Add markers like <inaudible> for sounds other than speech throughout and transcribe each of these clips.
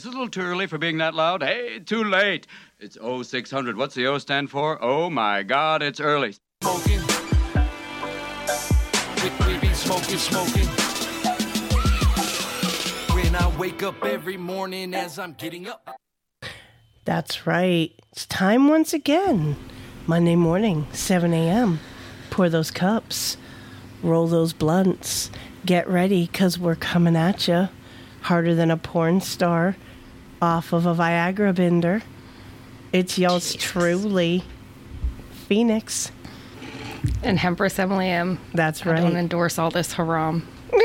Is it a little too early for being that loud? Hey, too late. It's 0600. What's the O stand for? Oh my God, it's early. Smoking. We, we be smoking, smoking. When I wake up every morning as I'm getting up. That's right. It's time once again. Monday morning, 7 a.m. Pour those cups, roll those blunts, get ready because we're coming at you harder than a porn star off of a Viagra bender. It's yours truly, Phoenix. And Empress Emily M. That's right. I don't endorse all this haram. <laughs>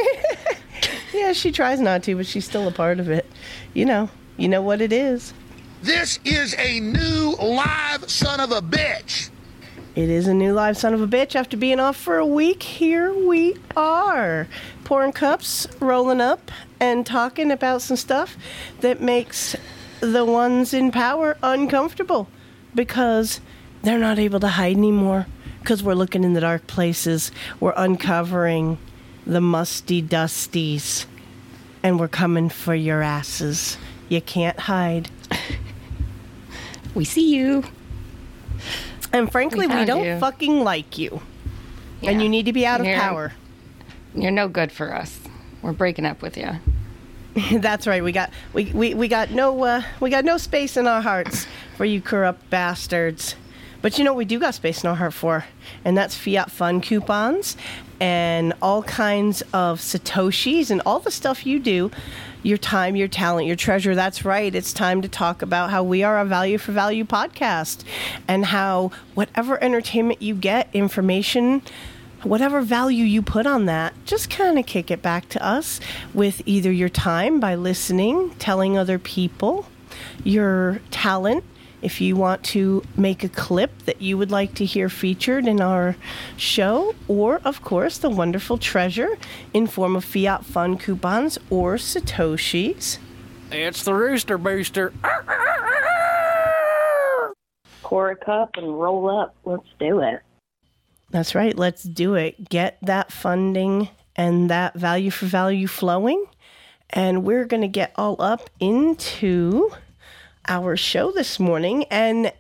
Yeah, she tries not to, but she's still a part of it. You know, you know what it is. This is a new live son of a bitch. It is a new live son of a bitch. After being off for a week, here we are. Pouring cups, rolling up, and talking about some stuff that makes the ones in power uncomfortable because they're not able to hide anymore. Because we're looking in the dark places, we're uncovering the musty dusties, and we're coming for your asses. You can't hide. We see you. And frankly, We we, don't you. fucking like you. And you need to be out of You're- power. You're no good for us. We're breaking up with you. <laughs> That's right. We got we, we, we got no uh, we got no space in our hearts for you corrupt bastards. But you know what we do got space in our heart for, and that's Fiat Fun coupons and all kinds of satoshis and all the stuff you do, your time, your talent, your treasure. That's right. It's time to talk about how we are a value for value podcast, and how whatever entertainment you get, information whatever value you put on that, just kind of kick it back to us with either your time by listening, telling other people, your talent. If you want to make a clip that you would like to hear featured in our show, or of course, the wonderful treasure in form of fiat fun coupons or satoshis. It's the Rooster Booster. pour a cup and roll up. Let's do it. That's right. Let's do it. Get that funding and that value for value flowing. And we're going to get all up into our show this morning. And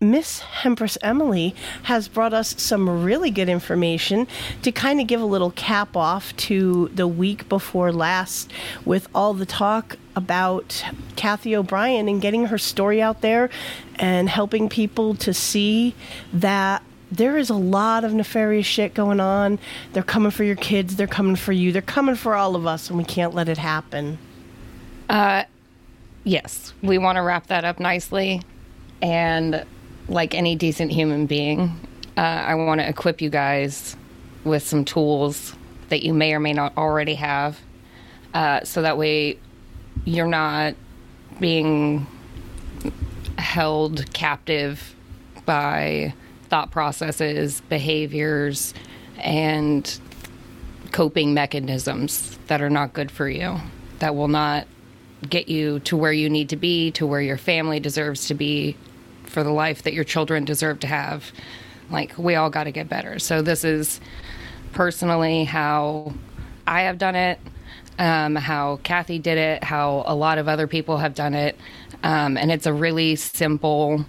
Miss Empress Emily has brought us some really good information to kind of give a little cap off to the week before last with all the talk about Cathy O'Brien and getting her story out there and helping people to see that there is a lot of nefarious shit going on. They're coming for your kids, they're coming for you, they're coming for all of us, and we can't let it happen. Uh, Yes, we want to wrap that up nicely. And like any decent human being, uh, I want to equip you guys with some tools that you may or may not already have. Uh, so that way you're not being held captive by thought processes, behaviors, and coping mechanisms that are not good for you, that will not get you to where you need to be, to where your family deserves to be, for the life that your children deserve to have. Like, we all got to get better. So, this is personally how I have done it, um, how Cathy did it, how a lot of other people have done it. Um, and it's a really simple,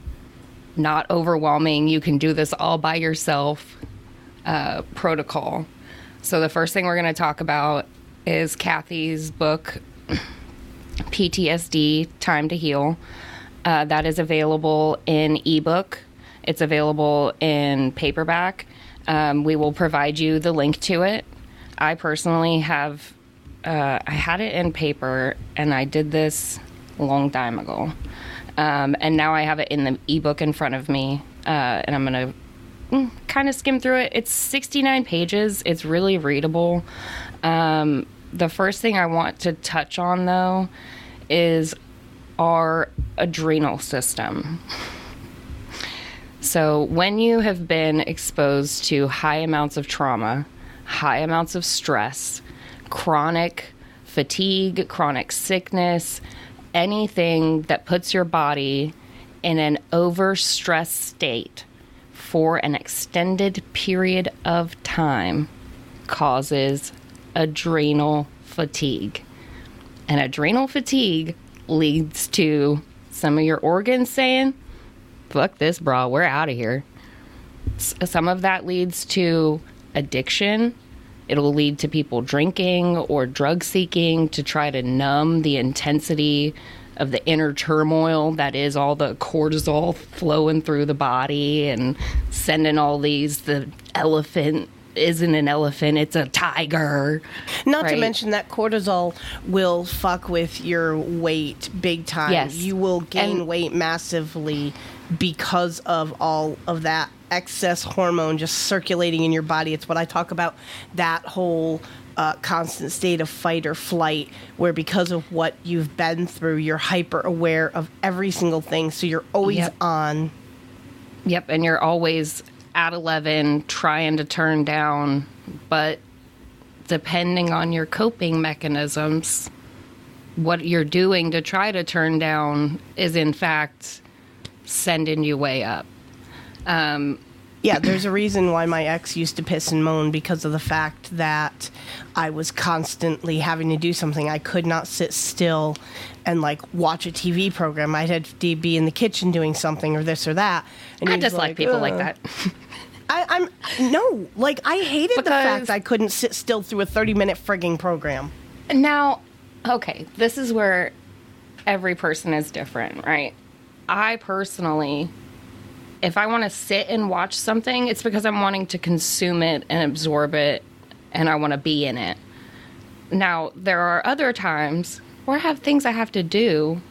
not overwhelming, you can do this all by yourself uh, protocol. So, the first thing we're going to talk about is Cathy's book, PTSD Time to Heal. Uh, that is available in ebook, it's available in paperback. Um, we will provide you the link to it. I personally have, uh, I had it in paper and I did this a long time ago. Um, and now I have it in the ebook in front of me, uh, and I'm going to kind of skim through it. It's 69 pages. It's really readable. Um, the first thing I want to touch on, though, is our adrenal system. So, when you have been exposed to high amounts of trauma, high amounts of stress, chronic fatigue, chronic sickness, anything that puts your body in an overstressed state for an extended period of time causes adrenal fatigue. And adrenal fatigue leads to some of your organs saying, fuck this, bra, we're out of here. S- some of that leads to addiction. It'll lead to people drinking or drug seeking to try to numb the intensity of the inner turmoil that is all the cortisol flowing through the body and sending all these the elephant isn't an elephant it's a tiger Not to mention that cortisol will fuck with your weight big time. Yes. You will gain And- weight massively because of all of that excess hormone just circulating in your body. It's what I talk about that whole uh, constant state of fight or flight, where because of what you've been through, you're hyper aware of every single thing. So you're always Yep. on. Yep, and you're always at 11 trying to turn down, but depending on your coping mechanisms, what you're doing to try to turn down is in fact sending you way up. Um, Yeah, there's a reason why my ex used to piss and moan because of the fact that I was constantly having to do something. I could not sit still and like watch a TV program. I'd have to be in the kitchen doing something or this or that. And I dislike people like that. <laughs> I, I'm no, like I hated the Because- fact I couldn't sit still through a 30 minute frigging program. Now, okay, this is where every person is different, right? I personally, if I want to sit and watch something, it's because I'm wanting to consume it and absorb it and I want to be in it. Now, there are other times where I have things I have to do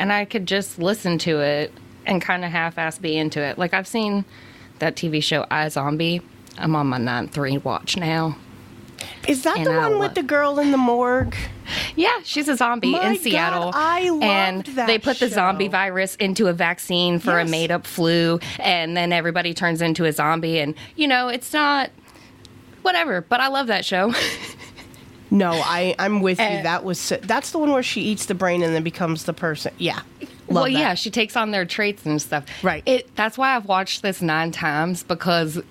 and I could just listen to it and kind of half ass be into it. Like I've seen that TV show iZombie. I'm on my ninth rewatch now. Is that And the one with the girl in the morgue? Yeah, she's a zombie My in God, Seattle. I loved and that they put the show. zombie virus into a vaccine for Yes. a made up flu, and then everybody turns into a zombie. And, you know, it's not whatever, but I love that show. No, I I'm with you. Eh. That was that's the one where she eats the brain and then becomes the person. Yeah. Love well, that. yeah, she takes on their traits and stuff. Right. It that's why I've watched this nine times because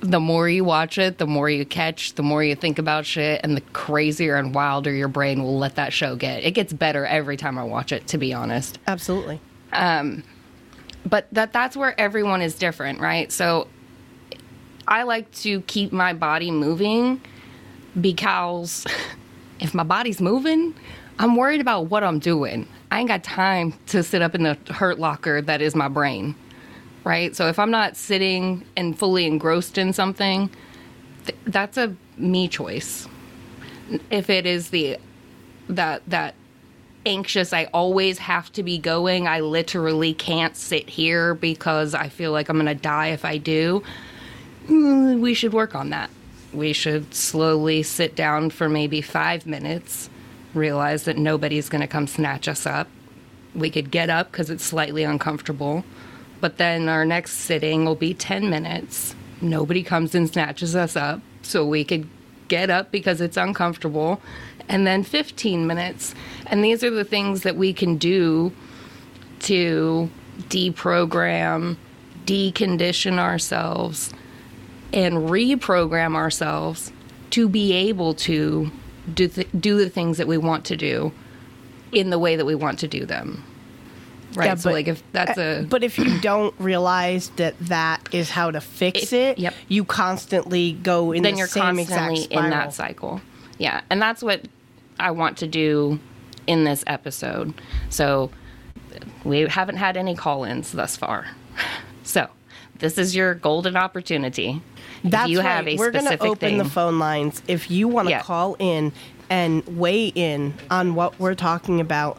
the more you watch it, the more you catch, the more you think about shit, and the crazier and wilder your brain will let that show get. It gets better every time I watch it, to be honest. Absolutely. Um, but that that's where everyone is different, right? So I like to keep my body moving because if my body's moving, I'm worried about what I'm doing. I ain't got time to sit up in the hurt locker that is my brain. Right? So if I'm not sitting and fully engrossed in something, th- that's a me choice. If it is the that that anxious. I always have to be going. I literally can't sit here because I feel like I'm going to die if I do. Mm, We should work on that. We should slowly sit down for maybe five minutes, realize that nobody's going to come snatch us up. We could get up because it's slightly uncomfortable, but then our next sitting will be 10 minutes. Nobody comes and snatches us up, so we could get up because it's uncomfortable, and then 15 minutes. And these are the things that we can do to deprogram, decondition ourselves, and reprogram ourselves to be able to do, th- do the things that we want to do in the way that we want to do them. Right. Yeah, so, but- like, if that's a. But if you don't realize that that is how to fix It- it, yep. you constantly go in then the you're constantly in that cycle. Yeah, and that's what I want to do in this episode. So we haven't had any call-ins thus far. <laughs> So this is your golden opportunity. That's you right. have a We're gonna open thing, the phone lines. If you want to Yeah. call in and weigh in on what we're talking about,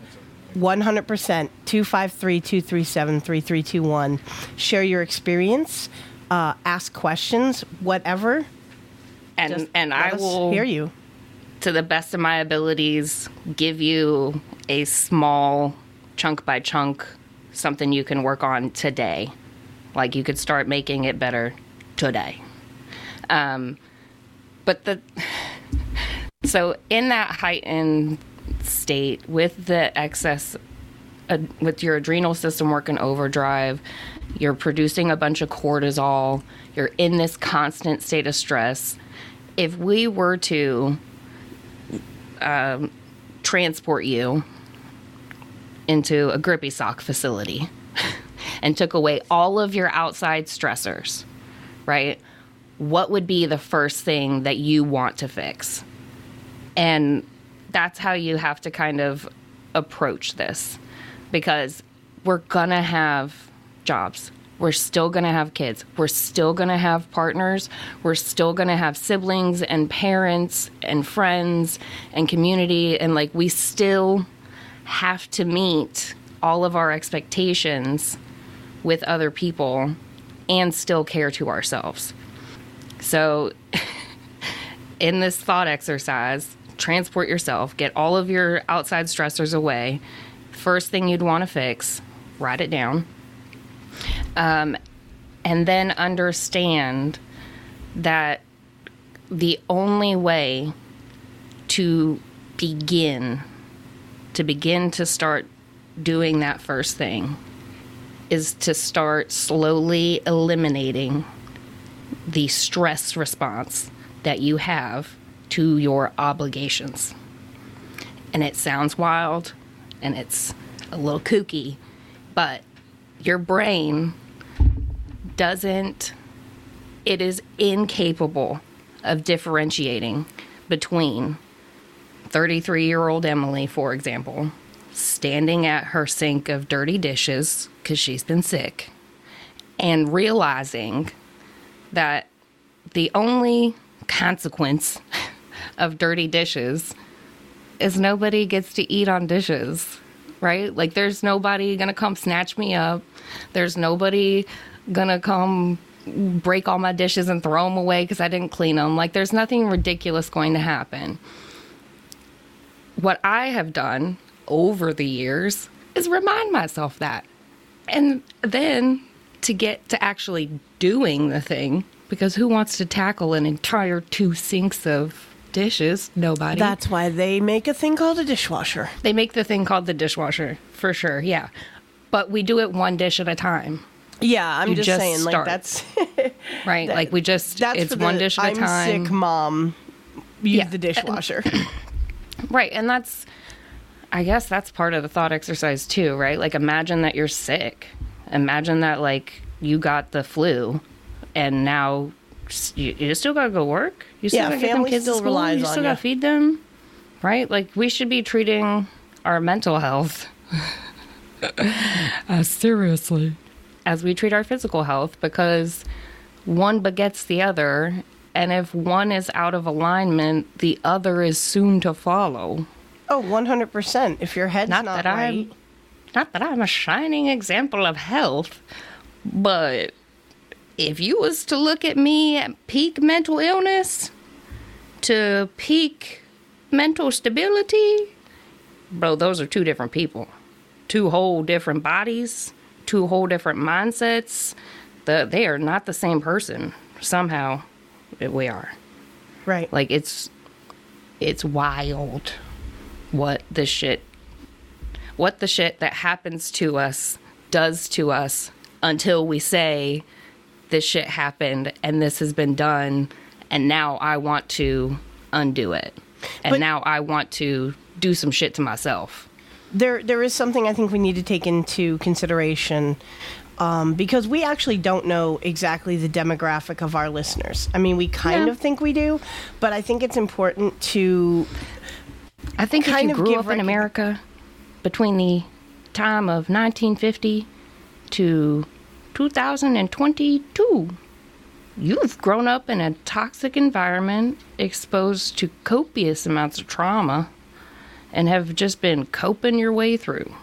100% 253 237 3321. Share your experience, uh, ask questions, whatever. and Just and I will hear you. to the best of my abilities, give you a small chunk by chunk something you can work on today. Like you could start making it better today. Um, but the <sighs> so in that heightened state with the excess uh, with your adrenal system working overdrive you're producing a bunch of cortisol you're in this constant state of stress if we were to um, transport you into a grippy sock facility <laughs> and took away all of your outside stressors, right? What would be the first thing that you want to fix? And that's how you have to kind of approach this because we're gonna have jobs. We're still gonna have kids. We're still gonna have partners. We're still gonna have siblings and parents and friends and community. And like, we still have to meet all of our expectations with other people and still care to ourselves. So, <laughs> in this thought exercise, transport yourself, get all of your outside stressors away. First thing you'd want to fix, write it down. Um, and then understand that the only way to begin, to begin to start doing that first thing, is to start slowly eliminating the stress response that you have to your obligations. And it sounds wild and it's a little kooky, but your brain doesn't, it is incapable of differentiating between 33 year old Emily, for example, standing at her sink of dirty dishes because she's been sick, and realizing that the only consequence <laughs> of dirty dishes is nobody gets to eat on dishes, right? Like there's nobody gonna come snatch me up. There's nobody gonna come break all my dishes and throw them away because I didn't clean them. Like there's nothing ridiculous going to happen. What I have done over the years is remind myself that. And then to get to actually doing the thing, because who wants to tackle an entire two sinks of dishes? Nobody. That's why they make a thing called a dishwasher. They make the thing called the dishwasher for sure, yeah. But we do it one dish at a time, Yeah, I'm You just, saying, like start. that's <laughs> right? That- <laughs> like we just that's it's the one dish at a I'm time. sick mom. Use Yeah. the dishwasher. <laughs> <clears throat> Right, and that's I guess that's part of the thought exercise too, right? Like imagine that you're sick. Imagine that like you got the flu and now you, you still got to go work. You still Yeah, got to get them kids to school. You still got to feed them. Right? Like we should be treating our mental health <laughs> as seriously as we treat our physical health because one begets the other and if one is out of alignment, the other is soon to follow. oh, 100%. If your head's Not, not, that right. I'm not that I'm a shining example of health, but if you was to look at me at peak mental illness to peak mental stability, bro, those are two different people. Two whole different bodies, two whole different mindsets. The, they are not the same person. Somehow we are. Right. Like it's it's wild what this shit what the shit that happens to us does to us until we say this shit happened and this has been done and now I want to undo it. And But- now I want to do some shit to myself. there there is something I think we need to take into consideration um, because we actually don't know exactly the demographic of our listeners. I mean, we kind Yeah. of think we do, but I think it's important to I think kind if of you grew up in America between the time of 1950 to 2022, you've grown up in a toxic environment, exposed to copious amounts of trauma, and have just been coping your way through.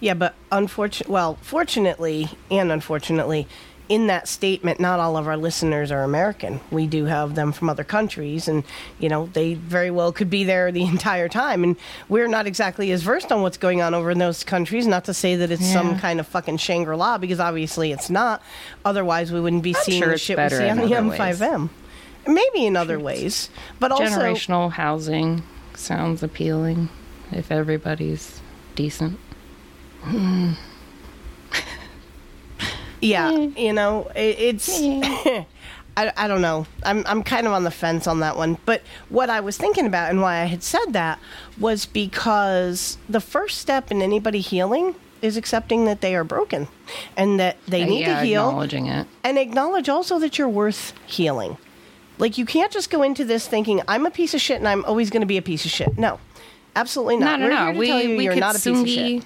yeah. But unfortunately, well, fortunately and unfortunately. In that statement, not all of our listeners are American. We do have them from other countries, and you know they very well could be there the <laughs> entire time. And we're not exactly as versed on what's going on over in those countries. Not to say that it's some kind of fucking Shangri La, because obviously it's not. Otherwise, we wouldn't be seeing sure the shit we see on the. MSM. Maybe in other ways, but also Generational housing sounds appealing if everybody's decent. Hmm. Yeah, mm. you know, it, it's. Mm. <laughs> I, I don't know. I'm, I'm kind of on the fence on that one. But what I was thinking about and why I had said that was because the first step in anybody healing is accepting that they are broken and that they uh, need yeah, to heal acknowledging it. and acknowledge also that you're worth healing. Like you can't just go into this thinking I'm a piece of shit and I'm always going to be a piece of shit. No, absolutely not. No, no, We're no. here to we tell you we you're not a piece of shit.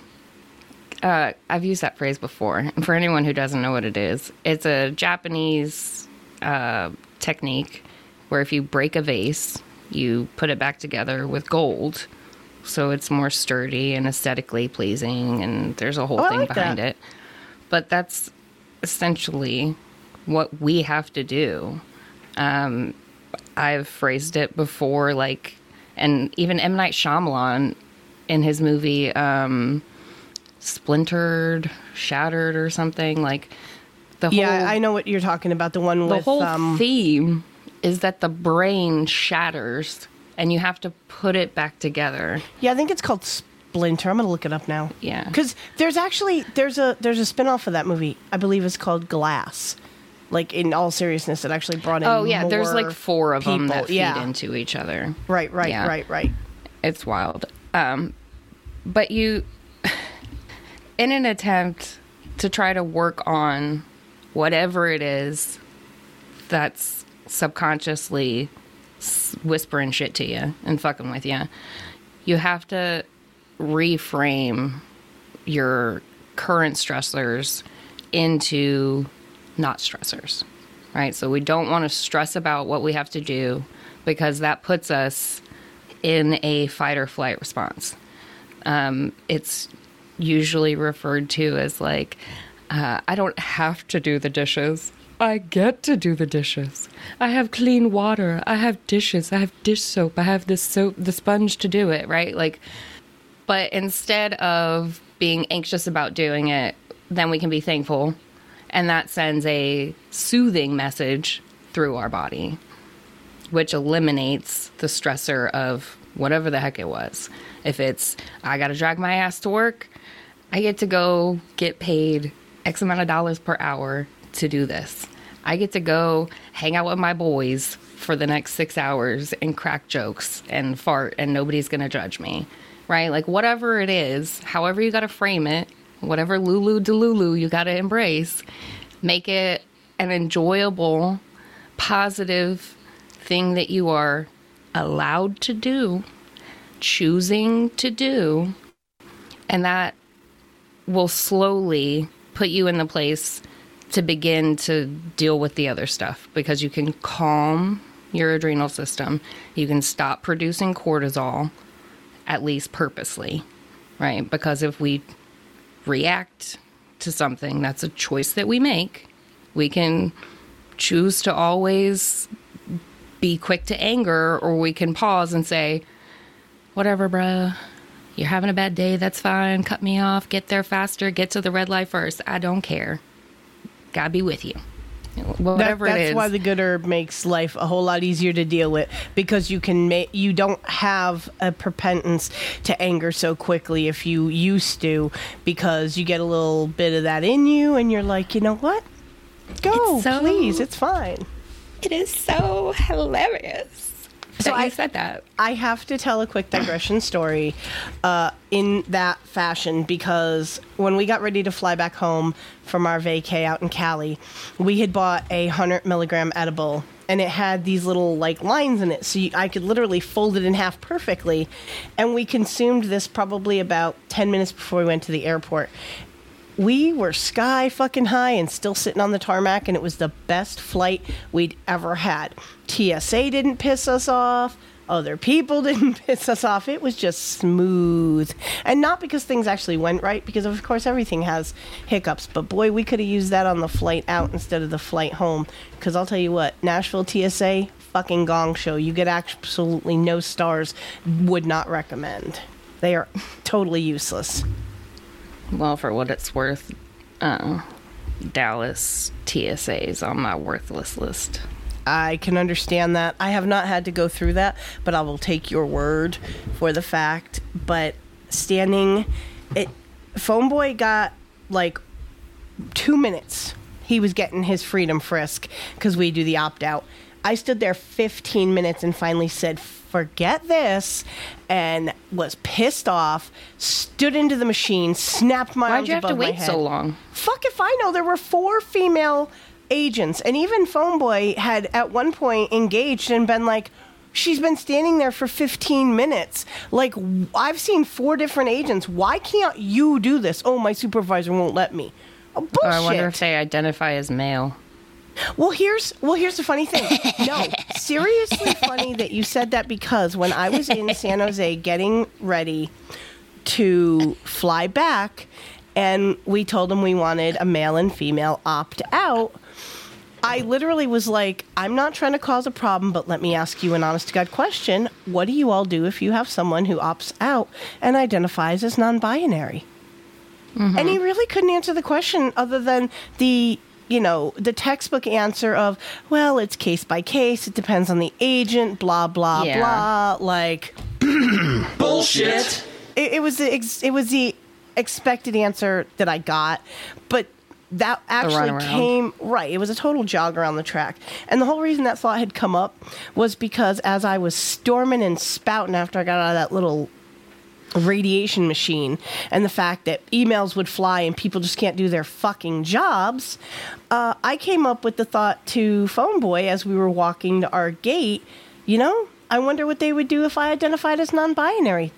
Uh, I've used that phrase before. And for anyone who doesn't know what it is, it's a Japanese uh, technique where if you break a vase, you put it back together with gold, so it's more sturdy and aesthetically pleasing, and there's a whole Oh, thing like behind that. it. But that's essentially what we have to do. Um, I've phrased it before, like, and even M Night Shyamalan in his movie um, Splintered, Shattered, or something like the whole Yeah, I know what you're talking about. The one the with whole um, theme is that the brain shatters and you have to put it back together. Yeah, I think it's called Splinter. I'm gonna look it up now. Yeah. because there's actually there's a there's a spin-off of that movie. I believe it's called Glass. Like in all seriousness, it actually brought in. Oh yeah, there's like four of them people. that feed yeah. into each other. Right, right, Yeah. right, right. It's wild. Um, but you, in an attempt to try to work on whatever it is that's subconsciously whispering shit to you and fucking with you, you have to reframe your current stressors into not stressors, right? So we don't want to stress about what we have to do because that puts us in a fight or flight response. Um, it's usually referred to as like, uh, I don't have to do the dishes. I get to do the dishes. I have clean water. I have dishes. I have dish soap. I have the soap, the sponge to do it, right? Like, but instead of being anxious about doing it, then we can be thankful. And that sends a soothing message through our body, which eliminates the stressor of whatever the heck it was. If it's, I got to drag my ass to work, I get to go get paid X amount of dollars per hour to do this. I get to go hang out with my boys for the next six hours and crack jokes and fart, and nobody's to judge me, right? Like, whatever it is, however you got to frame it, whatever Lulu Delulu you got to embrace, make it an enjoyable, positive thing that you are allowed to do, choosing to do, and that will slowly put you in the place to begin to deal with the other stuff because you can calm your adrenal system. You can stop producing cortisol, at least purposely, right? Because if we react to something, that's a choice that we make. We can choose to always be quick to anger, or we can pause and say, whatever, bruh. You're having a bad day. That's fine. Cut me off. Get there faster. Get to the red light first. I don't care. Gotta be with you. That- Whatever that's why the good herb makes life a whole lot easier to deal with because you can make you don't have a propensity to anger so quickly if you used to because you get a little bit of that in you and you're like you know what go It's so- please it's fine it is so hilarious. So I- said that. I have to tell a quick digression story uh, in that fashion because when we got ready to fly back home from our vacay out in Cali, we had bought a 100 milligram edible and it had these little like lines in it so you, I could literally fold it in half perfectly. And we consumed this probably about 10 minutes before we went to the airport. We were sky fucking high and still sitting on the tarmac, and it was the best flight we'd ever had. TSA didn't piss us off. Other people <laughs> didn't piss us off. It was just smooth. And not because things actually went right, because of course everything has hiccups. But boy, we could have used that on the flight out instead of the flight home. Because I'll tell you what, Nashville TSA, fucking gong show. You get absolutely no stars. Would not recommend. They are <laughs> totally useless. Well, for what it's worth, uh, Dallas TSA's on my worthless list. I can understand that. I have not had to go through that, but I will take your word for the fact. But standing, it, Phone Boy got like two minutes. he was getting his freedom frisk because we do the opt out. I stood there 15 minutes and finally said, forget this, and was pissed off, stood into the machine, snapped my Why'd arms you have to wait so long? Fuck if I know. There were four female agents, and even Phone Boy had at one point engaged and been like, She's been standing there for 15 minutes. Like, I've seen four different agents. Why can't you do this? Oh, my supervisor won't let me. Oh, bullshit. I wonder if they identify as male. Well, here's well, here's the funny thing. No, <laughs> seriously funny that you said that because when I was in San Jose getting ready to fly back, and we told them we wanted a male and female opt out. I literally was like, I'm not trying to cause a problem, but let me ask you an honest to God question. What do you all do if you have someone who opts out and identifies as non binary? Mm-hmm. And he really couldn't answer the question other than the you know the textbook answer of well it's case by case it depends on the agent blah blah Yeah. blah like <clears throat> Bullshit. it, it was the ex- it was the expected answer that I got, but that actually came right. It was a total jog around the track, and the whole reason that thought had come up was because as I was storming and spouting after I got out of that little radiation machine and the fact that emails would fly and people just can't do their fucking jobs, uh, I came up with the thought to Phone Boy as we were walking to our gate. You know, I wonder what they would do if I identified as non-binary.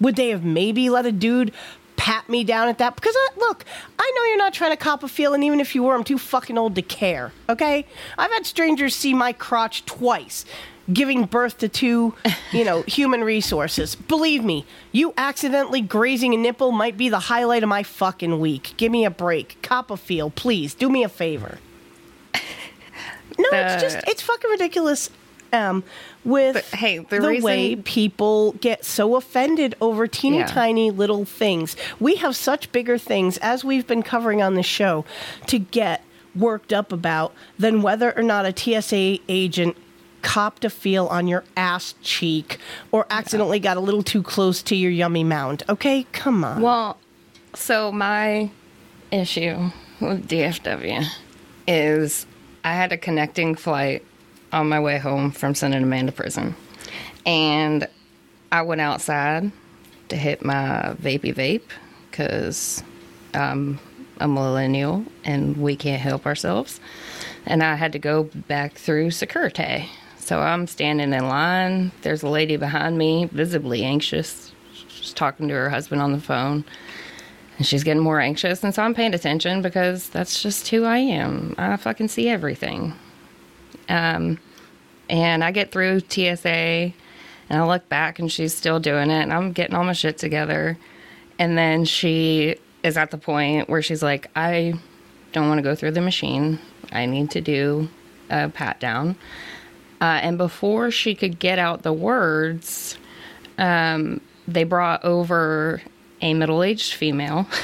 Would they have maybe let a dude pat me down at that? Because I, look, I know you're not trying to cop a feel, and even if you were, I'm too fucking old to care. Okay, I've had strangers see my crotch twice. Giving birth to two, you know, <laughs> human resources. Believe me, you accidentally grazing a nipple might be the highlight of my fucking week. Give me a break. Cop a feel, please. Do me a favor. <laughs> No, it's just it's fucking ridiculous. Um, with But, hey, the the reason- way people get so offended over teeny Yeah. tiny little things. We have such bigger things, as we've been covering on the show, to get worked up about than whether or not a TSA agent copped a feel on your ass cheek or accidentally got a little too close to your yummy mound. Okay, come on. Well, so my issue with DFW is I had a connecting flight on my way home from sending Amanda to prison. And I went outside to hit my vapey vape because um, I'm a millennial and we can't help ourselves. And I had to go back through security. So I'm standing in line. There's a lady behind me, visibly anxious. She's talking to her husband on the phone. And she's getting more anxious. And so I'm paying attention because that's just who I am. I fucking see everything. Um, and I get through TSA and I look back and she's still doing it. And I'm getting all my shit together. And then she is at the point where she's like, I don't want to go through the machine. I need to do a pat down. Uh, and before she could get out the words, um, they brought over a middle aged female. <laughs>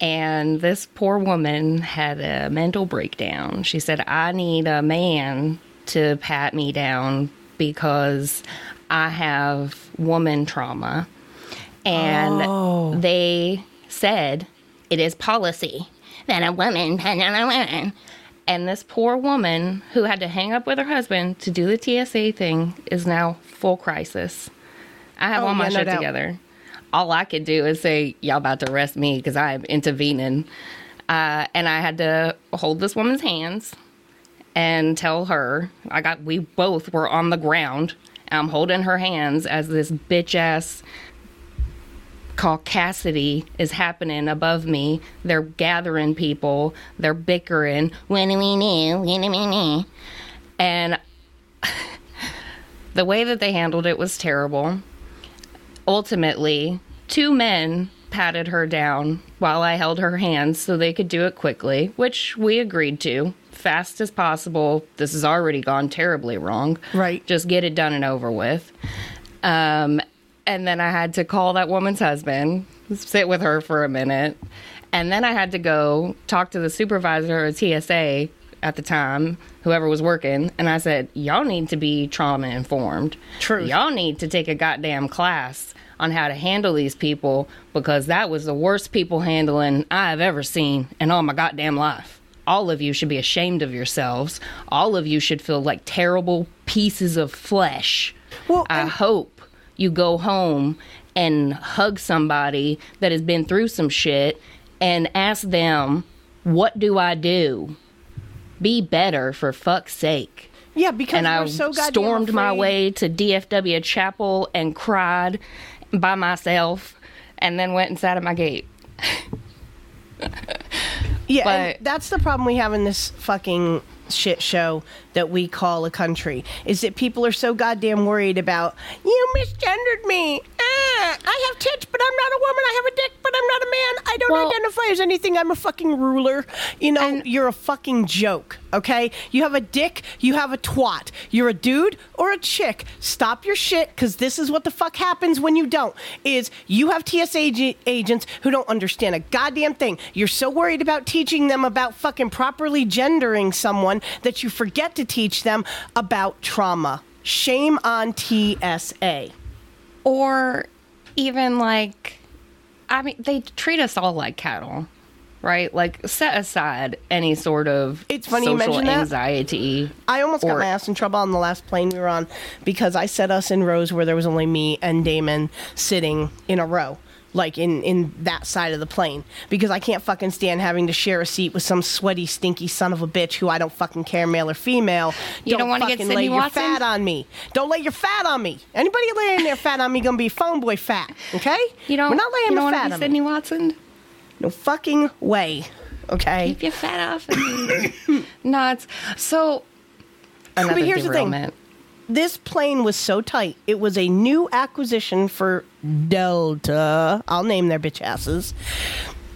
And this poor woman had a mental breakdown. She said, I need a man to pat me down because I have woman trauma. And they said, it is policy that a woman pat down a woman. And this poor woman who had to hang up with her husband to do the TSA thing is now full crisis. I have Oh, all my yeah, shit together. All I could do is say, Y'all about to arrest me because I'm intervening. Uh, and I had to hold this woman's hands and tell her I got we both were on the ground. I'm holding her hands as this bitch ass caucasity is happening above me. They're gathering people. They're bickering. Do we? What do we do? And <laughs> the way that they handled it was terrible. Ultimately, two men patted her down while I held her hands so they could do it quickly, which we agreed to. Fast as possible. This has already gone terribly wrong. Right. Just get it done and over with. Um, and then I had to call that woman's husband, sit with her for a minute. And then I had to go talk to the supervisor of TSA at the time, whoever was working. And I said, Y'all need to be trauma informed. True. Y'all need to take a goddamn class on how to handle these people because that was the worst people handling I've ever seen in all my goddamn life. all of you should be ashamed of yourselves. All of you should feel like terrible pieces of flesh. Well, I hope you go home and hug somebody that has been through some shit and ask them, What do I do? Be better for fuck's sake. Yeah, because And we're I so goddamn stormed my way to DFW Chapel and cried by myself and then went and sat at my gate. Yeah, and But- that's the problem we have in this fucking shit show that we call a country is that people are so goddamn worried about you misgendered me. Ah, I have tits, but I'm not a woman. I have a dick, but I'm not a man. I don't Well- identify as anything. I'm a fucking ruler. You know, you're a fucking joke. Okay, you have a dick. You have a twat. You're a dude or a chick. Stop your shit, because this is what the fuck happens when you don't. Is you have TSA ag- agents who don't understand a goddamn thing. You're so worried about teaching them about fucking properly gendering someone that you forget to teach them about trauma. Shame on TSA. Or even like, I mean, they treat us all like cattle, right? Like, set aside any sort of It's funny you social mention that. anxiety. I almost got my ass in trouble on the last plane we were on because I set us in rows where there was only me and Damon sitting in a row. Like in, in that side of the plane. Because I can't fucking stand having to share a seat with some sweaty, stinky son of a bitch who I don't fucking care, male or female. You don't wanna get fucking Sydney lay your Watson? fat on me. Don't lay your fat on me. Anybody laying their fat on me gonna be phone boy fat, okay? You don't. We're not laying you don't fat want to on Sydney me. Watson. No fucking way, okay? Keep your fat off. of me. <laughs> Nuts. So. Another here's the thing. derailment. this plane was so tight. It was a new acquisition for Delta. I'll name their bitch asses.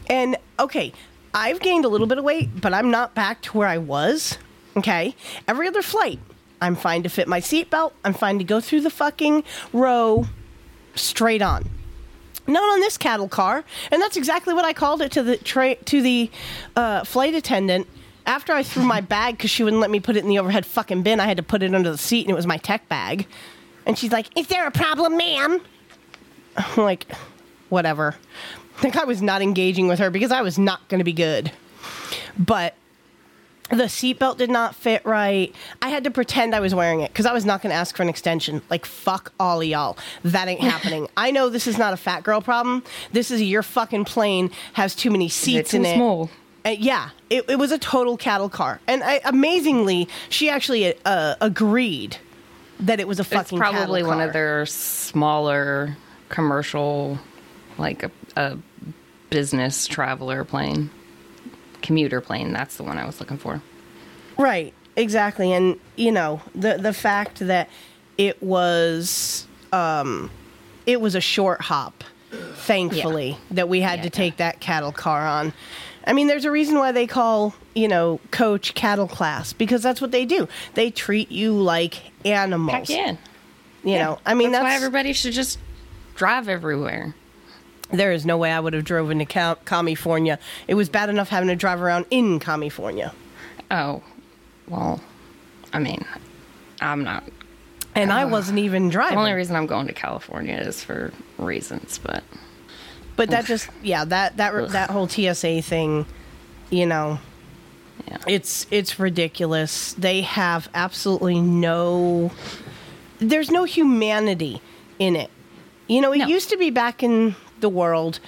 And okay, I've gained a little bit of weight, but I'm not back to where I was. Okay, every other flight, I'm fine to fit my seatbelt. I'm fine to go through the fucking row straight on. Not on this cattle car, and that's exactly what I called it to the tra- to the uh, flight attendant. After I threw my bag because she wouldn't let me put it in the overhead fucking bin, I had to put it under the seat, and it was my tech bag. And she's like, "Is there a problem, ma'am?" I'm like, "Whatever." I think I was not engaging with her because I was not going to be good. But the seatbelt did not fit right. I had to pretend I was wearing it because I was not going to ask for an extension. Like, fuck all of y'all. That ain't <laughs> happening. I know this is not a fat girl problem. This is your fucking plane has too many seats too in it. small? Uh, yeah, it, it was a total cattle car. And I, amazingly, she actually uh, agreed that it was a It's fucking probably one of their smaller commercial, like a, a business traveler plane, commuter plane. That's the one I was looking for. Right, exactly. And you know, the the fact that it was um it was a short hop, thankfully, that we had Yeah, to take that cattle car on. I mean, there's a reason why they call, you know, coach cattle class because that's what they do. They treat you like animals. Heck yeah. You know, I mean, that's, that's, why everybody should just drive everywhere. There is no way I would have drove into Cal- California. It was bad enough having to drive around in California. Oh, well, I mean, I'm not. And I wasn't even driving. The only reason I'm going to California is for reasons, but But that just yeah that that that whole TSA thing, you know, yeah. it's it's ridiculous. They have absolutely no there's no humanity in it. You know, it No. used to be back in the world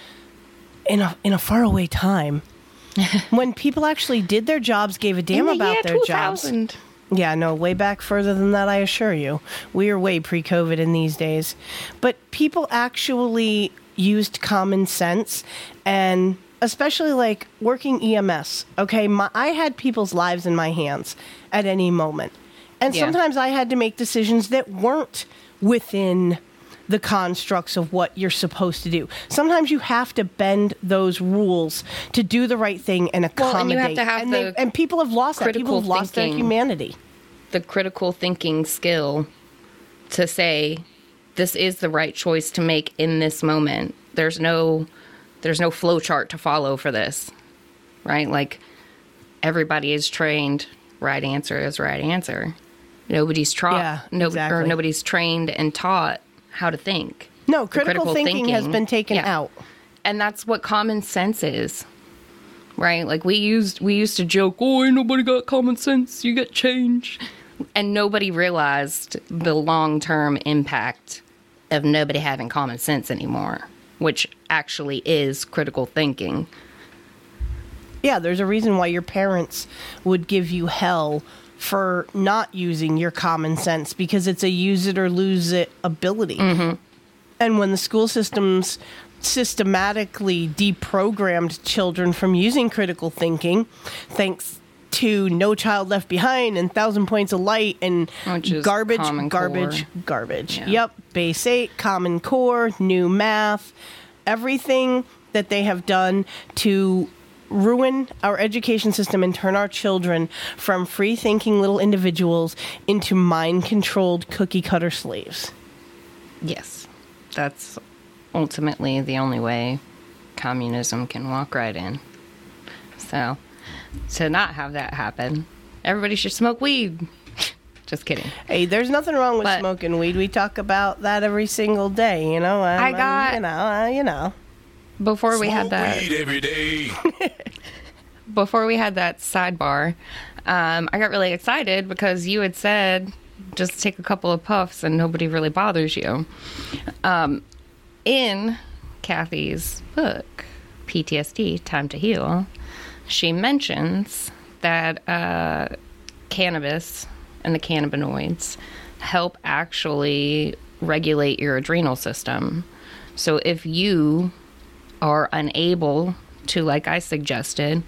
in a in a faraway time <laughs> when people actually did their jobs, gave a damn the about their jobs. Yeah, no, way back further than that, I assure you. We are way pre COVID in these days. But people actually used common sense and especially like working EMS. Okay, my, I had people's lives in my hands at any moment. And Yeah. sometimes I had to make decisions that weren't within the constructs of what you're supposed to do. Sometimes you have to bend those rules to do the right thing and Well, accommodate. and you have have and, they- the and people have lost that. People have lost their humanity. the critical thinking skill to say this is the right choice to make in this moment. There's no there's no flow chart to follow for this. Right? Like everybody is trained right answer is right answer. Nobody's taught Yeah, no, or exactly. nobody's trained and taught how to think. No, The critical, thinking, has been taken yeah. out. And that's what common sense is. right? Like we used we used to joke, "Oh, ain't nobody got common sense. You get change," and nobody realized the long term impact of nobody having common sense anymore, which actually is critical thinking. Yeah, there's a reason why your parents would give you hell for not using your common sense because it's a use it or lose it ability. And when the school systems systematically deprogrammed children from using critical thinking, thanks to No Child Left Behind and Thousand Points of Light and garbage, garbage, Core. garbage. Yeah. Yep, base eight, Common Core, new math, everything that they have done to ruin our education system and turn our children from free thinking little individuals into mind controlled cookie cutter slaves. Yes, that's ultimately the only way communism can walk right in. So, to not have that happen, everybody should smoke weed. <laughs> Just kidding. Hey, there's nothing wrong with But- smoking weed. We talk about that every single day, you know. I'm- I'm- got- you know, uh, you know. Before we had that, every day. <laughs> before we had that sidebar, um, I got really excited because you had said just take a couple of puffs and nobody really bothers you. Um, in Cathy's book, PTSD Time to Heal, she mentions that uh, cannabis and the cannabinoids help actually regulate your adrenal system. So if you are unable to, like I suggested,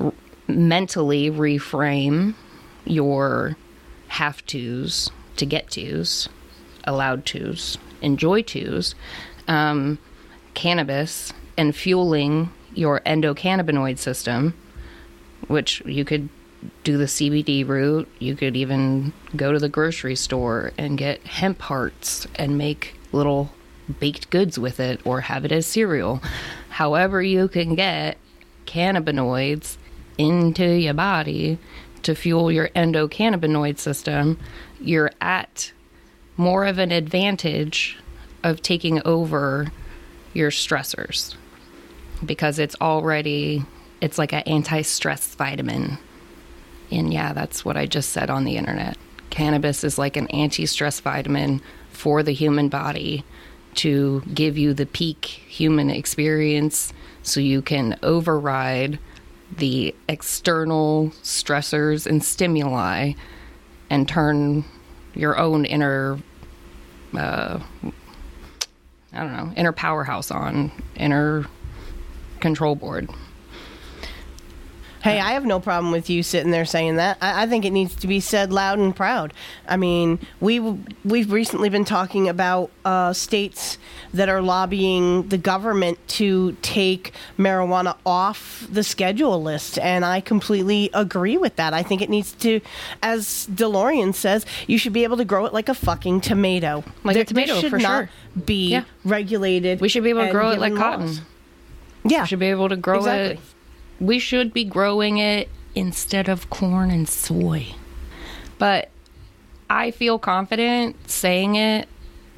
r- mentally reframe your have tos to get tos, allowed tos, enjoy tos, um, cannabis and fueling your endocannabinoid system, which you could do the CBD route. You could even go to the grocery store and get hemp hearts and make little baked goods with it or have it as cereal. However, you can get cannabinoids into your body to fuel your endocannabinoid system, you're at more of an advantage of taking over your stressors because it's already it's like an anti-stress vitamin. And yeah that's what i just said on the internet. Cannabis is like an anti-stress vitamin for the human body to give you the peak human experience so you can override the external stressors and stimuli and turn your own inner uh, I don't know, inner powerhouse on, inner control board. Hey, I have no problem with you sitting there saying that. I, I think it needs to be said loud and proud. I mean, we we've recently been talking about uh, states that are lobbying the government to take marijuana off the schedule list, and I completely agree with that. I think it needs to, as DeLorean says, you should be able to grow it like a fucking tomato. Like a Th- this tomato, should for not sure. Be Yeah. regulated. We should be able to grow it like given cotton. Yeah, We should be able to grow Exactly. it. We should be growing it instead of corn and soy. But I feel confident saying it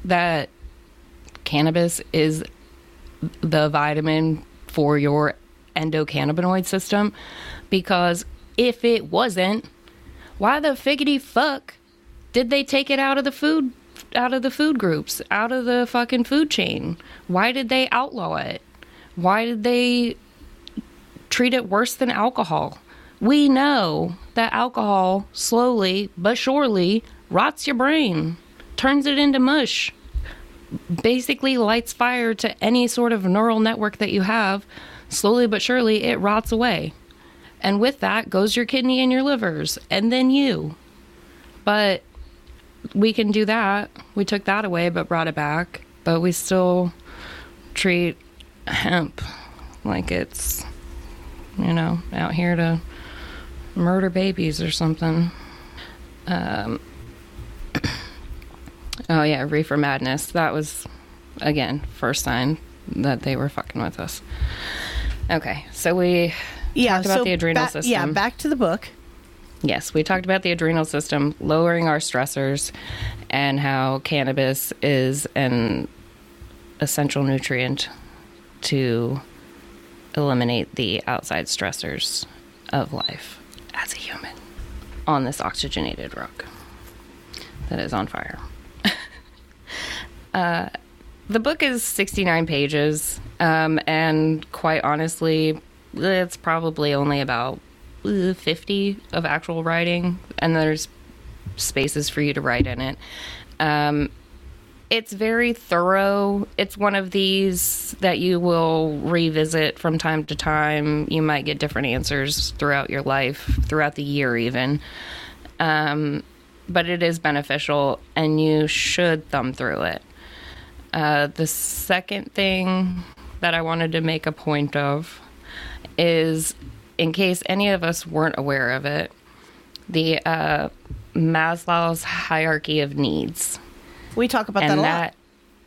that cannabis is the vitamin for your endocannabinoid system because if it wasn't, why the figgity fuck did they take it out of the food out of the food groups, out of the fucking food chain? Why did they outlaw it? Why did they treat it worse than alcohol? We know that alcohol slowly but surely rots your brain, turns it into mush, basically lights fire to any sort of neural network that you have. Slowly but surely, it rots away. And with that goes your kidney and your livers, and then you. But we can do that. We took that away but brought it back. But we still treat hemp like it's, you know, out here to murder babies or something. Um, <coughs> oh, yeah, Reefer Madness. That was, again, first sign that they were fucking with us. Okay, so we yeah. talked about so the adrenal ba- system. Yeah, back to the book. Yes, we talked about the adrenal system, lowering our stressors, and how cannabis is an essential nutrient to eliminate the outside stressors of life as a human on this oxygenated rock that is on fire. <laughs> uh, the book is 69 pages, um, and quite honestly, it's probably only about uh, 50 of actual writing, and there's spaces for you to write in it. Um, it's very thorough. It's one of these that you will revisit from time to time. You might get different answers throughout your life, throughout the year, even. Um, but it is beneficial, and you should thumb through it. Uh, the second thing that I wanted to make a point of is in case any of us weren't aware of it, the uh, Maslow's hierarchy of needs. We talk about that a that, lot.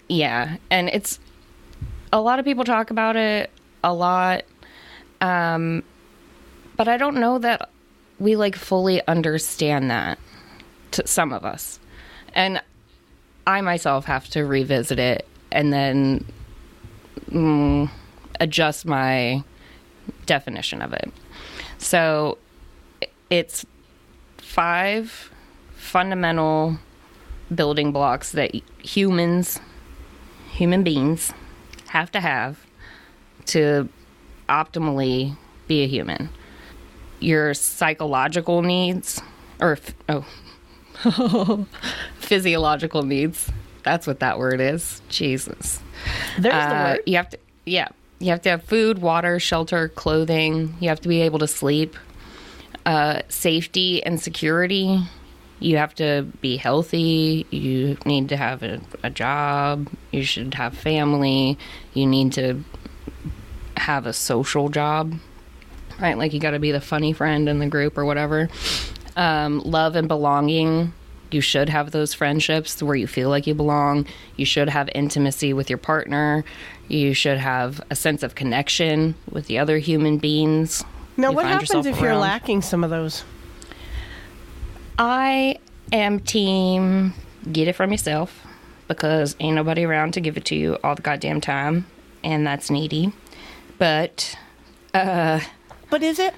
yeah, and it's a lot of people talk about it a lot, um, but I don't know that we like fully understand that to some of us, and I myself have to revisit it and then mm, adjust my definition of it. So it's five fundamental building blocks that humans, human beings, have to have to optimally be a human. Your psychological needs, or oh, <laughs> physiological needs. That's what that word is. Jesus. There's the Uh, word. You have to, yeah, you have to have food, water, shelter, clothing. You have to be able to sleep. Uh, safety and security. You have to be healthy. You need to have a, a job. You should have family. You need to have a social job, right? Like you got to be the funny friend in the group or whatever. Um, love and belonging. You should have those friendships where you feel like you belong. You should have intimacy with your partner. You should have a sense of connection with the other human beings. Now, you what happens if you're lacking some of those? I am team get it from yourself because ain't nobody around to give it to you all the goddamn time, and that's needy. But uh, But is it?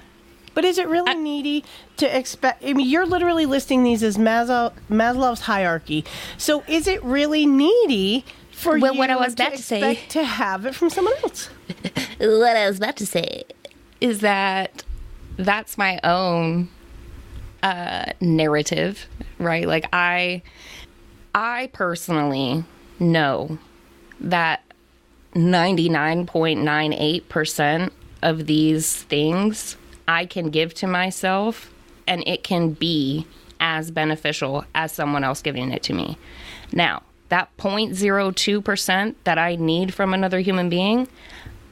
But is it really needy to expect? I mean, you're literally listing these as Maslow, Maslow's hierarchy. So is it really needy for Well, you what I was to about to say- to have it from someone else? <laughs> what I was about to say is that that's my own uh, narrative, right? Like I, I personally know that ninety nine point nine eight percent of these things I can give to myself, and it can be as beneficial as someone else giving it to me. Now, that 0.02% that I need from another human being,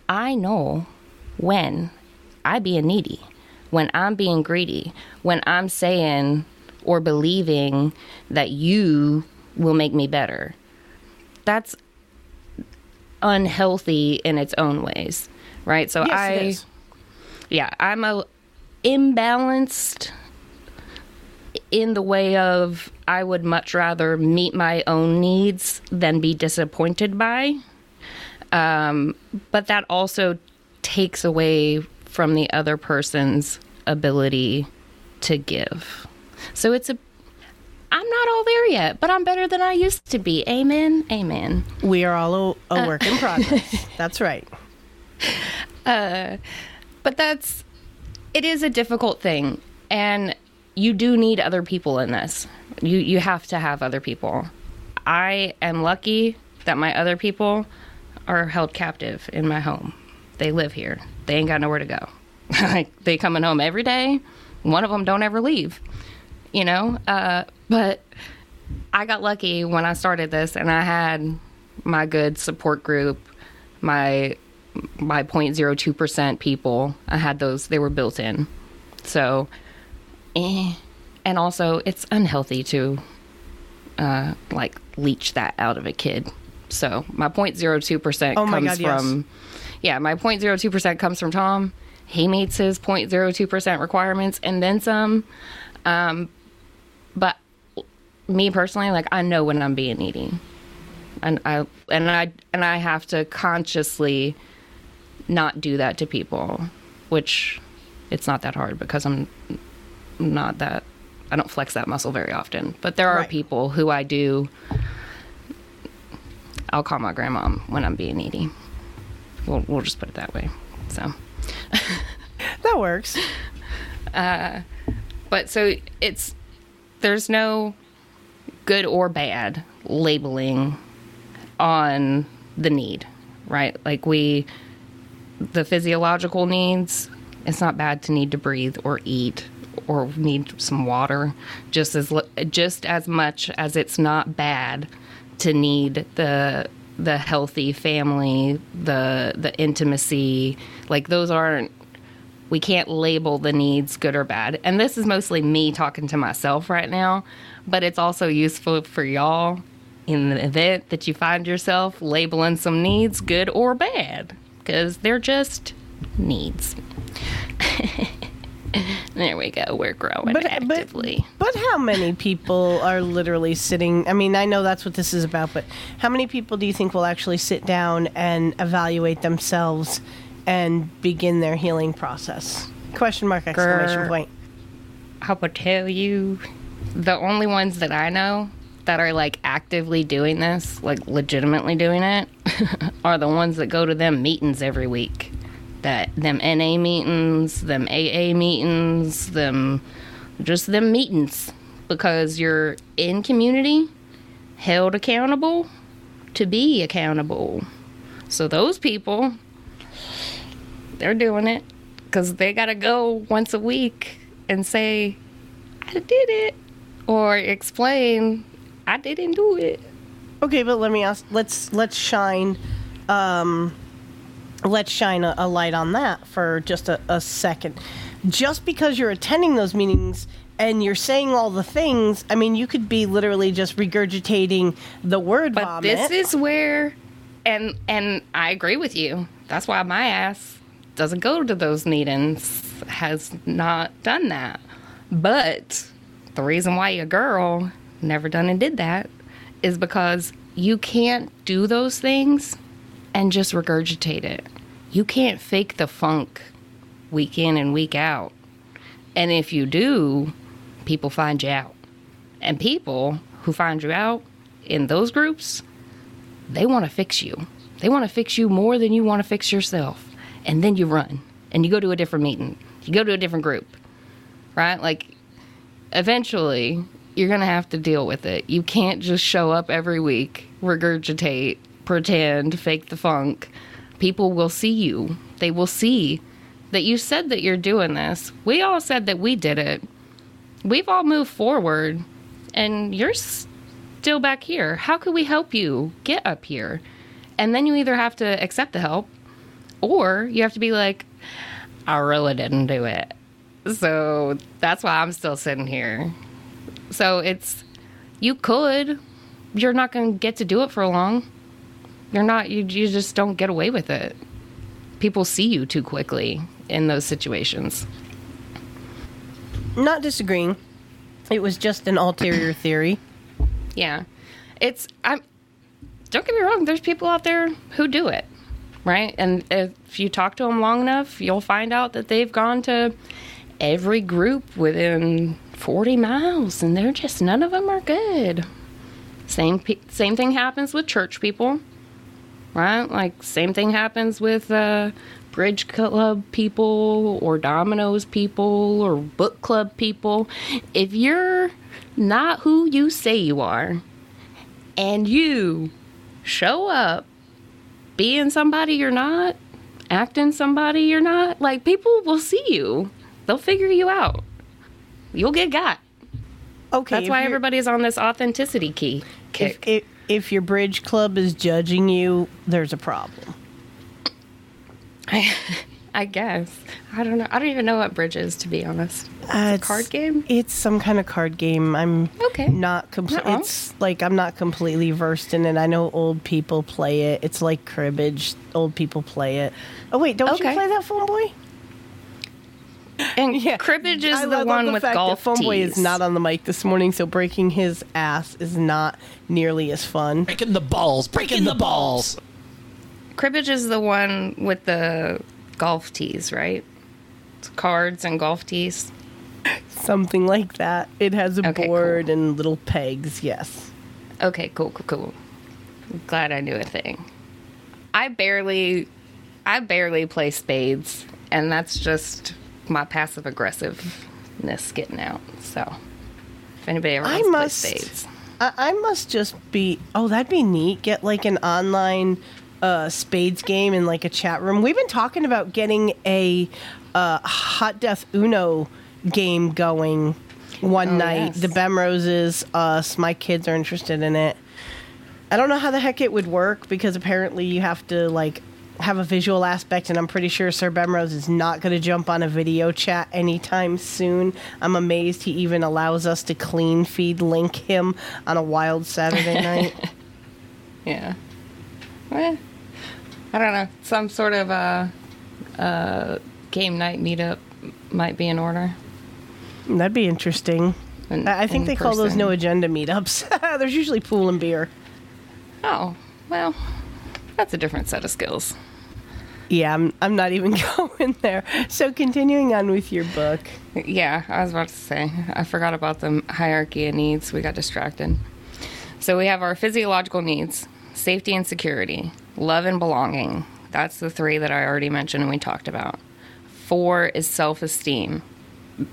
I know when I being needy, when I'm being greedy, when I'm saying or believing that you will make me better. That's unhealthy in its own ways, right? So Yes, I yeah, I'm a imbalanced in the way of I would much rather meet my own needs than be disappointed by. Um, but that also takes away from the other person's ability to give. So it's a I'm not all there yet, but I'm better than I used to be. Amen. Amen. We are all a, Uh. a work in <laughs> progress. That's right. Uh, but that's it is a difficult thing and you do need other people in this you you have to have other people i am lucky that my other people are held captive in my home they live here. They ain't got nowhere to go. <laughs> Like they coming home every day. One of them don't ever leave you know? Uh, but i got lucky when i started this and i had my good support group my my 0.02% people. I had those they were built in. So eh. and also it's unhealthy to uh like leech that out of a kid. So my 0.02% Oh comes God, yes. Yeah my 0.02% comes from tom he meets his 0.02% requirements and then some um but me personally like i know when i'm being needy and I and I and I have to consciously not do that to people, which it's not that hard because I'm not that I don't flex that muscle very often. But there are Right. people who I do I'll call my grandma when I'm being needy. We'll we'll just put it that way. So <laughs> That works. Uh, but so it's there's no good or bad labeling on the need right like we the physiological needs it's not bad to need to breathe or eat or need some water just as just as much as it's not bad to need the the healthy family the the intimacy like those aren't we can't label the needs good or bad. And this is mostly me talking to myself right now, but it's also useful for y'all in the event that you find yourself labeling some needs good or bad because they're just needs. <laughs> <laughs> there we go. We're growing But, actively. but but how many people are literally sitting? I mean, I know that's what this is about, but how many people do you think will actually sit down and evaluate themselves and begin their healing process? Question mark exclamation Grr. point. I would tell you the only ones that I know that are like actively doing this, like legitimately doing it, <laughs> are the ones that go to them meetings every week. That them NA meetings, them AA meetings, them just them meetings because you're in community, held accountable to be accountable. So those people they're doing it because they got to go once a week and say, I did it, or explain, I didn't do it. Okay, but let me ask. Let's let's shine, um, let's shine a, a light on that for just a, a second. Just because you're attending those meetings and you're saying all the things, I mean, you could be literally just regurgitating the word But vomit. this is where, and and I agree with you. That's why my ass doesn't go to those meetings. Has not done that. But the reason why your girl never done and did that is because you can't do those things and just regurgitate it. You can't fake the funk week in and week out. And if you do, people find you out. And people who find you out in those groups, they want to fix you. They want to fix you more than you want to fix yourself. And then you run and you go to a different meeting. You go to a different group. Right? Like eventually you're going to have to deal with it. You can't just show up every week, regurgitate, pretend, fake the funk. People will see you. They will see that you said that you're doing this. We all said that we did it. We've all moved forward and you're still back here. How could we help you get up here? And then you either have to accept the help or you have to be like, I really didn't do it. So that's why I'm still sitting here. So it's, you could, you're not going to get to do it for long. You're not, you, you just don't get away with it. People see you too quickly in those situations. Not disagreeing. It was just an ulterior <clears throat> theory. Yeah. It's I'm don't get me wrong, there's people out there who do it. Right? And if you talk to them long enough, you'll find out that they've gone to every group within 40 miles and they're just none of them are good. Same same thing happens with church people. Right? Like same thing happens with uh bridge club people or dominoes people or book club people. If you're not who you say you are and you show up being somebody you're not, acting somebody you're not, like people will see you. They'll figure you out. You'll get got. Okay, That's why everybody's on this authenticity key kick. if, if your bridge club is judging you, there's a problem. I <laughs> I guess. I don't know. I don't even know what bridge is, to be honest. Uh, It's a card game? It's some kind of card game. I'm Okay. not complete. It's like I'm not completely versed in it. I know old people play it. It's like cribbage. Old people play it. Oh wait, don't Okay. you play that phone boy? And <laughs> yeah. cribbage is I the one the with fact golf that phone boy tees. is not on the mic this morning, so breaking his ass is not nearly as fun. Breaking the balls, breaking the balls. cribbage is the one with the golf tees, right? It's cards and golf tees. Something like that. It has a Okay, board cool. and little pegs. Yes. Okay, cool, cool, cool. Glad I knew a thing. I barely, I barely play spades, and that's just my passive aggressiveness getting out. So, if anybody ever I wants to play spades, I, I must just be. Oh, that'd be neat. Get like an online uh, spades game in like a chat room. We've been talking about getting a uh, hot death Uno game going one Oh, night. yes. The Bemroses, us, my kids are interested in it. I don't know how the heck it would work because apparently you have to like have a visual aspect, and I'm pretty sure Sir Bemrose is not going to jump on a video chat anytime soon. I'm amazed he even allows us to clean feed link him on a wild Saturday <laughs> night. yeah. Eh, I don't know. Some sort of uh, uh, game night meetup might be in order. That'd be interesting. in- I think in they call those no agenda meetups. <laughs> There's usually pool and beer. Oh, well, that's a different set of skills. Yeah, I'm, I'm not even <laughs> going there. So continuing on with your book. Yeah, I was about to say. I forgot about the hierarchy of needs. We got distracted. So we have our physiological needs safety and security, love and belonging. That's the three that I already mentioned and we talked about. Four is self esteem.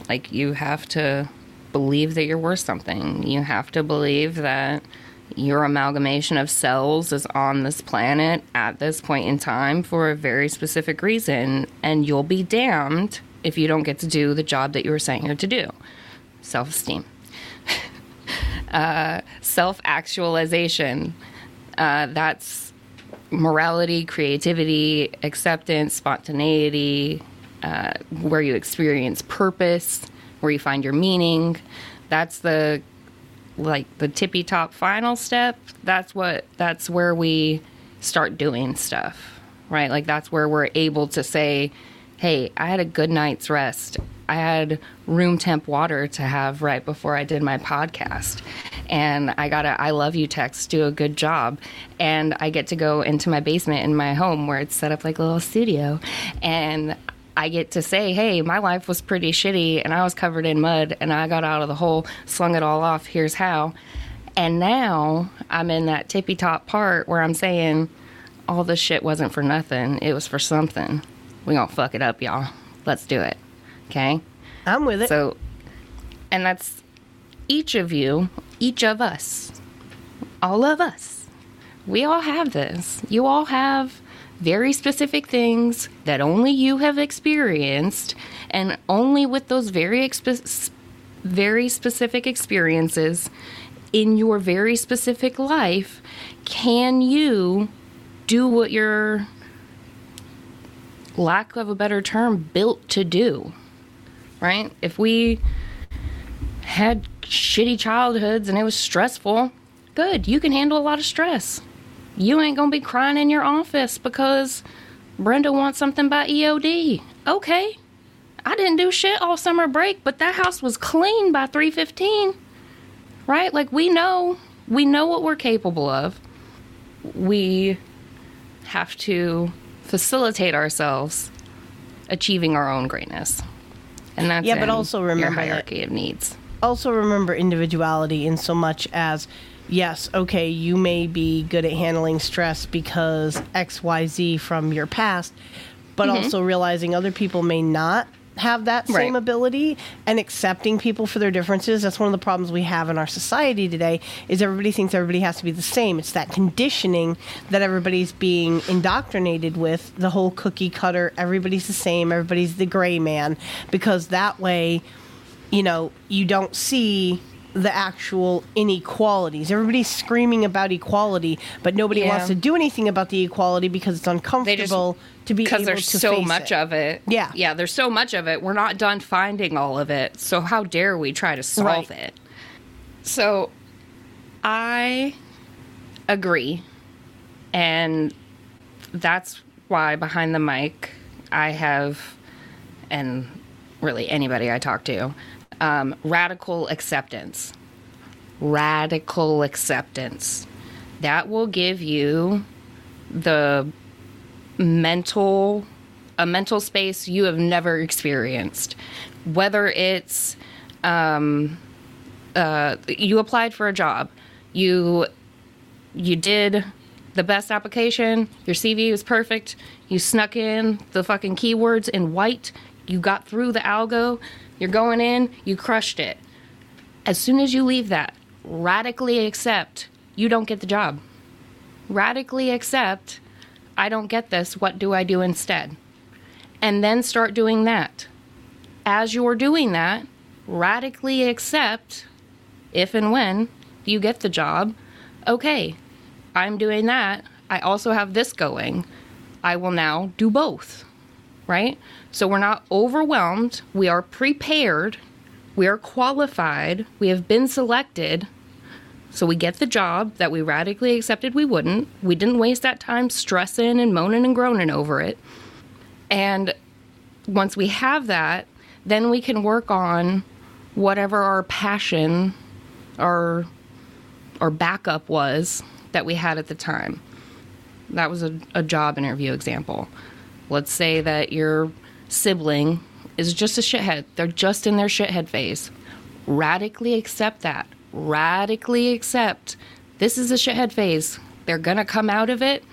Like you have to believe that you're worth something, you have to believe that your amalgamation of cells is on this planet at this point in time for a very specific reason, and you'll be damned if you don't get to do the job that you were sent here to do. Self esteem. <laughs> uh, Self actualization. Uh, that's morality, creativity, acceptance, spontaneity, uh, where you experience purpose, where you find your meaning. That's the like the tippy top final step. That's what that's where we start doing stuff, right? Like that's where we're able to say, "Hey, I had a good night's rest. I had room temp water to have right before I did my podcast." And I got a I love you text, do a good job. And I get to go into my basement in my home where it's set up like a little studio. And I get to say, hey, my life was pretty shitty and I was covered in mud and I got out of the hole, slung it all off. Here's how. And now I'm in that tippy top part where I'm saying, all this shit wasn't for nothing. It was for something. We gonna fuck it up, y'all. Let's do it. Okay? I'm with it. So, and that's each of you, each of us, all of us. We all have this. You all have very specific things that only you have experienced, and only with those very very specific experiences in your very specific life can you do what you're lack of a better term built to do right? If we had shitty childhoods and it was stressful good you can handle a lot of stress you ain't gonna be crying in your office because brenda wants something by eod okay. I didn't do shit all summer break but that house was clean by 315 right? Like we know we know what we're capable of. We have to facilitate ourselves achieving our own greatness. And that's Yeah, but also your remember that- hierarchy of needs. Also remember individuality in so much as yes okay you may be good at handling stress because xyz from your past but also realizing other people may not have that same Mm-hmm. Right. ability and accepting people for their differences that's one of the problems we have in our society today is everybody thinks everybody has to be the same it's that conditioning that everybody's being indoctrinated with the whole cookie cutter everybody's the same everybody's the gray man because that way you know, you don't see the actual inequalities. Everybody's screaming about equality, but nobody Yeah. wants to do anything about the equality because it's uncomfortable to be because there's so much it. of it Yeah. yeah there's so much of it we're not done finding all of it so how dare we try to solve Right. it so i agree and that's why behind the mic i have and really anybody i talk to um, radical acceptance. Radical acceptance. That will give you the mental a mental space you have never experienced. Whether it's um, uh, you applied for a job. You you did the best application. Your cv was perfect. You snuck in the fucking keywords in white. You got through the algo you're going in you crushed it as soon as you leave that radically accept you don't get the job radically accept I don't get this. What do I do instead? And then start doing that. As you're doing that, radically accept if and when you get the job, okay, I'm doing that. I also have this going. I will now do both, right? So we're not overwhelmed. We are prepared. We are qualified. We have been selected so we get the job that we radically accepted we wouldn't. We didn't waste that time stressing and moaning and groaning over it. And once we have that, then we can work on whatever our passion or or backup was that we had at the time. That was a, a job interview example. Let's say that your sibling is just a shithead. They're just in their shithead phase. Radically accept that radically accept this is a shithead phase. They're gonna come out of it.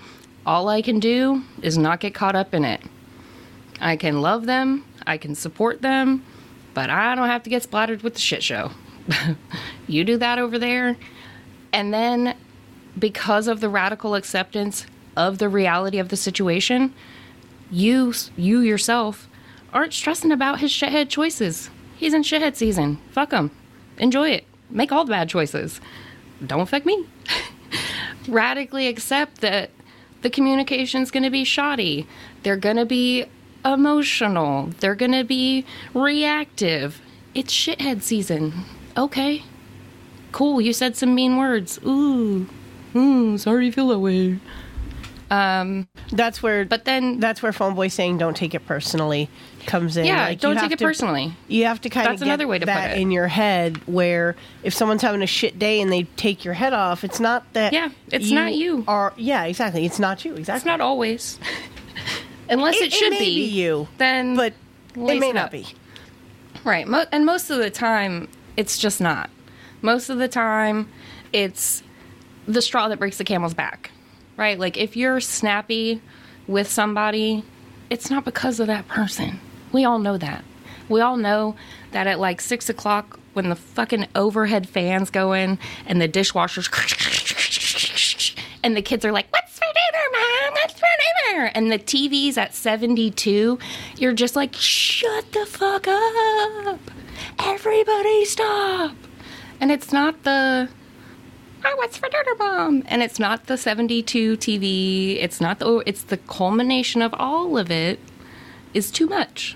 All I can do is not get caught up in it. I can love them, I can support them, but I don't have to get splattered with the shit show. <laughs> you do that over there. And then, because of the radical acceptance of the reality of the situation, you you yourself aren't stressing about his shithead choices. He's in shithead season. Fuck him. Enjoy it make all the bad choices. Don't affect me. <laughs> Radically accept that the communication's going to be shoddy. They're going to be emotional. They're going to be reactive. It's shithead season. Okay. Cool. You said some mean words. Ooh. Ooh, sorry you feel that way. Um, That's where. but then, that's where phone boy saying "Don't take it personally" comes in. yeah, Like, don't take it to- personally. You have to kind That's of get another way to put it. in your head. Where if someone's having a shit day and they take your head off, it's not that. Yeah, it's not you. Are yeah, exactly. It's not you. Exactly. It's not always. <laughs> Unless it, It- it should may be you, Then but it may it not up. be. Right. Mo- and most of the time, it's just not. Most of the time, it's the straw that breaks the camel's back. Right? Like, if you're snappy with somebody, it's not because of that person. We all know that. We all know that at like six o'clock, when the fucking overhead fans go in and the dishwasher's <laughs> and the kids are like, What's for dinner, mom? What's for dinner? And the TV's at 72, you're just like, Shut the fuck up. Everybody stop. And it's not the, Oh, what's for dinner, mom? And it's not the 72 TV. It's not the, oh, it's the culmination of all of it is too much.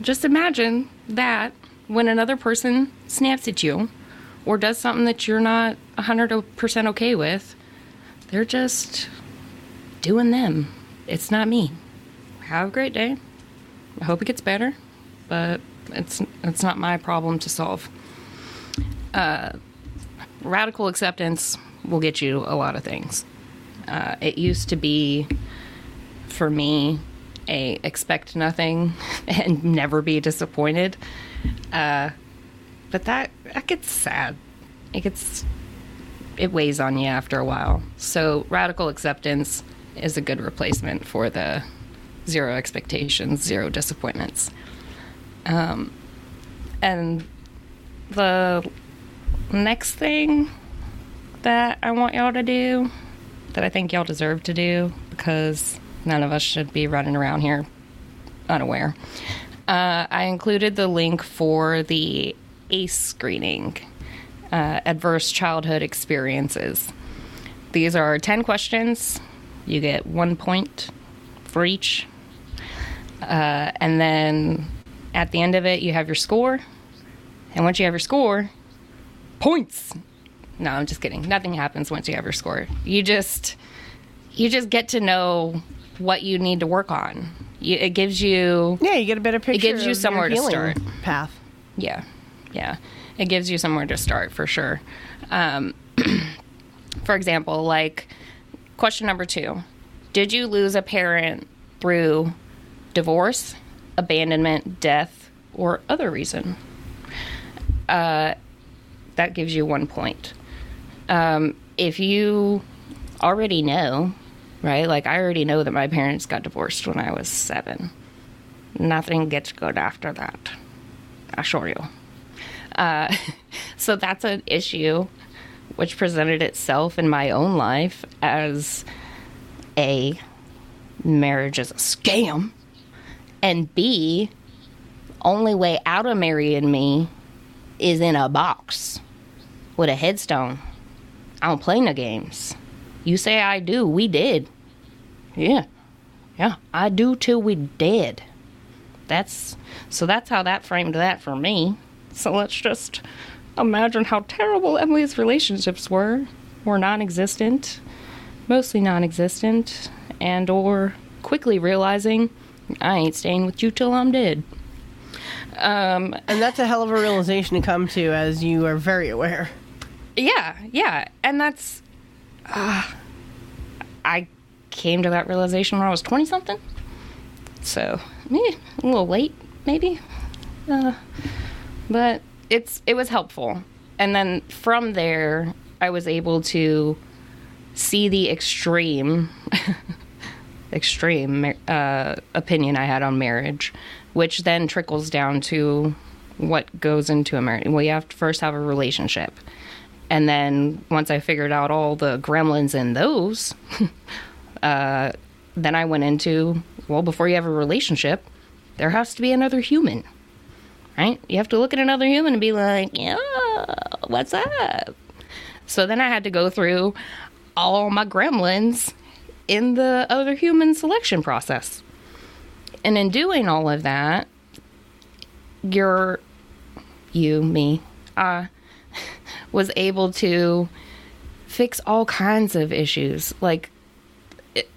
Just imagine that when another person snaps at you or does something that you're not 100% okay with, they're just doing them. It's not me. Have a great day. I hope it gets better, but it's it's not my problem to solve. Uh, radical acceptance will get you a lot of things. Uh, it used to be, for me, a expect nothing <laughs> and never be disappointed. Uh, but that that gets sad. It gets it weighs on you after a while. So radical acceptance is a good replacement for the zero expectations, zero disappointments. Um, and the next thing that I want y'all to do, that I think y'all deserve to do, because none of us should be running around here unaware. Uh, I included the link for the ACE screening, uh, Adverse Childhood Experiences. These are 10 questions. You get one point for each. Uh, and then at the end of it, you have your score. And once you have your score, points. No, I'm just kidding. Nothing happens once you have your score. You just you just get to know what you need to work on. You, it gives you Yeah, you get a better picture. It gives you of somewhere to start. Path. yeah, yeah. It gives you somewhere to start for sure. Um, <clears throat> for example, like question number two Did you lose a parent through divorce, abandonment, death, or other reason? Uh, that gives you one point. Um, if you already know, right? Like, I already know that my parents got divorced when I was seven. Nothing gets good after that. I assure you. Uh, <laughs> so that's an issue which presented itself in my own life as a marriage is a scam, and B, only way out of marrying me is in a box with a headstone. I don't play no games. You say I do, we did. Yeah. Yeah, I do till we dead. That's so that's how that framed that for me. So let's just imagine how terrible Emily's relationships were, were non-existent, mostly non-existent, and or quickly realizing I ain't staying with you till I'm dead. Um, And that's a hell of a realization to come to as you are very aware. yeah, yeah, and that's uh, I came to that realization when I was twenty something. So, eh, a little late, maybe. Uh, but it's it was helpful, and then from there, I was able to see the extreme, <laughs> extreme uh, opinion I had on marriage, which then trickles down to what goes into a marriage. Well, you have to first have a relationship. And then once I figured out all the gremlins in those, <laughs> uh, then I went into well, before you have a relationship, there has to be another human, right? You have to look at another human and be like, yeah, what's up? So then I had to go through all my gremlins in the other human selection process. And in doing all of that, you're, you, me, uh, <laughs> was able to fix all kinds of issues. Like it,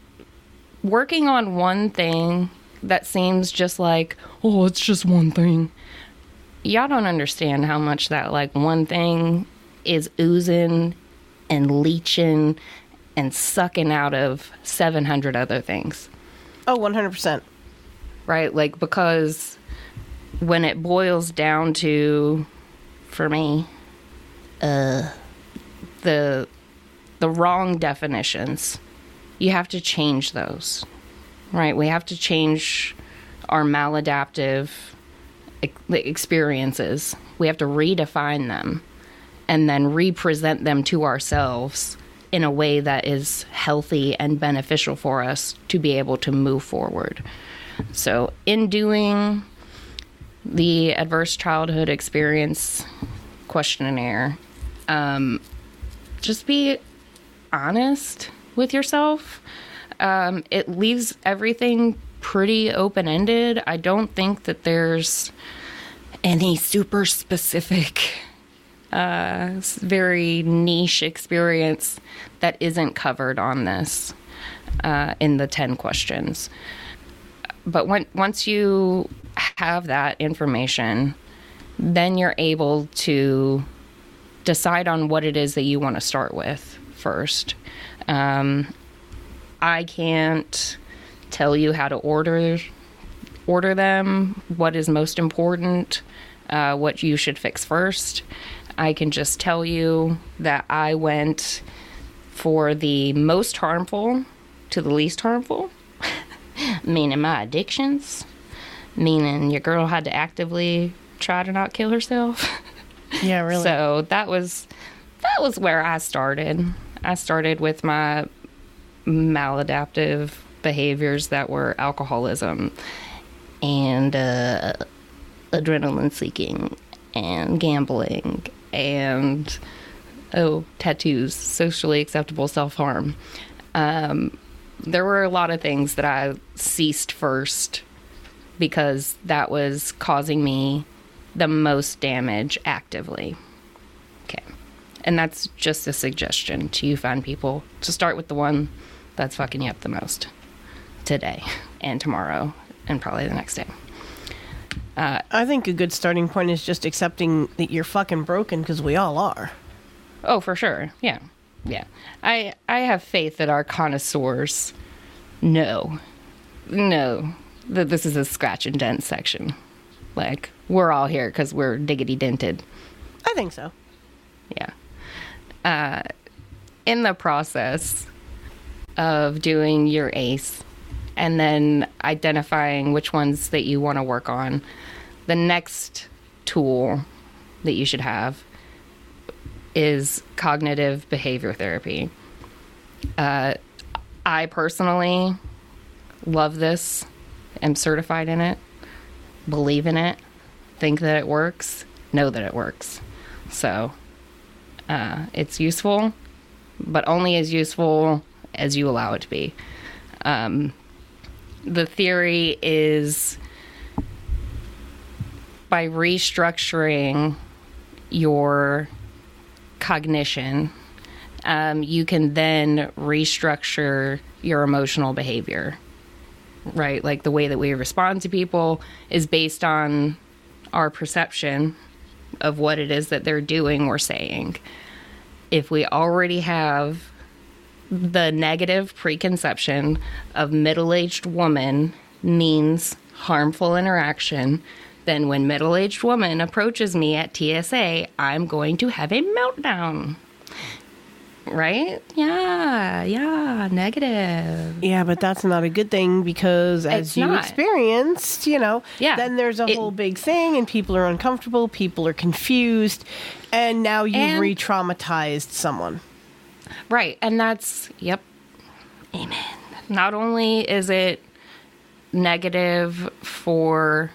working on one thing that seems just like, oh, it's just one thing. Y'all don't understand how much that like one thing is oozing and leeching and sucking out of 700 other things Oh, 100%. Right? Like because when it boils down to, for me, uh, the the wrong definitions, you have to change those, right? We have to change our maladaptive experiences. We have to redefine them, and then represent them to ourselves in a way that is healthy and beneficial for us to be able to move forward. So, in doing the adverse childhood experience questionnaire, um, just be honest with yourself. Um, it leaves everything pretty open ended. I don't think that there's any super specific, uh, very niche experience that isn't covered on this uh, in the 10 questions but when, once you have that information, then you're able to decide on what it is that you want to start with first. Um, I can't tell you how to order order them, what is most important, uh, what you should fix first. I can just tell you that I went for the most harmful to the least harmful meaning my addictions, meaning your girl had to actively try to not kill herself. <laughs> Yeah, really. So that was that was where I started. I started with my maladaptive behaviors that were alcoholism and uh, adrenaline seeking and gambling and oh tattoos, socially acceptable self harm. Um, there were a lot of things that I ceased first because that was causing me the most damage actively. Okay. And that's just a suggestion to you fun people to start with the one that's fucking you up the most today and tomorrow and probably the next day. I think a good starting point is just accepting that you're fucking broken because we all are. Oh, for sure. Yeah. Yeah. I I have faith that our connoisseurs know no. Th- This is a scratch and dent section. Like we're all here because we're diggity dented. I think so. Yeah. Uh, in the process of doing your ACE and then identifying which ones that you want to work on, the next tool that you should have is cognitive behavior therapy. Uh, I personally love this, am certified in it, believe in it, think that it works, know that it works. So uh, it's useful, but only as useful as you allow it to be. Um, the theory is by restructuring your cognition, um, you can then restructure your emotional behavior. Right? Like the way that we respond to people is based on our perception of what it is that they're doing or saying. If we already have the negative preconception of middle aged woman means harmful interaction, then when middle aged woman approaches me at TSA, I'm going to have a meltdown. Right? Yeah, yeah, negative. Yeah, but that's not a good thing because as It's you not. experienced, you know, Yeah. then there's a It- whole big thing and people are uncomfortable, people are confused, and now you've re traumatized someone. Right. And that's, yep. Amen. Not only is it negative for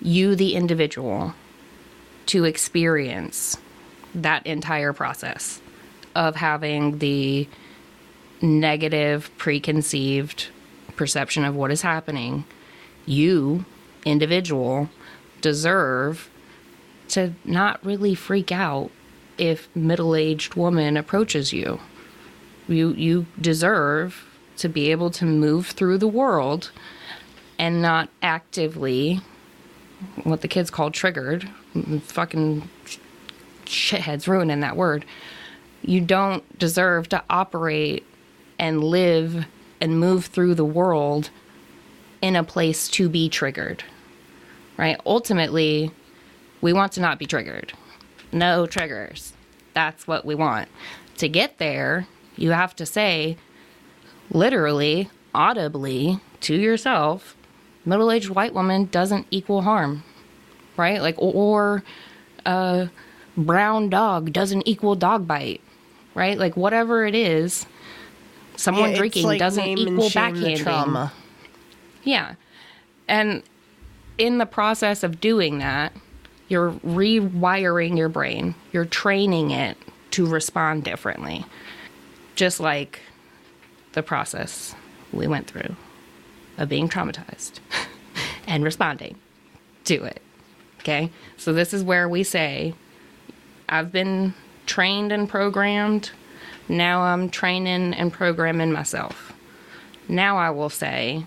you, the individual, to experience that entire process of having the negative, preconceived perception of what is happening, you, individual, deserve to not really freak out if middle-aged woman approaches you. You you deserve to be able to move through the world and not actively what the kids call triggered. Fucking shitheads ruining that word. You don't deserve to operate and live and move through the world in a place to be triggered. Right? Ultimately, we want to not be triggered. No triggers. That's what we want. To get there, you have to say, literally, audibly to yourself, middle aged white woman doesn't equal harm. Right? Like, or uh, brown dog doesn't equal dog bite. Right? Like, whatever it is, someone Yeah, drinking like doesn't equal backhanding. trauma. Yeah. And in the process of doing that, you're rewiring your brain. You're training it to respond differently. Just like the process we went through of being traumatized <laughs> and responding to it. Okay? So this is where we say I've been trained and programmed. Now I'm training and programming myself. Now I will say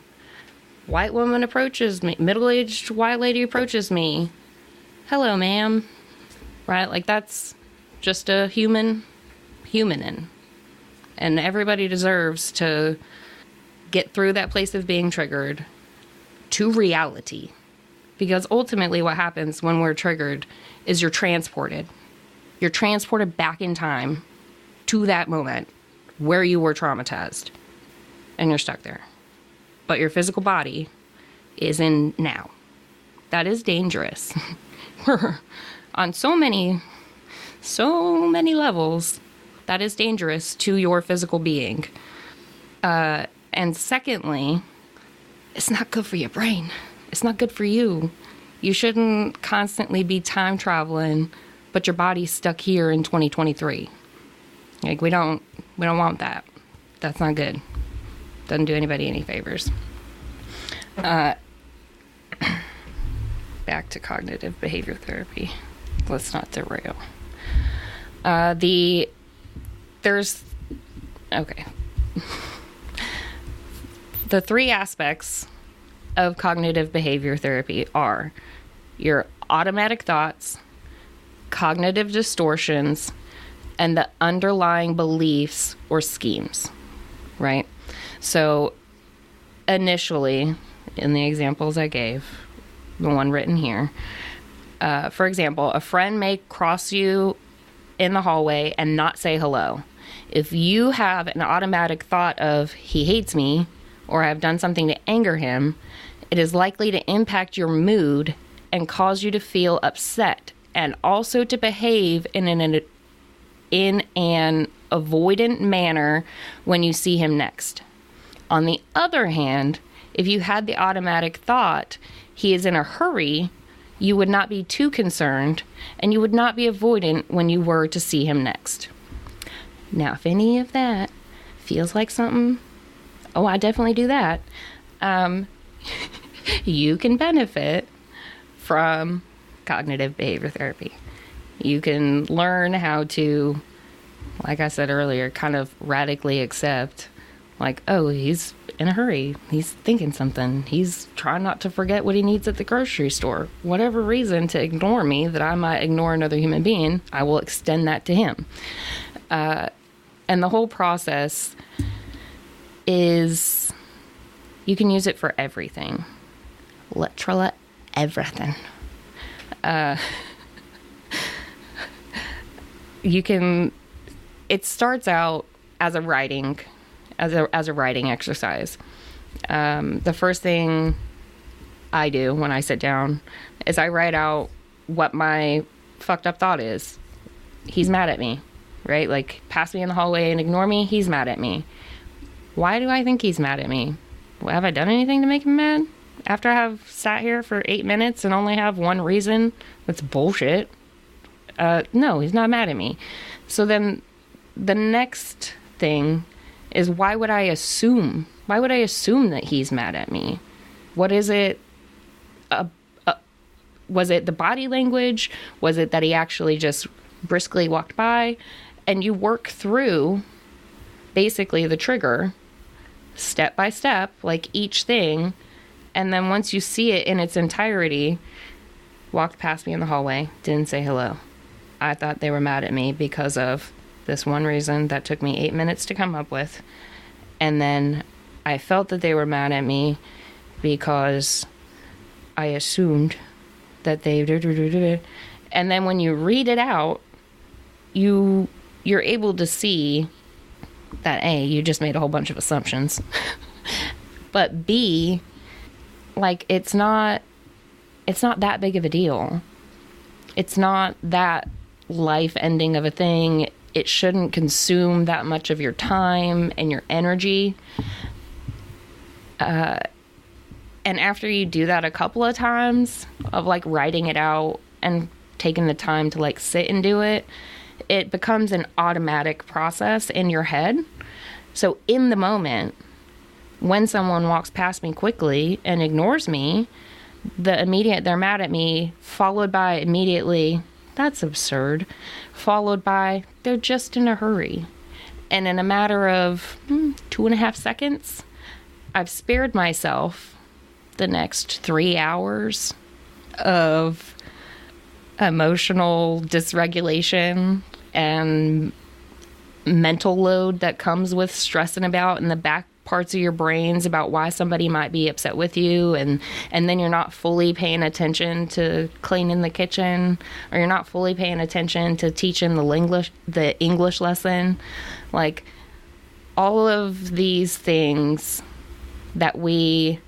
white woman approaches me, middle aged white lady approaches me. Hello, ma'am. Right? Like that's just a human humanin. And everybody deserves to get through that place of being triggered to reality. Because ultimately, what happens when we're triggered is you're transported. You're transported back in time to that moment where you were traumatized. And you're stuck there but your physical body is in now. That is dangerous. <laughs> we're On so many, so many levels, that is dangerous to your physical being. Uh, and secondly, it's not good for your brain. It's not good for you. You shouldn't constantly be time traveling, but your body's stuck here in 2023. Like we don't, we don't want that. That's not good doesn't do anybody any favors. Uh, <clears throat> back to cognitive behavior therapy. Let's not derail. Uh, the there's okay. <laughs> the three aspects of cognitive behavior therapy are your automatic thoughts, cognitive distortions, and the underlying beliefs or schemes, right? So initially, in the examples I gave, the one written here, uh, for example, a friend may cross you in the hallway and not say hello. If you have an automatic thought of, he hates me, or I've done something to anger him, it is likely to impact your mood and cause you to feel upset and also to behave in an in an avoidant manner when you see him next. On the other hand, if you had the automatic thought, he is in a hurry, you would not be too concerned and you would not be avoidant when you were to see him next. Now, if any of that feels like something, oh, I definitely do that, um, <laughs> you can benefit from cognitive behavior therapy. You can learn how to, like I said earlier, kind of radically accept, like, oh, he's in a hurry. He's thinking something. He's trying not to forget what he needs at the grocery store. Whatever reason to ignore me that I might ignore another human being, I will extend that to him. Uh, and the whole process is you can use it for everything. Literally everything. Uh, <laughs> you can it starts out as a writing as a as a writing exercise. Um, the first thing I do when I sit down is I write out what my fucked up thought is. He's mad at me, right? Like pass me in the hallway and ignore me. He's mad at me. Why do I think he's mad at me? Have I done anything to make him mad? After I have sat here for eight minutes and only have one reason that's bullshit. Uh, no, he's not mad at me. So then the next thing is why would I assume? Why would I assume that he's mad at me? What is it? Uh, uh, was it the body language? Was it that he actually just briskly walked by? And you work through basically the trigger step by step, like each thing. And then once you see it in its entirety, walked past me in the hallway, didn't say hello. I thought they were mad at me because of this one reason that took me eight minutes to come up with. And then I felt that they were mad at me because I assumed that they. And then when you read it out, you you're able to see that a you just made a whole bunch of assumptions, <laughs> but b like it's not it's not that big of a deal. It's not that life ending of a thing it shouldn't consume that much of your time and your energy. Uh, and after you do that a couple of times of like writing it out and taking the time to like sit and do it, it becomes an automatic process in your head. So in the moment, when someone walks past me quickly and ignores me, the immediate they're mad at me, followed by immediately, that's absurd, followed by they're just in a hurry. And in a matter of hmm, two and a half seconds, I've spared myself the next three hours of emotional dysregulation and mental load that comes with stressing about in the back parts of your brains about why somebody might be upset with you and and then you're not fully paying attention to cleaning the kitchen or you're not fully paying attention to teaching the English the English lesson. Like all of these things that we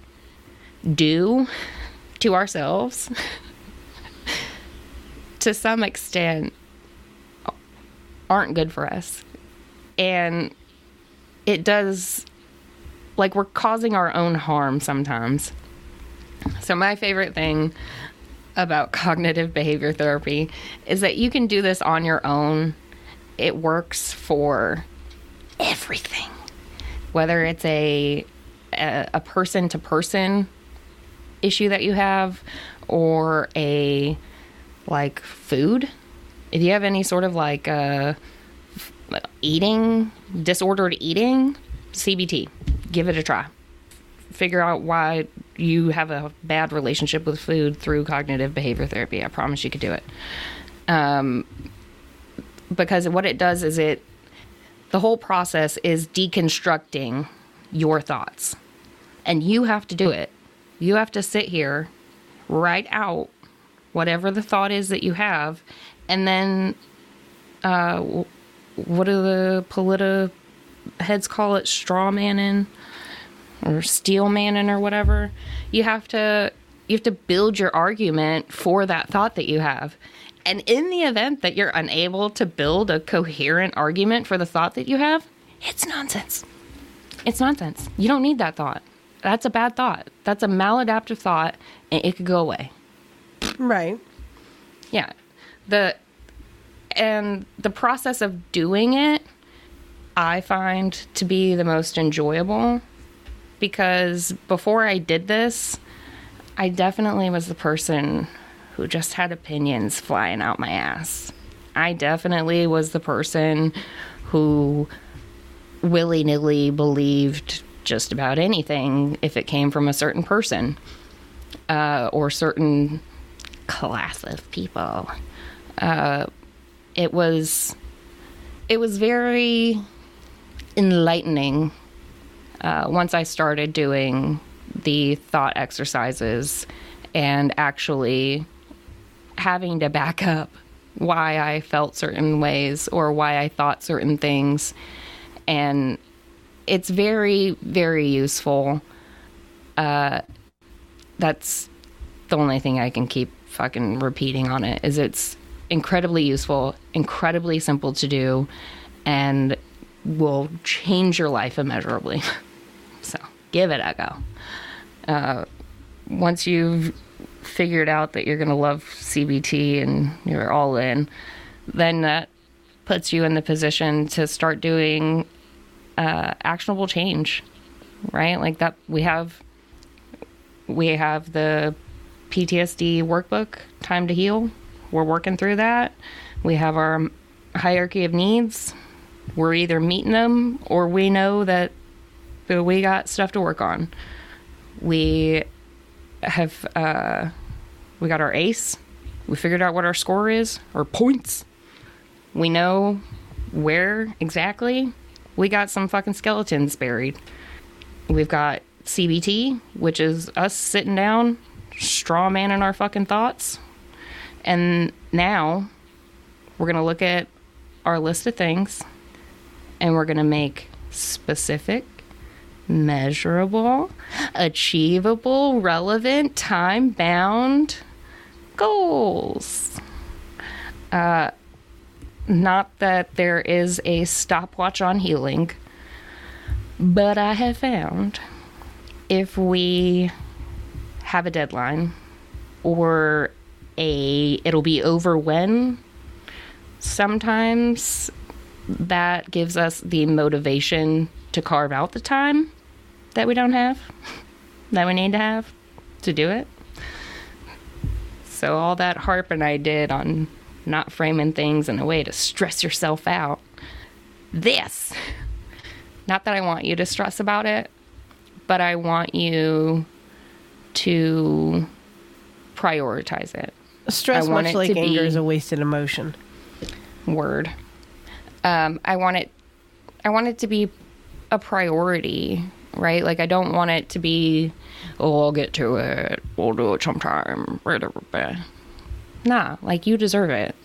do to ourselves <laughs> to some extent aren't good for us and it does like we're causing our own harm sometimes. So, my favorite thing about <laughs> cognitive behavior therapy is that you can do this on your own. It works for everything, whether it's a a person to person issue that you have or a like food. If you have any sort of like uh, eating disordered eating, CBT give it a try. Figure out why you have a bad relationship with food through cognitive behavior therapy. I promise you could do it. Um, because what it does is it, the whole process is deconstructing your thoughts. And you have to do it. You have to sit here, write out whatever the thought is that you have, and then uh, what do the politi heads call it? Straw manning or steel manning or whatever. You have to you have to build your argument for that thought that you have. And in the event that you're unable to build a coherent argument for the thought that you have, it's nonsense. It's nonsense. You don't need that thought. That's a bad thought. That's a maladaptive thought and it could go away. Right. Yeah. The and the process of doing it I find to be the most enjoyable because before I did this, I definitely was the person who just had opinions flying out my ass. I definitely was the person who willy nilly believed just about anything if it came from a certain person uh, or certain class of people. Uh, it was it was very enlightening uh, once I started doing the thought exercises and actually having to back up why I felt certain ways or why I thought certain things. And it's very, very useful. Uh, that's the only thing I can keep fucking repeating on it is it's incredibly useful, incredibly simple to do, and will change your life immeasurably. <laughs> so give it a go. Uh, once you've figured out that you're going to love CBT and you're all in, then that puts you in the position to start doing uh, actionable change, right? Like that, we have we have the PTSD workbook, Time to Heal. We're working through that. We have our hierarchy of needs. We're either meeting them or we know that we got stuff to work on. We have uh, we got our ACE. We figured out what our score is, our points. We know where exactly. We got some fucking skeletons buried. We've got CBT, which is us sitting down, straw manning our fucking thoughts. And now we're going to look at our list of things and we're going to make specific, measurable, achievable, relevant, time bound goals. Uh, not that there is a stopwatch on healing, but I have found if we have a deadline or a it'll be over when? Sometimes that gives us the motivation to carve out the time that we don't have <laughs> that we need to have to do it. So all that harping i did on not framing things in a way to stress yourself out this <laughs> not that i want you to stress about it but i want you to prioritize it Stress, I want much it like to anger, be- is a wasted emotion. word. Um, I want it. I want it to be a priority, right? Like I don't want it to be, oh, I'll get to it. We'll do it sometime. Nah, like you deserve it.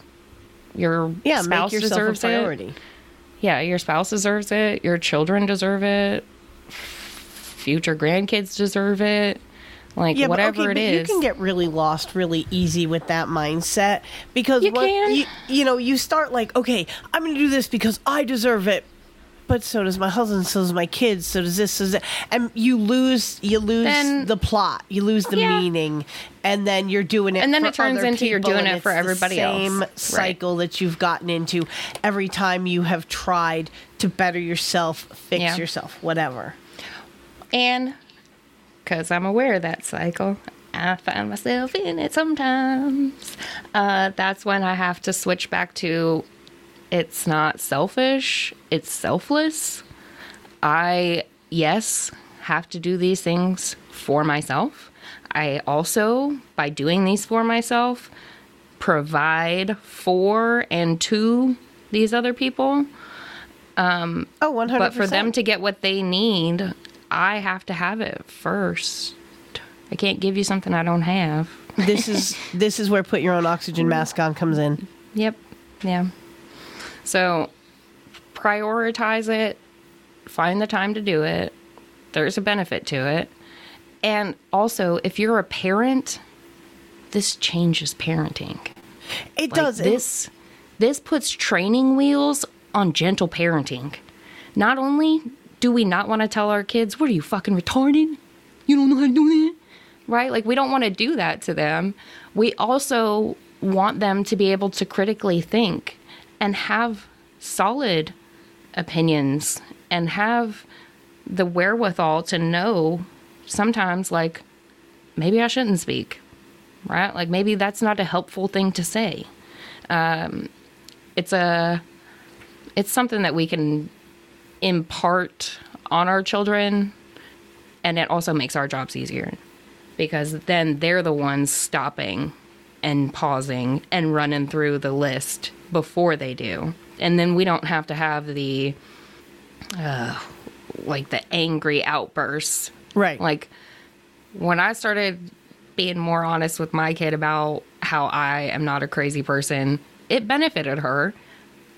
Your Yeah, spouse make yourself a deserves it. Yeah, your spouse deserves it. Your children deserve it. Future grandkids deserve it. Like Yeah, whatever but, okay, it but is. you can get really lost really easy with that mindset because You what- can. You, you know you start like okay I'm going to do this because I deserve it, but so does my husband, so does my kids, so does this, so does that, and you lose you lose Then- the plot, you lose the Yeah. meaning, and then you're doing it, And then it turns into you're doing it for it's the everybody else. Same Right. cycle that you've gotten into every time you have tried to better yourself, fix Yeah. yourself, whatever. And because I'm aware of that cycle, I find myself in it sometimes. Uh, that's when I have to switch back to it's not selfish, it's selfless. I, yes, have to do these things for myself. I also, by doing these for myself, provide for and to these other people. Oh, 100. But for them to get what they need, I have to have it first. I can't give you something I don't have. This is <laughs> this is where put your own oxygen mask on comes in. Yep. Yeah. So prioritize it, find the time to do it. There's a benefit to it. And also, if you're a parent, this changes parenting. It Like, does. this this puts training wheels on gentle parenting. Not only do we not want to tell our kids, "What are you fucking retarded? You don't know how to do that." Right? Like we don't want to do that to them. We also want them to be able to critically think and have solid opinions and have the wherewithal to know sometimes like maybe I shouldn't speak. Right? Like maybe that's not a helpful thing to say um, it's a it's something that we can impart on our children and it also makes our jobs easier because then they're the ones stopping and pausing and running through the list before they do and then we don't have to have the uh, like the angry outbursts right. like when I started being more honest with my kid about how I am not a crazy person, it benefited her.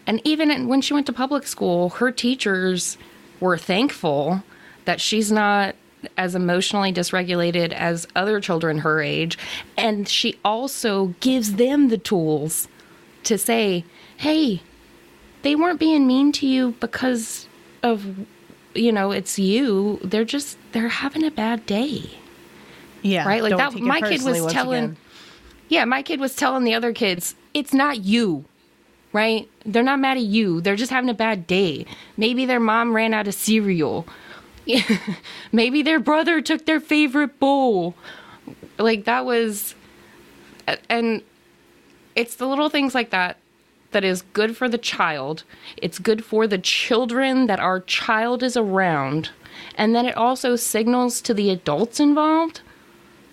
And even in- when she went to public school, her teachers were thankful that she's not as emotionally dysregulated as other children her age. And she also gives them the tools to say, hey, they weren't being mean to you because of, you know, it's you. They're just, they're having a bad day yeah. right? Like that. My kid was telling, again. yeah, my kid was telling the other kids, it's not you, right? They're not mad at you. They're just having a bad day. Maybe their mom ran out of cereal. <laughs> Maybe their brother took their favorite bowl. Like that was, and it's the little things like that that is good for the child. It's good for the children that our child is around. And then it also signals to the adults involved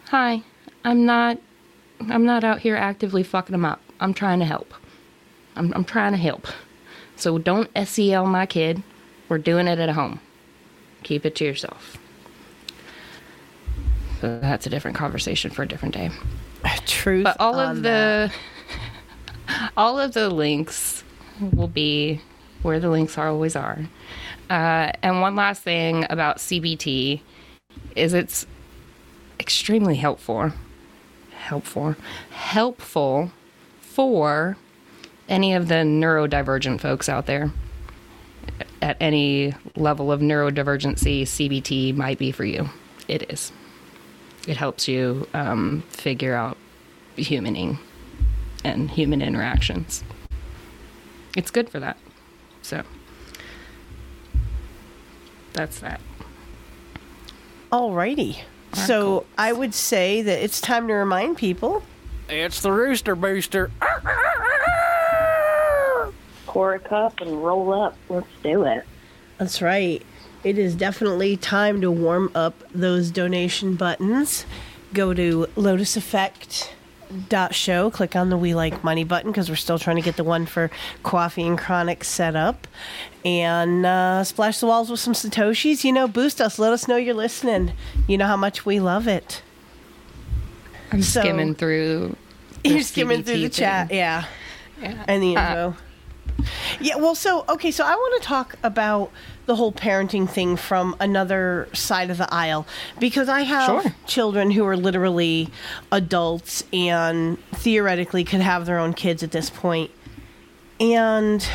hi i'm not i'm not out here actively fucking them up i'm trying to help i'm, I'm trying to help. So don't SEL my kid. We're doing it at home. Keep it to yourself. So that's a different conversation for a different day. Truth. but all of that. the <laughs> all of the links will be where the links are always are. Uh, and one last thing about cbt is it's extremely helpful. Helpful. Helpful for any of the neurodivergent folks out there at any level of neurodivergency cbt might be for you it is it helps you um, figure out humaning and human interactions it's good for that so that's that Alrighty. So I would say that it's time to remind people. It's the Rooster Booster. <laughs> Pour a cup and roll up. Let's do it. That's right. It is definitely time to warm up those donation buttons. Go to Lotus Effect dot show click on the we like money button because we're still trying to get the one for coffee and chronic set up and uh, splash the walls with some satoshis you know boost us let us know you're listening you know how much we love it i'm So- skimming through <laughs> you're skimming through the CBT chat yeah Yeah. and the Uh, info. Yeah, well, so okay, so I want to talk about the whole parenting thing from another side of the aisle because I have Sure. children who are literally adults and theoretically could have their own kids at this point, and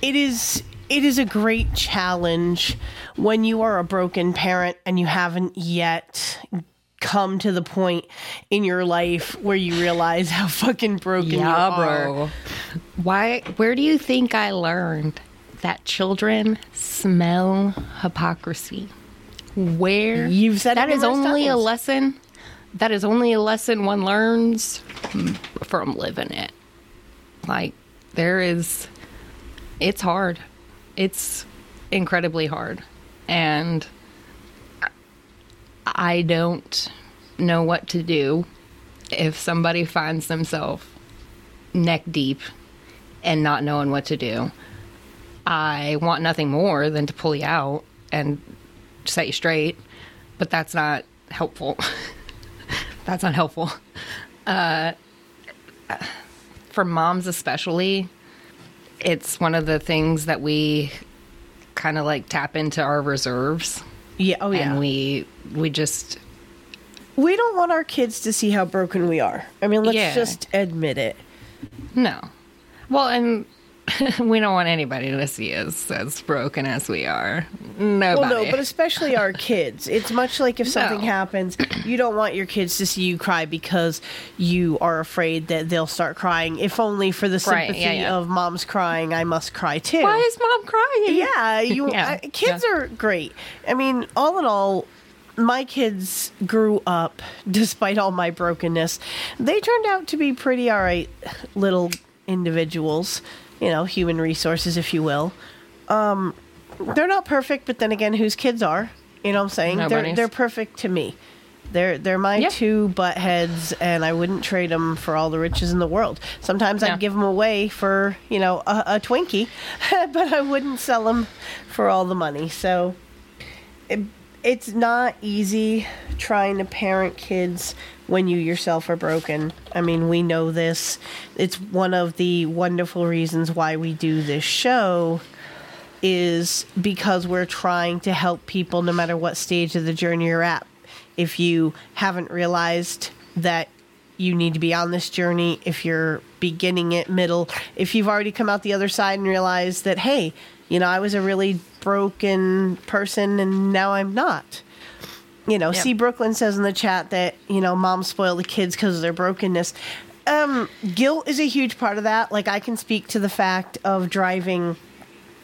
it is it is a great challenge when you are a broken parent and you haven't yet come to the point in your life where you realize how fucking broken you yeah are. bro why where do you think i learned that children smell hypocrisy? Where? You've said that is only a lesson. That is only a lesson one learns from living it. Like there is it's hard. It's incredibly hard. And i don't know what to do if somebody finds themselves neck deep and not knowing what to do i want nothing more than to pull you out and set you straight, but that's not helpful. <laughs> that's not helpful. Uh, for moms, especially, it's one of the things that we kind of like tap into our reserves. Yeah. Oh yeah. And we we just we don't want our kids to see how broken we are. I mean, let's Yeah. just admit it. no. Well, and <laughs> we don't want anybody to see us as broken as we are. Nobody. Well, no, but especially our kids. It's much like if something No. happens, you don't want your kids to see you cry because you are afraid that they'll start crying. If only for the Right, sympathy yeah, yeah. of mom's crying, I must cry too. Why is mom crying? yeah, <laughs> you Yeah, uh, kids are great. I mean, all in all, my kids grew up <laughs> despite all my brokenness. They turned out to be pretty all right little individuals, you know, human resources if you will. Um they're not perfect, but then again, whose kids are? You know what I'm saying? They're they're perfect to me. They're they're my Yeah. two butt heads, and I wouldn't trade them for all the riches in the world. Sometimes Yeah. I'd give them away for you know a, a Twinkie, <laughs> but I wouldn't sell them for all the money. So it, it's not easy trying to parent kids when you yourself are broken. I mean, we know this. It's one of the wonderful reasons why we do this show is because we're trying to help people no matter what stage of the journey you're at. If you haven't realized that you need to be on this journey, if you're beginning it, middle, if you've already come out the other side and realized that, hey, you know, I was a really broken person and now I'm not. You know, Yep. see, Brooklyn says in the chat that, you know, moms spoil the kids because of their brokenness. Um, guilt is a huge part of that. Like, I can speak to the fact of driving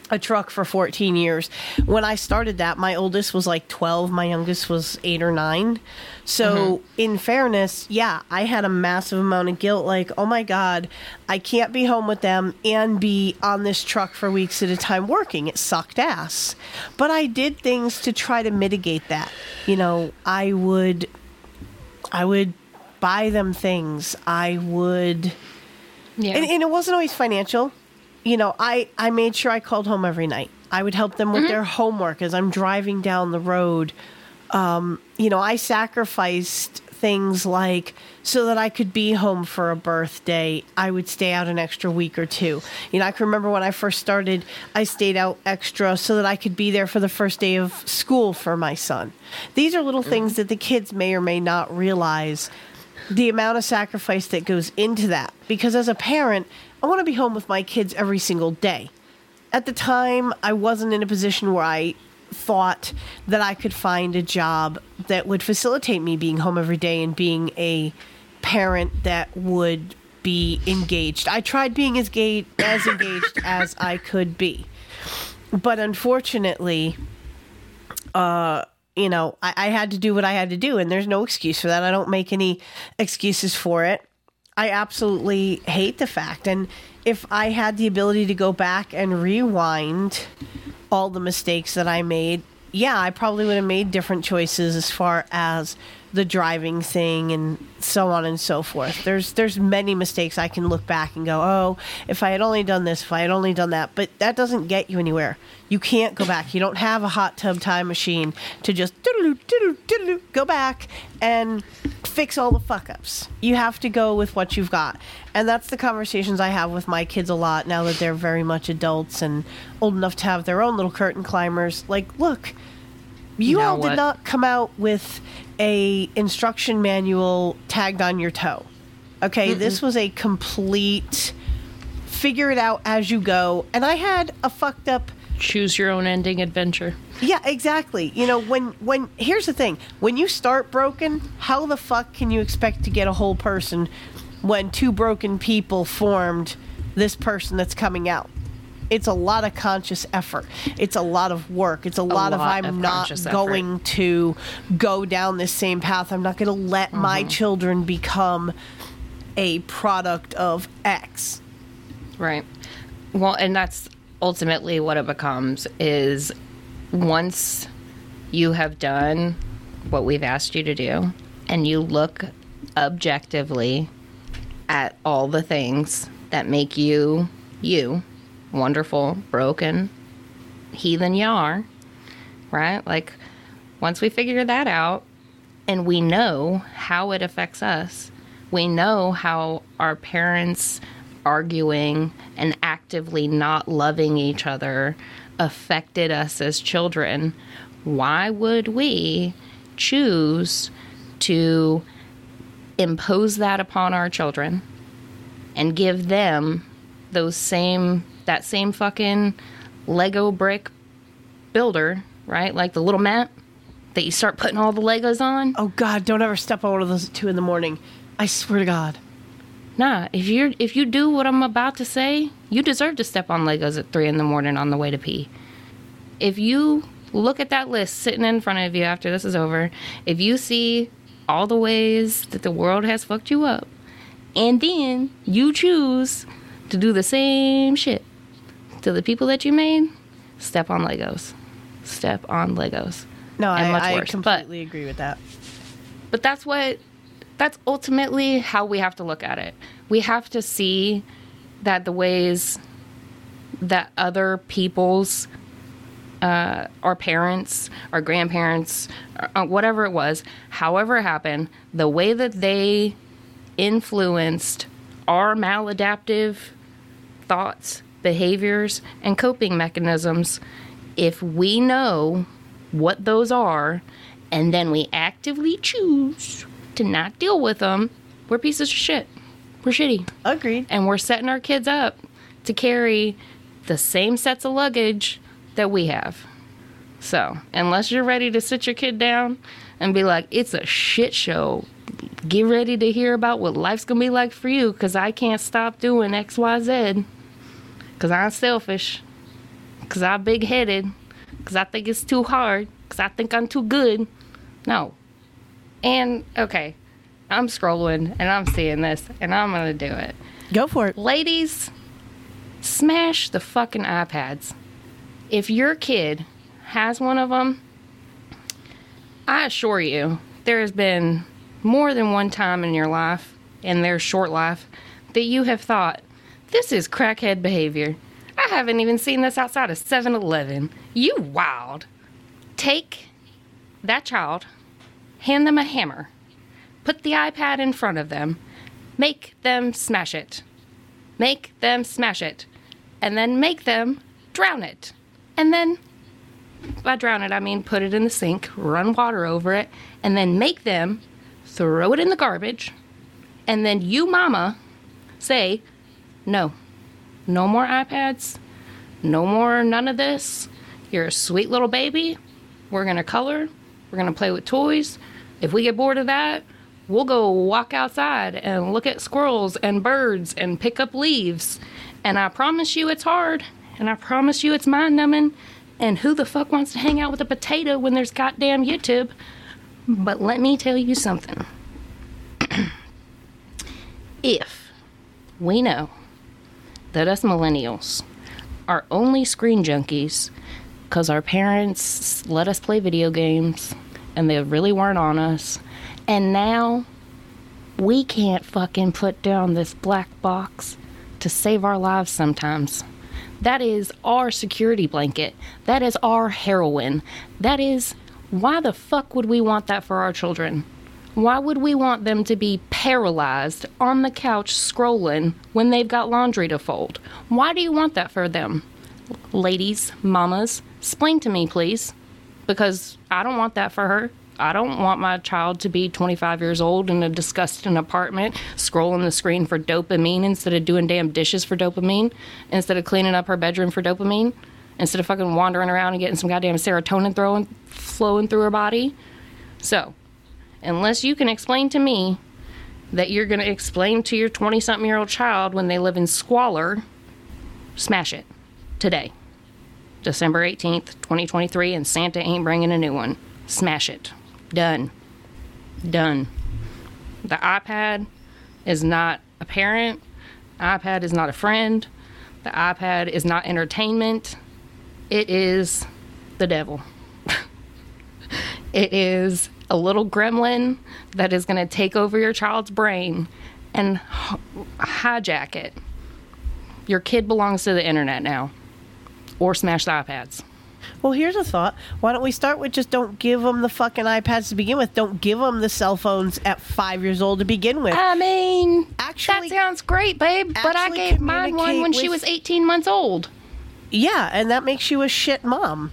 a truck for 14 years. When I started that, my oldest was like 12, my youngest was 8 or 9. So, mm-hmm. in fairness, yeah, I had a massive amount of guilt like, "Oh my god, I can't be home with them and be on this truck for weeks at a time working. It sucked ass." But I did things to try to mitigate that. You know, I would I would buy them things. I would yeah. and, and it wasn't always financial. You know, I, I made sure I called home every night. I would help them with their homework as I'm driving down the road. Um, you know, I sacrificed things like so that I could be home for a birthday, I would stay out an extra week or two. You know, I can remember when I first started, I stayed out extra so that I could be there for the first day of school for my son. These are little things that the kids may or may not realize the amount of sacrifice that goes into that. Because as a parent, I want to be home with my kids every single day. At the time, I wasn't in a position where I thought that I could find a job that would facilitate me being home every day and being a parent that would be engaged. I tried being as gay, as engaged <coughs> as I could be. But unfortunately, uh, you know, I, I had to do what I had to do, and there's no excuse for that. I don't make any excuses for it. I absolutely hate the fact. And if I had the ability to go back and rewind all the mistakes that I made, yeah, I probably would have made different choices as far as the driving thing and so on and so forth. There's there's many mistakes I can look back and go, "Oh, if I had only done this, if I had only done that." But that doesn't get you anywhere. You can't go back. You don't have a hot tub time machine to just go back and fix all the fuck ups. You have to go with what you've got. And that's the conversations I have with my kids a lot now that they're very much adults and old enough to have their own little curtain climbers. Like, look, you Now all did what? not come out with a instruction manual tagged on your toe. Okay, this was a complete figure it out as you go. And I had a fucked up Choose your own ending adventure. yeah, exactly. You know, when when here's the thing: when you start broken, how the fuck can you expect to get a whole person when two broken people formed this person that's coming out? It's a lot of conscious effort. It's a lot of work. It's a, lot, of I'm of not conscious effort. going to go down this same path. I'm not going to let my Mm-hmm. children become a product of X. Right. Well, and that's ultimately what it becomes is once you have done what we've asked you to do and you look objectively at all the things that make you you wonderful broken heathen you are right? Like once we figure that out and we know how it affects us, we know how our parents arguing and actively not loving each other affected us as children, why would we choose to impose that upon our children and give them those same that same fucking Lego brick builder, right? Like the little mat that you start putting all the Legos on. Oh God, don't ever step on one of those at two in the morning. I swear to God. Nah, if you're if you do what I'm about to say, you deserve to step on Legos at three in the morning on the way to pee. If you look at that list sitting in front of you after this is over, if you see all the ways that the world has fucked you up, and then you choose to do the same shit to the people that you made, step on Legos. Step on Legos. No, And I, much I worse, but- completely agree with that. But that's what that's ultimately how we have to look at it. We have to see that the ways that other people's uh, our parents, our grandparents, uh, whatever it was, however it happened, the way that they influenced our maladaptive thoughts, behaviors, and coping mechanisms, if we know what those are and then we actively choose to not deal with them, we're pieces of shit. We're shitty. Agreed. And we're setting our kids up to carry the same sets of luggage that we have. So, unless you're ready to sit your kid down and be like, it's a shit show, get ready to hear about what life's gonna be like for you because I can't stop doing XYZ. Because I'm selfish. Because I'm big headed. Because I think it's too hard. Because I think I'm too good. No. And, okay, I'm scrolling and I'm seeing this and I'm gonna do it. Go for it. Ladies, smash the fucking iPads. If your kid has one of them, I assure you, there has been more than one time in your life, in their short life, that you have thought, this is crackhead behavior. I haven't even seen this outside of 7 Eleven. You wild. Take that child, hand them a hammer, put the iPad in front of them, make them smash it. Make them smash it. And then make them drown it. And then, by drown it, I mean put it in the sink, run water over it, and then make them throw it in the garbage. And then you, mama, say, no, no more iPads, no more none of this. You're a sweet little baby. We're going to color, we're going to play with toys. If we get bored of that, we'll go walk outside and look at squirrels and birds and pick up leaves. And I promise you it's hard. And I promise you it's mind numbing. And who the fuck wants to hang out with a potato when there's goddamn YouTube? But let me tell you something. <clears throat> if we know that us millennials are only screen junkies because our parents let us play video games and they really weren't on us, and now we can't fucking put down this black box to save our lives sometimes. That is our security blanket. That is our heroin. That is why the fuck would we want that for our children? Why would we want them to be paralyzed on the couch scrolling when they've got laundry to fold? Why do you want that for them? Ladies, mamas, explain to me, please. Because I don't want that for her. I don't want my child to be 25 years old in a disgusting apartment, scrolling the screen for dopamine instead of doing damn dishes for dopamine, instead of cleaning up her bedroom for dopamine, instead of fucking wandering around and getting some goddamn serotonin throwing, flowing through her body. So, unless you can explain to me that you're going to explain to your 20 something year old child when they live in squalor, smash it today. December 18th, 2023, and Santa ain't bringing a new one. Smash it. Done. Done. The iPad is not a parent. iPad is not a friend. The iPad is not entertainment. It is the devil. <laughs> it is a little gremlin that is going to take over your child's brain and hijack it. Your kid belongs to the internet now. Or smash the iPads. Well, here's a thought. Why don't we start with just don't give them the fucking iPads to begin with? Don't give them the cell phones at five years old to begin with. I mean, Actually- that sounds great, babe. But I gave mine one when she was 18 months old. yeah, and that makes you a shit mom.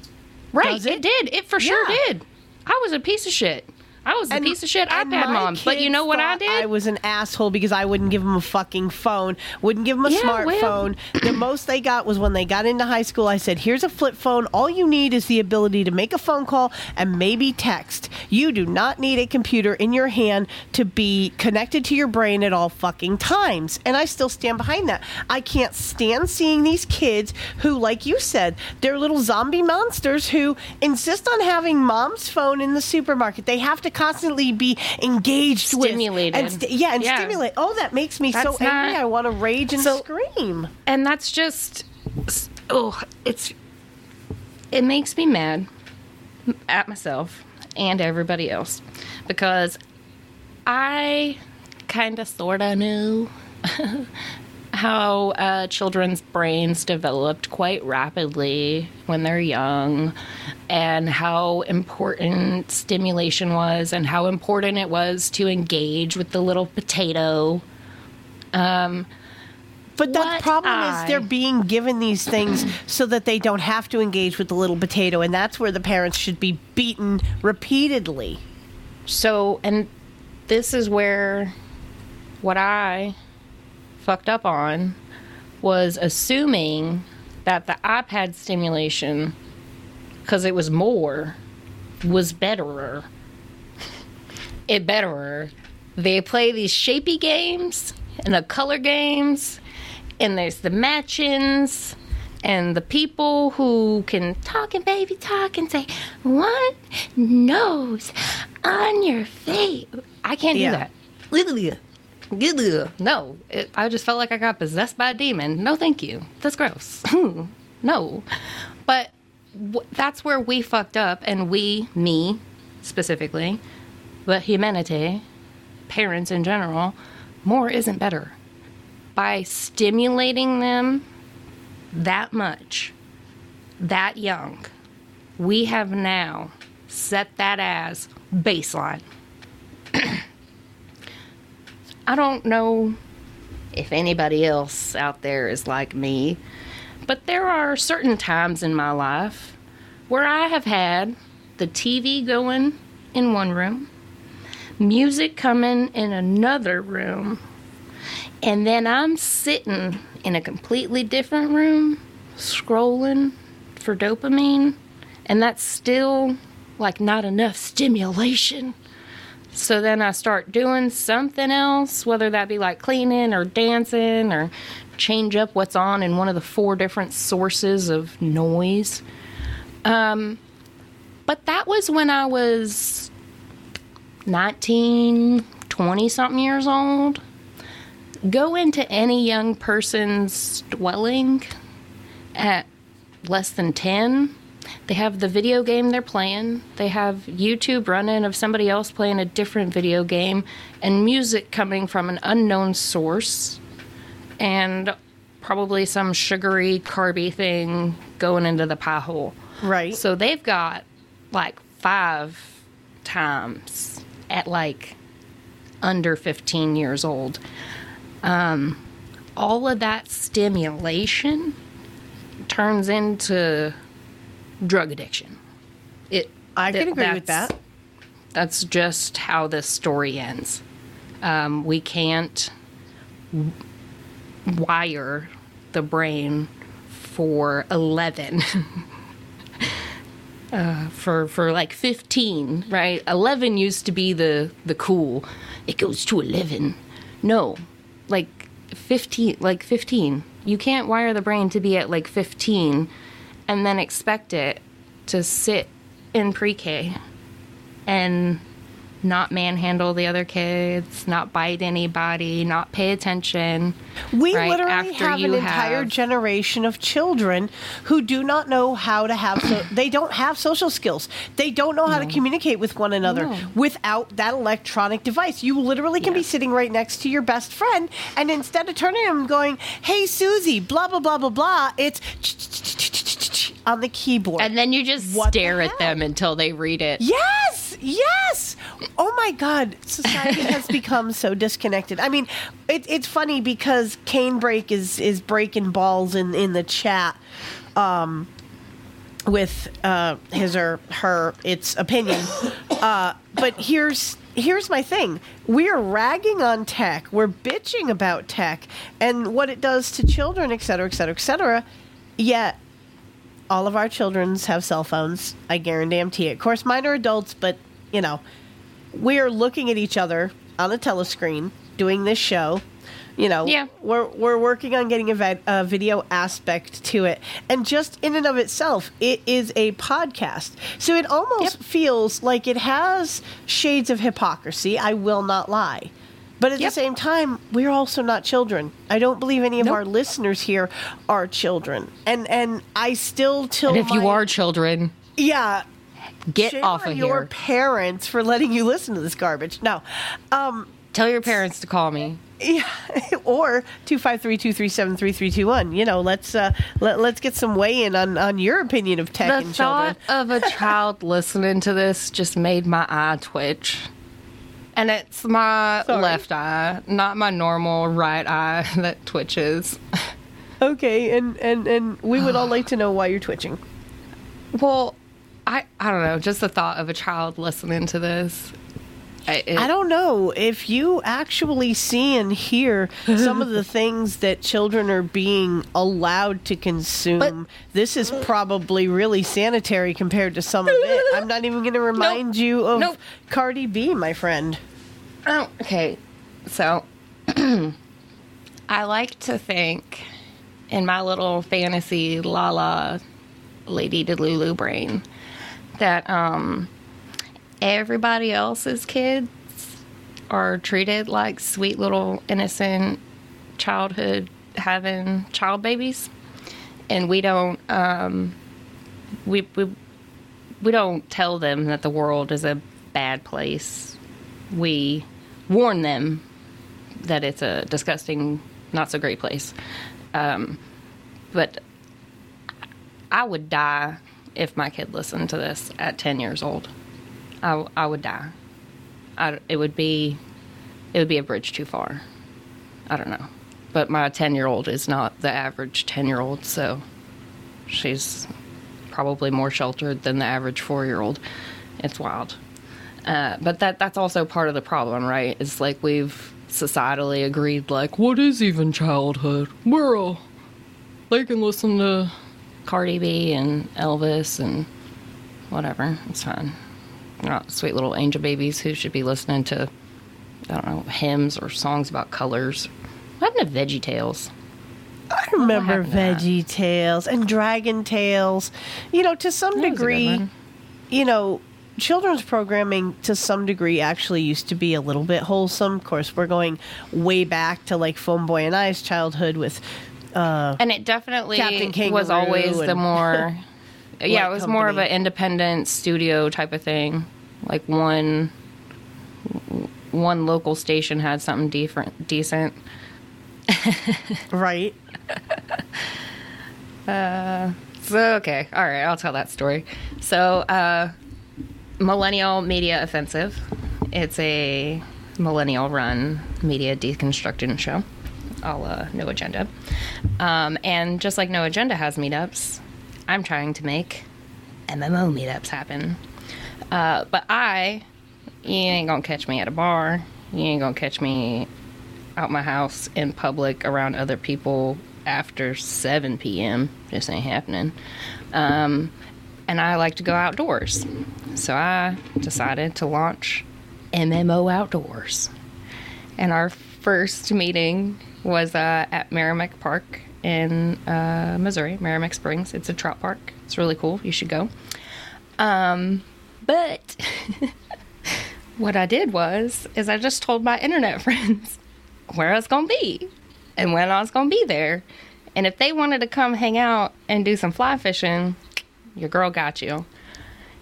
Right, it? it? did. It for sure did. I was a piece of shit. I was a piece of shit iPad mom. But you know what I did? I was an asshole because I wouldn't give them a fucking phone, wouldn't give them a Yeah, well- smartphone. the most they got was when they got into high school. I said, "Here's a flip phone. All you need is the ability to make a phone call and maybe text. You do not need a computer in your hand to be connected to your brain at all fucking times." And I still stand behind that. I can't stand seeing these kids who, like you said, they're little zombie monsters who insist on having mom's phone in the supermarket. They have to constantly be engaged with and st- yeah, and Yeah. stimulate. Oh, that makes me so That's angry. I want to rage and So- scream. and that's just oh it's it makes me mad at myself and everybody else because i kind of sort of knew <laughs> how uh, children's brains developed quite rapidly when they're young and how important stimulation was and how important it was to engage with the little potato But the problem I- is they're being given these things so that they don't have to engage with the little potato, and that's where the parents should be beaten repeatedly. So, and this is where what I fucked up on was assuming that the iPad stimulation, because it was more, was betterer. It betterer. They play these shapy games and the color games, and there's the matchings. And the people who can talk and baby talk and say, one nose on your face. I can't Yeah. do that. No, it, I just felt like I got possessed by a demon. No, thank you. That's gross. <laughs> no. But w- that's where we fucked up, and we, me specifically, but humanity, parents in general, more isn't better. By stimulating them that much, that young, we have now set that as baseline. <clears throat> I don't know if anybody else out there is like me, but there are certain times in my life where I have had the TV going in one room, music coming in another room, and then I'm sitting in a completely different room scrolling for dopamine, and that's still like not enough stimulation. So then I start doing something else, whether that be like cleaning or dancing or change up what's on in one of the four different sources of noise. Um, but that was when I was 19, 20 something years old. Go into any young person's dwelling at less than 10 they have the video game they're playing. They have youtube running of somebody else playing a different video game and music coming from an unknown source and probably some sugary carby thing going into the pie hole. Right. so they've got like five times at like under 15 years old. Um, all of that stimulation turns into drug addiction. It. I can th- agree with that's- that. That's just how this story ends. Um, we can't w- wire the brain for eleven. <laughs> uh, for for like fifteen, right? Eleven used to be the the cool. It goes to eleven. No, like fifteen. Like fifteen. You can't wire the brain to be at like fifteen and then expect it to sit in pre-K and not manhandle the other kids, not bite anybody, not pay attention. We right, literally after have an entire have- generation of children who do not know how to have so <clears throat> they don't have social skills. They don't know how to communicate with one another No. without that electronic device. You literally can be sitting right next to your best friend and instead of turning and going, "Hey Susie, blah blah blah blah blah," it's on the keyboard. And then you just What the stare at them until they read it. Yes, yes. Oh my God, society has <laughs> become so disconnected. I mean, it, it's funny because Cane Break is is breaking balls in in the chat. Um, with uh, his or her its opinion, <laughs> uh, but here's here's my thing: we're ragging on tech, we're bitching about tech and what it does to children, et cetera, et cetera, et cetera. Yet all of our childrens have cell phones. I guarantee it. Of course, mine are adults, but you know, we are looking at each other on a telescreen doing this show. You know, Yeah. we're we're working on getting a, a video aspect to it, and just in and of itself, it is a podcast. So it almost Yep. feels like it has shades of hypocrisy. I will not lie. But at Yep. the same time, we're also not children. I don't believe any of Nope. our listeners here are children, and and I still till And if you are children, yeah, get off of your here. parents for letting you listen to this garbage. No, um, Tell your parents to call me. yeah, <laughs> or two five three two three seven three three two one. You know, let's uh, let let's get some weigh in on on your opinion of tech The and children. thought of a child <laughs> listening to this just made my eye twitch. And it's my Sorry. left eye, not my normal right eye <laughs> that twitches. Okay, and and and we would all like to know why you're twitching. Well, I I don't know, just the thought of a child listening to this. I, it- I don't know if you actually see and hear some of the <laughs> things that children are being allowed to consume. But- this is probably really sanitary compared to some of it. I'm not even going <laughs> to remind you of Nope. Cardi B, my friend. Oh, okay. So, <clears throat> I like to think in my little fantasy la la Lady Delulu brain that um, everybody else's kids are treated like sweet little innocent childhood having child babies and we don't um, we, we we don't tell them that the world is a bad place we warn them that it's a disgusting, not so great place. Um, but I would die if my kid listened to this at 10 years old. I, I would die. I, it would be it would be a bridge too far. I don't know. But my 10 year old is not the average 10 year old, so she's probably more sheltered than the average four year old. It's wild. Uh, but that that's also part of the problem, right? It's like we've societally agreed, like, what is even childhood? We're all they can listen to Cardi B and Elvis and whatever. It's fine. They're not sweet little angel babies who should be listening to I don't know hymns or songs about colors. What happened to Veggie Tales? I remember happened? Veggie Tales and Dragon Tales. You know, to some That was a good degree, you know, children's programming to some degree actually used to be a little bit wholesome. Of course, we're going way back to like Phone Boy and I's childhood with Uh, And it definitely Captain was Kangaroo always the more <laughs> <laughs> yeah, it was more of an independent studio type of thing. Like one one local station had something different decent. <laughs> right. <laughs> So okay, all right, I'll tell that story. So, uh, Millennial Media Offensive. It's a millennial-run media deconstruction show. All uh, No Agenda, um, and just like No Agenda has meetups, I'm trying to make MMO meetups happen. Uh, but I, you ain't gonna catch me at a bar. You ain't gonna catch me out my house in public around other people after 7 p.m. Just ain't happening. Um, and I like to go outdoors. So I decided to launch MMO Outdoors. And our first meeting was uh, at Maramec Park in uh, Missouri, Maramec Springs. It's a trout park. It's really cool. You should go. Um, but <laughs> what I did was is I just told my internet <laughs> friends where I was gonna be and when I was gonna be there. And if they wanted to come hang out and do some fly fishing, your girl got you.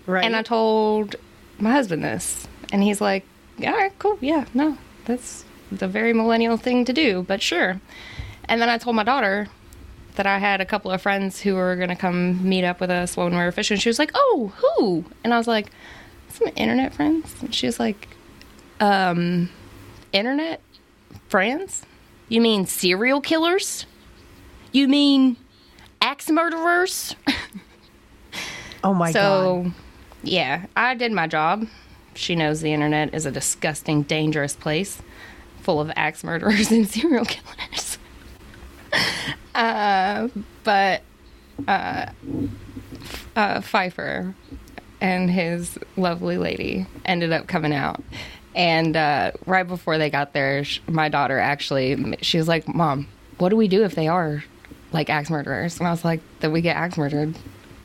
Right. And I told my husband this, and he's like, "All right, cool, yeah, no, that's the very millennial thing to do, but sure." And then I told my daughter, that I had a couple of friends who were going to come meet up with us when we were fishing. She was like, "Oh, who?" And I was like, "Some internet friends." And she was like, "Um, internet friends? You mean serial killers? You mean axe murderers?" Oh my so, god. So, yeah, I did my job. She knows the internet is a disgusting, dangerous place full of axe murderers <laughs> and serial killers. <laughs> uh, but uh, uh, Pfeiffer and his lovely lady ended up coming out. And uh, right before they got there, sh- my daughter actually, she was like, Mom, what do we do if they are like axe murderers? And I was like, Then we get axe murdered. <laughs>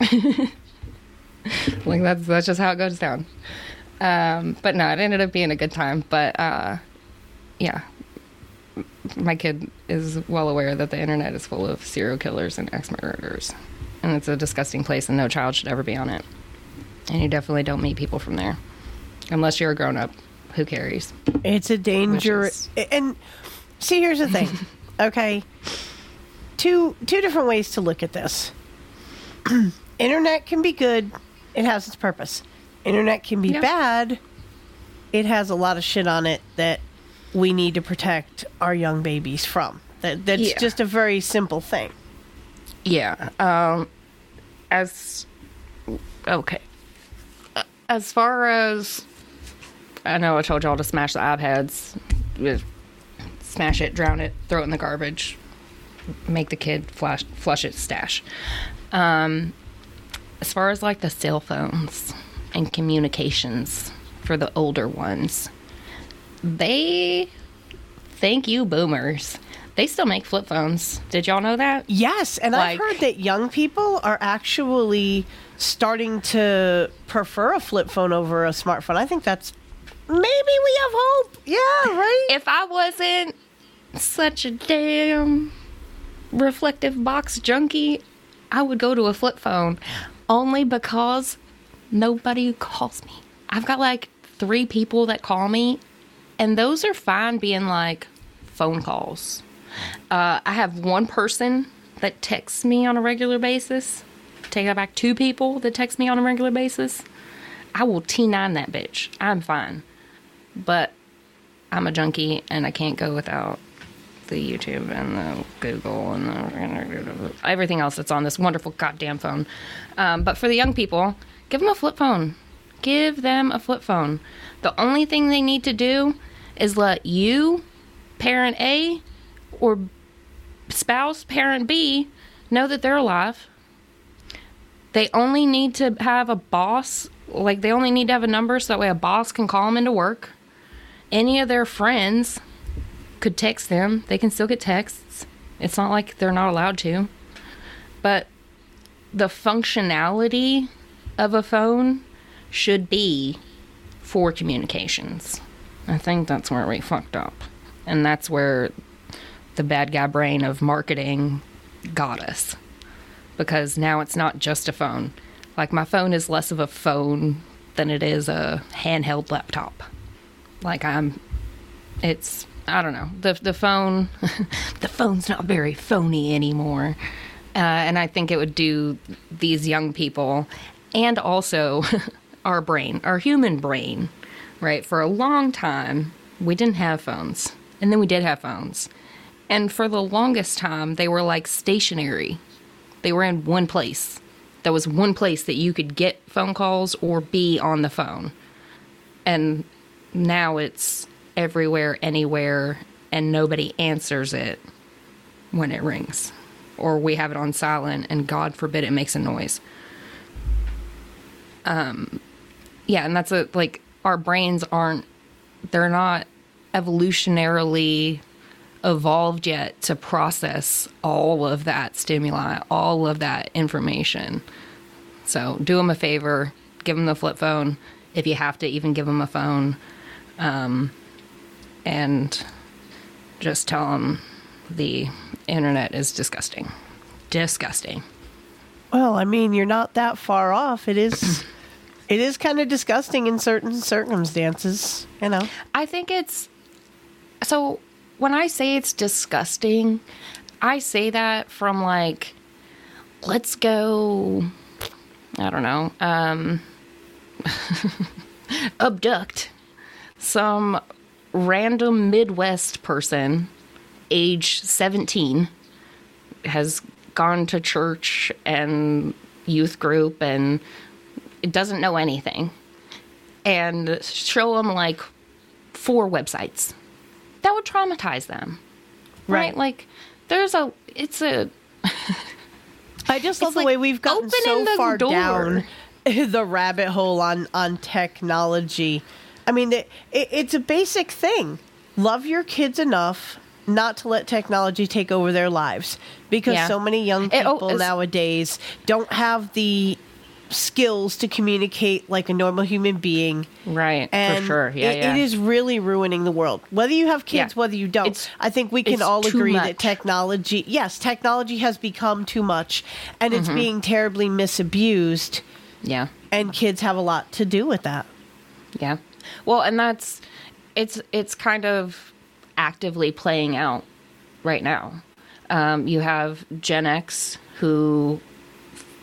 like that's that's just how it goes down. Um, but no, it ended up being a good time. But uh, yeah, my kid is well aware that the internet is full of serial killers and ex murderers, and it's a disgusting place, and no child should ever be on it. And you definitely don't meet people from there, unless you're a grown up who carries. It's a dangerous. And see, here's the thing. <laughs> okay, two two different ways to look at this. <clears throat> Internet can be good. It has its purpose. Internet can be Yeah. bad. It has a lot of shit on it that we need to protect our young babies from. That that's Yeah. just a very simple thing. Yeah. Um, as okay. Uh, As far as I know, I told y'all to smash the iPads, Uh, smash it, drown it, throw it in the garbage, make the kid flush flush its stash. Um, as far as like the cell phones and communications for the older ones, they thank you boomers. They still make flip phones. Did y'all know that? Yes, and I've heard that young people are actually starting to prefer a flip phone over a smartphone. I think that's maybe we have hope. Yeah, right. <laughs> if I wasn't such a damn reflective box junkie, I would go to a flip phone only because nobody calls me. I've got like three people that call me, and those are fine being like phone calls. Uh, I have one person that texts me on a regular basis. Take that back, two people that text me on a regular basis. I will T9 that bitch. I'm fine. But I'm a junkie and I can't go without the YouTube and the Google and the, everything else that's on this wonderful goddamn phone. Um, but for the young people, give them a flip phone. Give them a flip phone. The only thing they need to do is let you, parent A, or spouse, parent B, know that they're alive. They only need to have a boss, like, they only need to have a number so that way a boss can call them into work any of their friends could text them. They can still get texts. It's not like they're not allowed to. But the functionality of a phone should be for communications. I think that's where we fucked up. And that's where the bad guy brain of marketing got us. Because now it's not just a phone. Like my phone is less of a phone than it is a handheld laptop like I'm it's I don't know the the phone <laughs> the phone's not very phony anymore uh, and I think it would do these young people and also <laughs> our brain our human brain right for a long time we didn't have phones. And then we did have phones. And for the longest time they were like stationary. They were in one place. There was one place that you could get phone calls or be on the phone. And now it's everywhere, anywhere, and nobody answers it when it rings. Or we have it on silent, and God forbid it makes a noise. Um, yeah, and that's a like our brains aren't, they're not evolutionarily evolved yet to process all of that stimuli, all of that information. So do them a favor, give them the flip phone if you have to even give them a phone, um, and just tell them the internet is disgusting, disgusting. Well, I mean, you're not that far off. It is it is kind of disgusting in certain circumstances, you know. I think it's so when I say it's disgusting, I say that from like, let's go, I don't know, um, <laughs> abduct some random Midwest person, age 17, has gone to church and youth group and doesn't know anything, and show them like four websites. That would traumatize them. Right? Right. Like, there's a, it's a, I just love the like way we've gotten so the far door. down <laughs> the rabbit hole on on technology. I mean, it, it, it's a basic thing. Love your kids enough not to let technology take over their lives because Yeah. so many young It- oh, people nowadays don't have the skills to communicate like a normal human being. right, And for sure. Yeah, it, yeah. it is really ruining the world. Whether you have kids, Yeah. whether you don't, It's- I think we can all agree much. that technology, yes, technology has become too much, and Mm-hmm. it's being terribly misused. Yeah. And kids have a lot to do with that. Yeah. Well, and that's it's it's kind of actively playing out right now. Um, you have Gen X who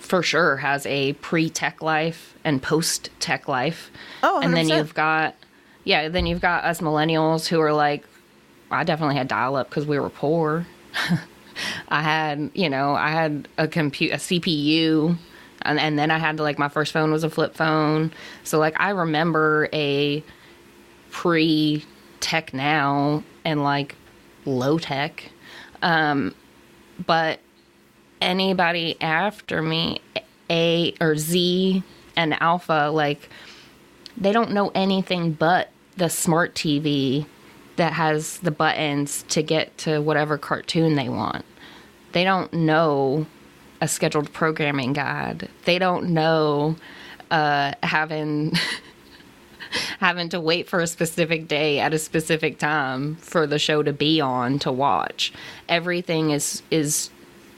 for sure has a pre-tech life and post-tech life. Oh, and then you've got yeah, then you've got us millennials who are like I definitely had dial-up because we were poor. <laughs> I had, you know, I had a compute a CPU and, and then I had to, like my first phone was a flip phone. So like I remember a pre tech now and like low tech. Um but anybody after me A or Z and Alpha like they don't know anything but the smart TV that has the buttons to get to whatever cartoon they want. They don't know a scheduled programming guide. They don't know uh, having <laughs> having to wait for a specific day at a specific time for the show to be on to watch. Everything is is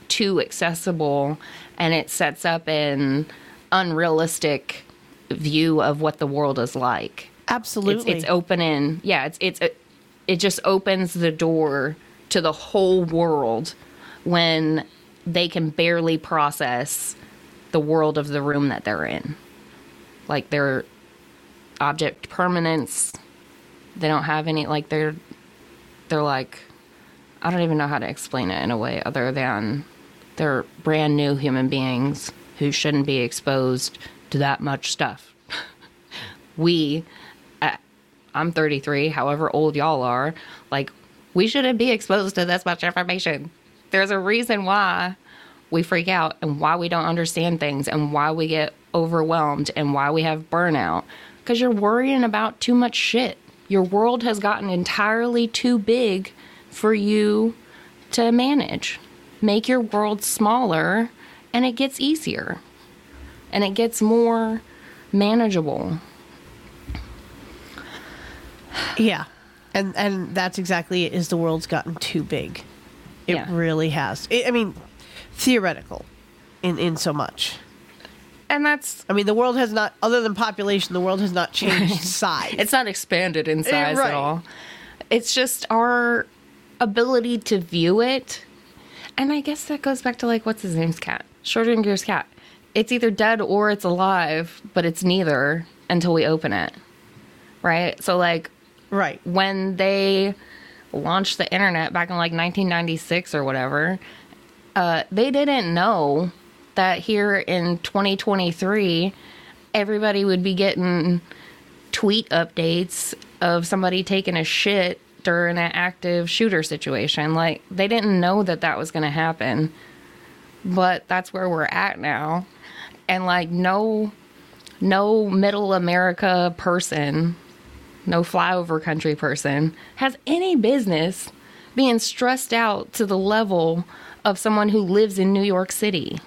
too accessible and it sets up an unrealistic view of what the world is like. Absolutely. It's, it's opening. Yeah, it's it's it just opens the door to the whole world when they can barely process the world of the room that they're in. Like their object permanence, they don't have any like they're they're like I don't even know how to explain it in a way other than they're brand new human beings who shouldn't be exposed to that much stuff. <laughs> we uh, I'm 33, however old y'all are, like we shouldn't be exposed to this much information. There's a reason why we freak out and why we don't understand things and why we get overwhelmed and why we have burnout because you're worrying about too much shit. Your world has gotten entirely too big for you to manage. Make your world smaller and it gets easier and it gets more manageable. yeah. And and that's exactly it. Is the world's gotten too big? It Yeah. really has. I I mean, theoretical, in in so much. And that's I mean, the world has not, other than population, the world has not <laughs> changed size. it's not expanded in size right. at all. It's just our ability to view it. And I guess that goes back to like what's his name's cat? Schrodinger's cat. It's either dead or it's alive, but it's neither until we open it. Right? So like right. when they launched the internet back in like 1996 or whatever, uh, they didn't know that here in 2023, everybody would be getting tweet updates of somebody taking a shit during an active shooter situation. Like, they didn't know that that was going to happen. But that's where we're at now. And like, no, no middle America person no flyover country person has any business being stressed out to the level of someone who lives in New York City.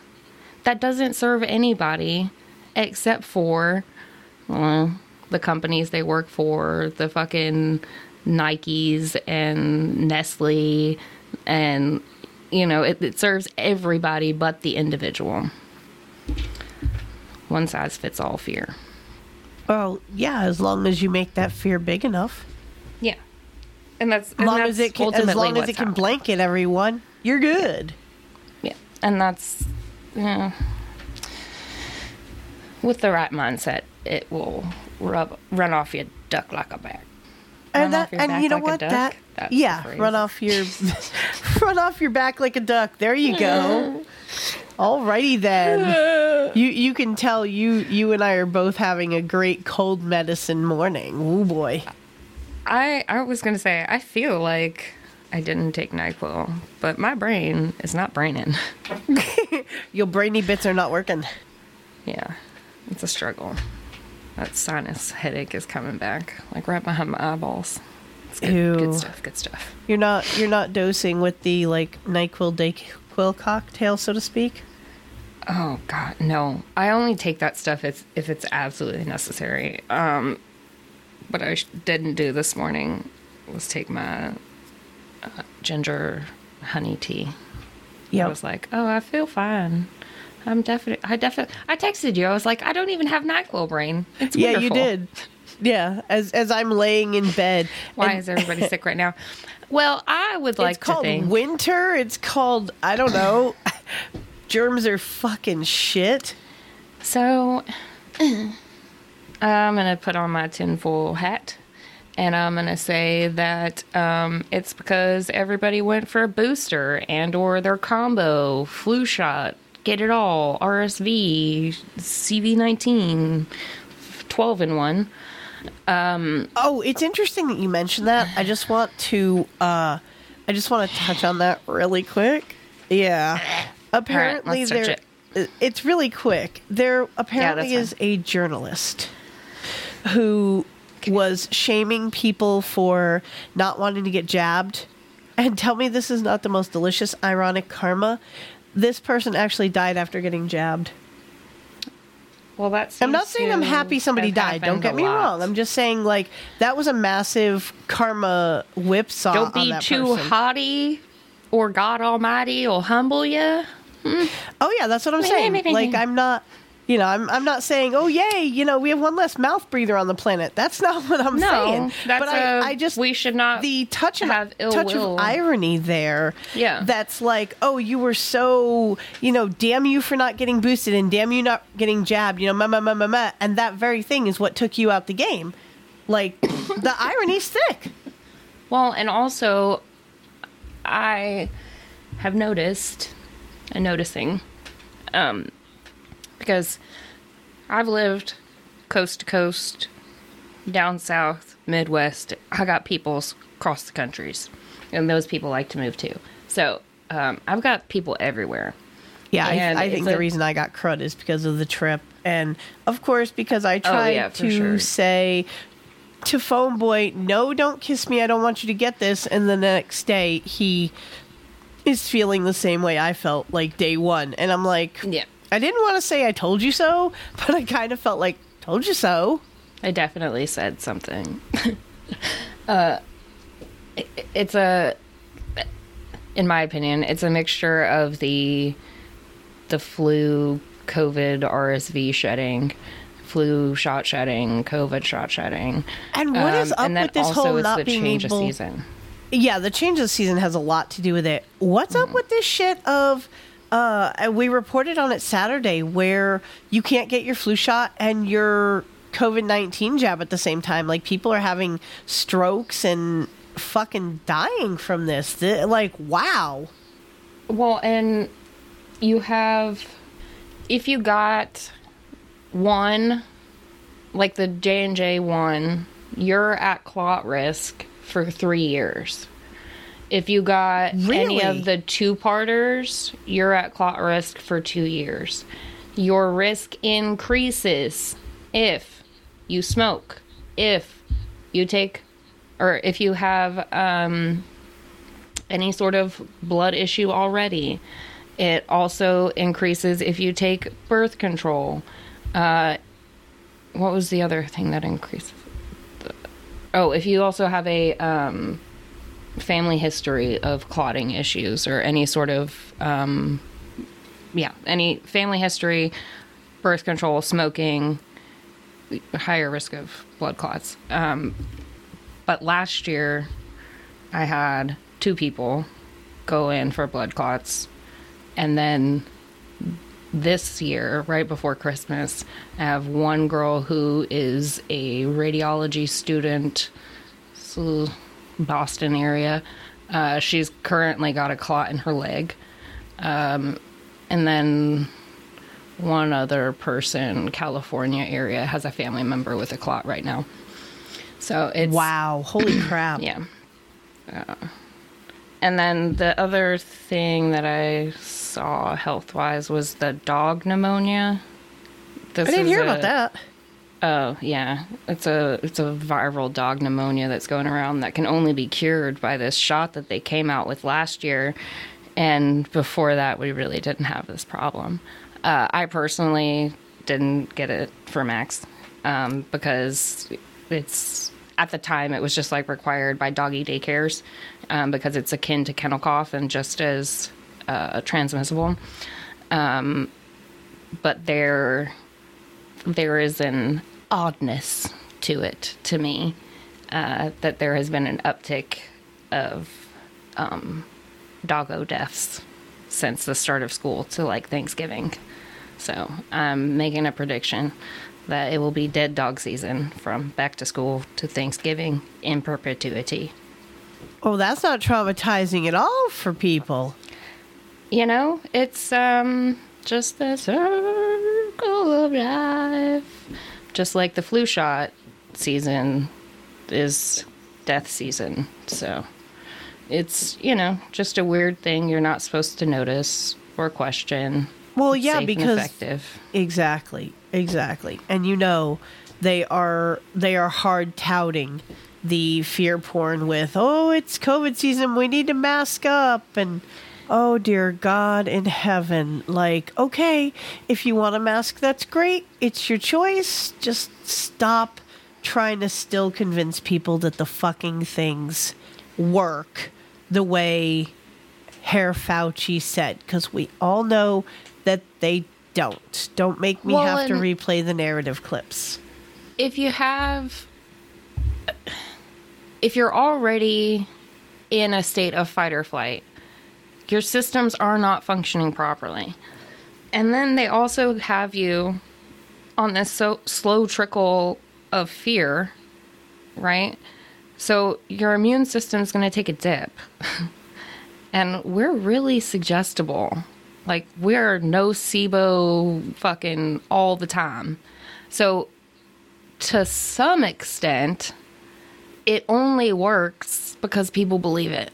That doesn't serve anybody except for well, the companies they work for, the fucking Nikes and Nestle, and you know, it, it serves everybody but the individual. One size fits all fear. Well, yeah, as long as you make that fear big enough. Yeah. And that's and long that's as it can, as long as it can blanket everyone. you're good. Yeah, and that's yeah. With the right mindset, it will rub run off your duck like a back. And that, and you know like what? That That's yeah, run off your <laughs> run off your back like a duck. There you go. <laughs> Alrighty then. <laughs> You you can tell you you and I are both having a great cold medicine morning. Ooh boy. I I was gonna say I feel like I didn't take Nyquil, but my brain is not braining. Your brainy bits are not working. yeah, it's a struggle. That sinus headache is coming back, like right behind my eyeballs. It's good, Ew. good stuff. Good stuff. You're not you're not dosing with the like NyQuil Dayquil cocktail, so to speak. Oh God, no! I only take that stuff if if it's absolutely necessary. Um, what I sh- didn't do this morning was take my uh, ginger honey tea. Yeah, I was like, oh, I feel fine. I'm definitely. I definitely. I texted you. I was like, I don't even have Nyquil brain. It's Yeah, you did. Yeah, as as I'm laying in bed. Why and is everybody sick right now? <laughs> Well, I would like it's to called think. winter. It's called I don't know. <laughs> Germs are fucking shit. So <clears throat> I'm gonna put on my tinfoil hat, and I'm gonna say that um, it's because everybody went for a booster and or their combo flu shot, get it all, RSV, CV19, 12 in one. Oh, it's interesting that you mentioned that. I just want to uh I just want to touch on that really quick. Yeah. Apparently touch there it's really quick. There apparently that's is a journalist who was shaming people for not wanting to get jabbed. And tell me this is not the most delicious ironic karma. This person actually died after getting jabbed. Well, that's. I'm not saying I'm happy somebody died. Don't get me wrong. I'm just saying like that was a massive karma whipsaw. Don't on be too person. haughty, or God Almighty will humble you. Hmm. Oh yeah, that's what I'm saying. like I'm not, you know, I'm I'm not saying oh yay, you know, we have one less mouth breather on the planet. That's not <laughs> what I'm No, saying. that's but a- I, I just we should not the touch of have ill touch will. of irony there. Yeah. that's like oh you were so you know damn you for not getting boosted and damn you not getting jabbed. You know, ma ma ma ma ma, and that very thing is what took you out the game. Like <coughs> the irony's thick. Well, and also, I have noticed, and noticing, um, because I've lived coast to coast, down south, Midwest. I got peoples across the countries, and those people like to move too. So um, I've got people everywhere. Yeah, And I, I think the reason I got crud is because of the trip, and of course because I tried Oh, yeah, to sure. say to phone boy, "No, don't kiss me. I don't want you to get this." And the next day, he is feeling the same way I felt like day one, and I'm like, Yeah. I didn't want to say I told you so, <laughs> but I kind of felt like told you so. I definitely said something. <laughs> uh, it, it's a, in my opinion, it's a mixture of the, the flu, COVID, RSV shedding, flu shot shedding, COVID shot shedding. And what is Um, up and then with this also whole it's not the being change able? of season. Yeah, the change of season has a lot to do with it. What's Mm. up with this shit of uh we reported on it Saturday where you can't get your flu shot and your COVID-19 jab at the same time. Like people are having strokes and fucking dying from this. Th- Like wow. Well, and you have, if you got one, like the J and J one, you're at clot risk for three years. If you got any of the two parters, you're at clot risk for two years. Your risk increases if you smoke, if you take, or if you have um, any sort of blood issue already. It also increases if you take birth control. Uh, what was the other thing that increases? Oh, if you also have a um, family history of clotting issues or any sort of, um, yeah, any family history, birth control, smoking, higher risk of blood clots. Um, but last year, I had two people go in for blood clots. And then this year, right before Christmas, I have one girl who is a radiology student, so Boston area. Uh, she's currently got a clot in her leg. Um, and then one other person, California area, has a family member with a clot right now. So it's Wow. Holy <clears throat> crap. yeah. Uh, and then the other thing that I saw health wise was the dog pneumonia. This I didn't hear a- about that. Oh yeah, it's a it's a viral dog pneumonia that's going around that can only be cured by this shot that they came out with last year, and before that we really didn't have this problem. Uh, I personally didn't get it for Max um, because it's at the time it was just like required by doggy daycares um, because it's akin to kennel cough and just as uh, transmissible. Um, but there there is an oddness to it to me uh, that there has been an uptick of um, doggo deaths since the start of school to like Thanksgiving. So I'm making a prediction that it will be dead dog season from back to school to Thanksgiving in perpetuity. Oh, that's not traumatizing at all for people. You know, it's um just the circle of life. Just like the flu shot season is death season. So it's, you know, just a weird thing you're not supposed to notice or question. Well, yeah, because effective. exactly, exactly, and you know, they are they are hard touting the fear porn with, oh, it's COVID season, we need to mask up, and oh dear God in heaven, like, okay, if you want a mask, that's great, it's your choice. Just stop trying to still convince people that the fucking things work the way Herr Fauci said, because we all know that they don't. Don't make me Well, have to replay the narrative clips. if you have if you're already in a state of fight or flight your systems are not functioning properly. And then they also have you on this so slow trickle of fear right? So your immune system's going to take a dip. <laughs> And we're really suggestible. Like we're nocebo fucking all the time. So to some extent, it only works because people believe it.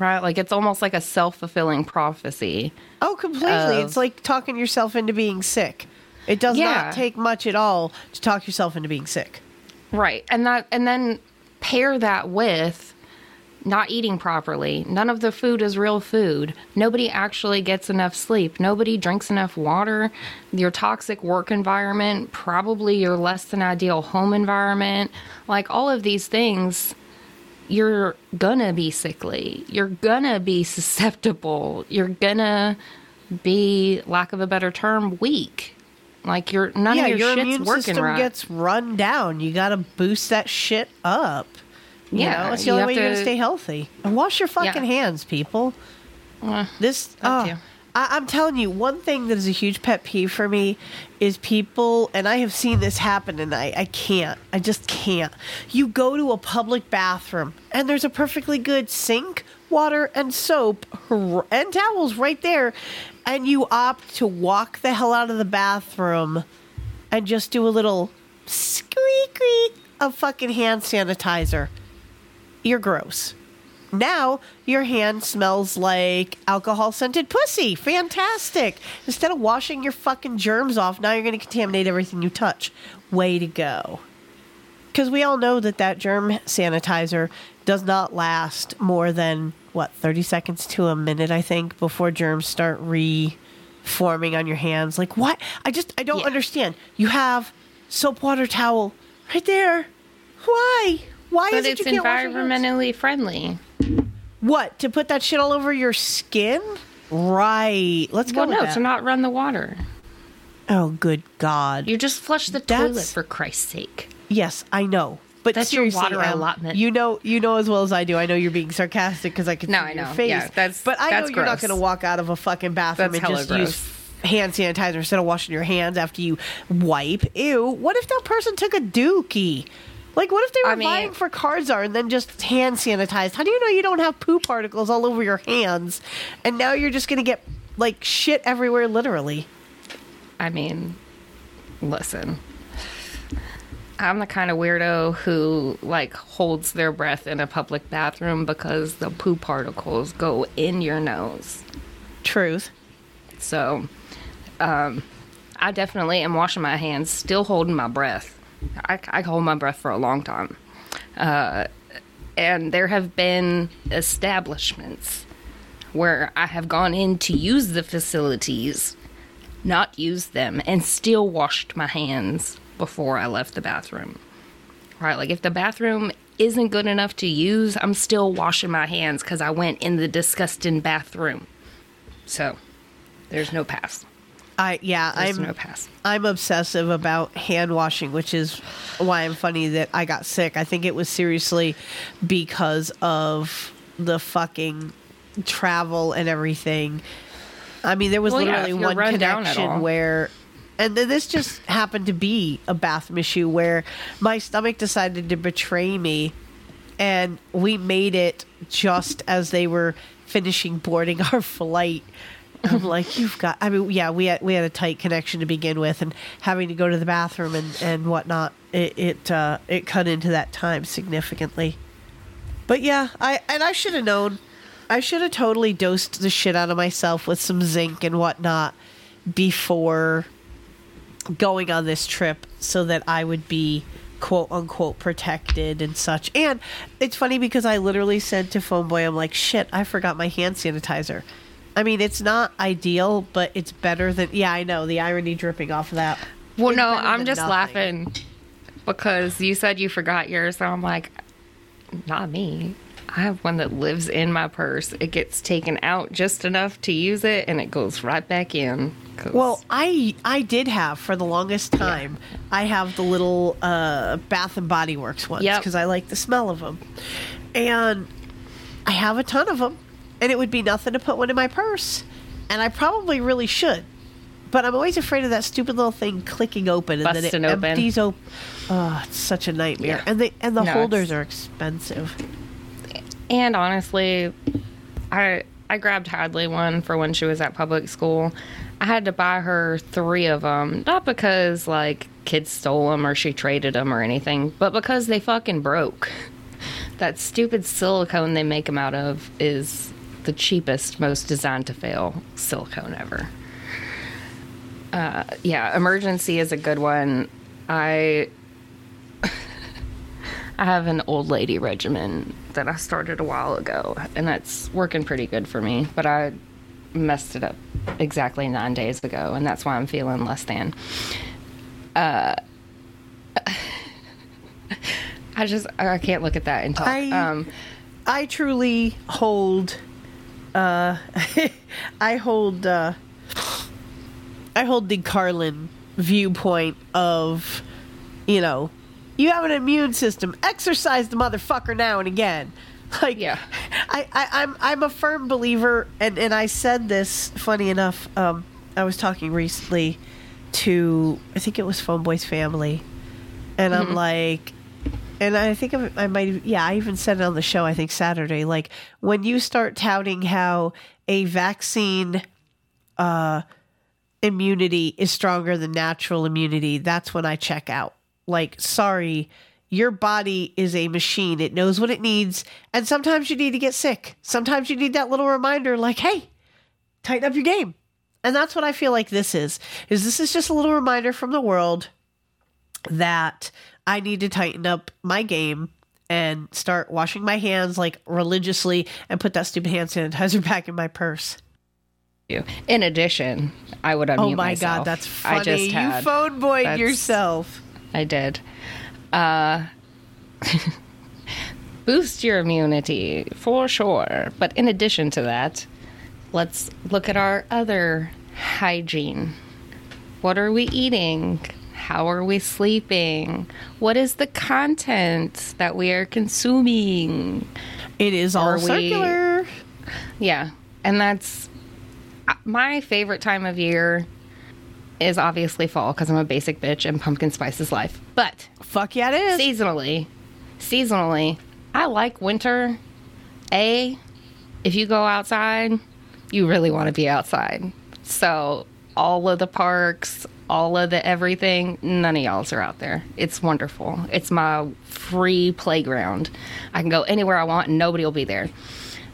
Right? Like it's almost like a self fulfilling prophecy. Oh, completely. Of- it's like talking yourself into being sick. It does Yeah. not take much at all to talk yourself into being sick. Right. And that and then pair that with not eating properly. None of the food is real food. Nobody actually gets enough sleep. Nobody drinks enough water. Your toxic work environment, probably your less than ideal home environment. Like all of these things, you're gonna be sickly. You're gonna be susceptible. You're gonna be, lack of a better term, weak. Like your none yeah, of your, your shit's immune working system right. gets run down. You got to boost that shit up. You Yeah, know, it's the only way you're to- to stay healthy. And wash your fucking Yeah. hands, people. This, that oh. I, I'm telling you, one thing that is a huge pet peeve for me is people, and I have seen this happen, and I, I can't. I just can't. You go to a public bathroom, and there's a perfectly good sink, water, and soap, and towels right there, and you opt to walk the hell out of the bathroom and just do a little squeak of fucking hand sanitizer. You're gross. Now your hand smells like alcohol scented pussy. Fantastic. Instead of washing your fucking germs off, now you're going to contaminate everything you touch. Way to go. Because we all know that that germ sanitizer does not last more than, what, 30 seconds to a minute, I think, before germs start reforming on your hands. Like, what? I just, I don't Yeah. understand. You have soap, water, towel right there. Why? Why but is it it's you can't wash your hands? environmentally friendly. What to put that shit all over your skin? Right. Let's go Well, no, that. to not run the water. oh, good God. You just flush the That's- toilet for Christ's sake. yes, I know. But That's your water Em, allotment. You know, you know as well as I do. I know you're being sarcastic because I can No, see I your know. face. Yeah, that's- but I that's know you're not going to walk out of a fucking bathroom That's and just use hand sanitizer instead of washing your hands after you wipe. Ew. What if that person took a dookie? Like, what if they were I mean- vying for and then just hand sanitized? How do you know you don't have poo particles all over your hands? And now you're just going to get like shit everywhere, literally. I mean, listen. I'm the kind of weirdo who like holds their breath in a public bathroom because the poo particles go in your nose. Truth. So, um, I definitely am washing my hands, still holding my breath. I, I hold my breath for a long time. Uh, and there have been establishments where I have gone in to use the facilities, not use them, and still washed my hands before I left the bathroom. Right? Like if the bathroom isn't good enough to use, I'm still washing my hands because I went in the disgusting bathroom. So, there's no pass. I yeah, There's I'm no pass. I'm obsessive about hand washing, which is why I'm funny that I got sick. I think it was seriously because of the fucking travel and everything. I mean, there was Well, literally you're one run down at connection where and then this just happened to be a bathroom issue where my stomach decided to betray me and we made it just as they were finishing boarding <laughs> our flight. I'm like, you've got. I mean, yeah, we had we had a tight connection to begin with, and having to go to the bathroom and and whatnot, it it uh, it cut into that time significantly. But yeah, I and I should have known. I should have totally dosed the shit out of myself with some zinc and whatnot before going on this trip so that I would be quote unquote protected and such. And it's funny because I literally said to Phone Boy, I'm like, shit, I forgot my hand sanitizer. I mean, it's not ideal, but it's better than. Yeah, I know the irony dripping off of that. Well, no, I'm just nothing. laughing because you said you forgot yours. So I'm like, not me. I have one that lives in my purse. It gets taken out just enough to use it, and it goes right back in. Well, I I did have for the longest time. I have the little uh, Bath and Body Works ones Yep. because I like the smell of them, and I have a ton of them. And it would be nothing to put one in my purse, and I probably really should. But I'm always afraid of that stupid little thing clicking open and then Busting it open. empties open. Oh, it's such a nightmare. Yeah. And the and the No, holders it's- are expensive. and honestly, I I grabbed Hadley one for when she was at public school. I had to buy her three of them, not because like kids stole them or she traded them or anything, but because they fucking broke. That stupid silicone they make them out of is the cheapest, most designed to fail silicone ever. Uh, yeah, Emergen-C is a good one. I <laughs> I have an old lady regimen that I started a while ago, and that's working pretty good for me. But I messed it up exactly nine days ago, and that's why I'm feeling less than. Uh, <laughs> I just I can't look at that and talk. I- um, I truly hold uh <laughs> I hold uh I hold the Carlin viewpoint of you know you have an immune system. Exercise the motherfucker now and again. <laughs> Like Yeah. I, I I'm I'm a firm believer and and I said this funny enough um I was talking recently to I think it was Phone Boy's family. And I'm like and I think I might, yeah, I even said it on the show, I think Saturday. Like, when you start touting how a vaccine uh, immunity is stronger than natural immunity, that's when I check out. Like, sorry, your body is a machine. It knows what it needs. And sometimes you need to get sick. Sometimes you need that little reminder, like, hey, tighten up your game. And that's what I feel like this is. Is this is just a little reminder from the world that I need to tighten up my game and start washing my hands like religiously and put that stupid hand sanitizer <laughs> back in my purse. In addition, I would unmute myself. oh my myself. god, that's funny. I just you phone boyed yourself. I did. Uh, <laughs> boost your immunity for sure. But in addition to that, let's look at our other hygiene. What are we eating? How are we sleeping? What is the content that we are consuming? It is all Are we- circular. Yeah. And that's uh, my favorite time of year is obviously fall because I'm a basic bitch and pumpkin spice is life. But Fuck yeah, it is. seasonally, seasonally, I like winter. A, if you go outside, you really want to be outside. So all of the parks, all of the everything, none of y'all's are out there. It's wonderful. It's my free playground. I can go anywhere I want and nobody will be there.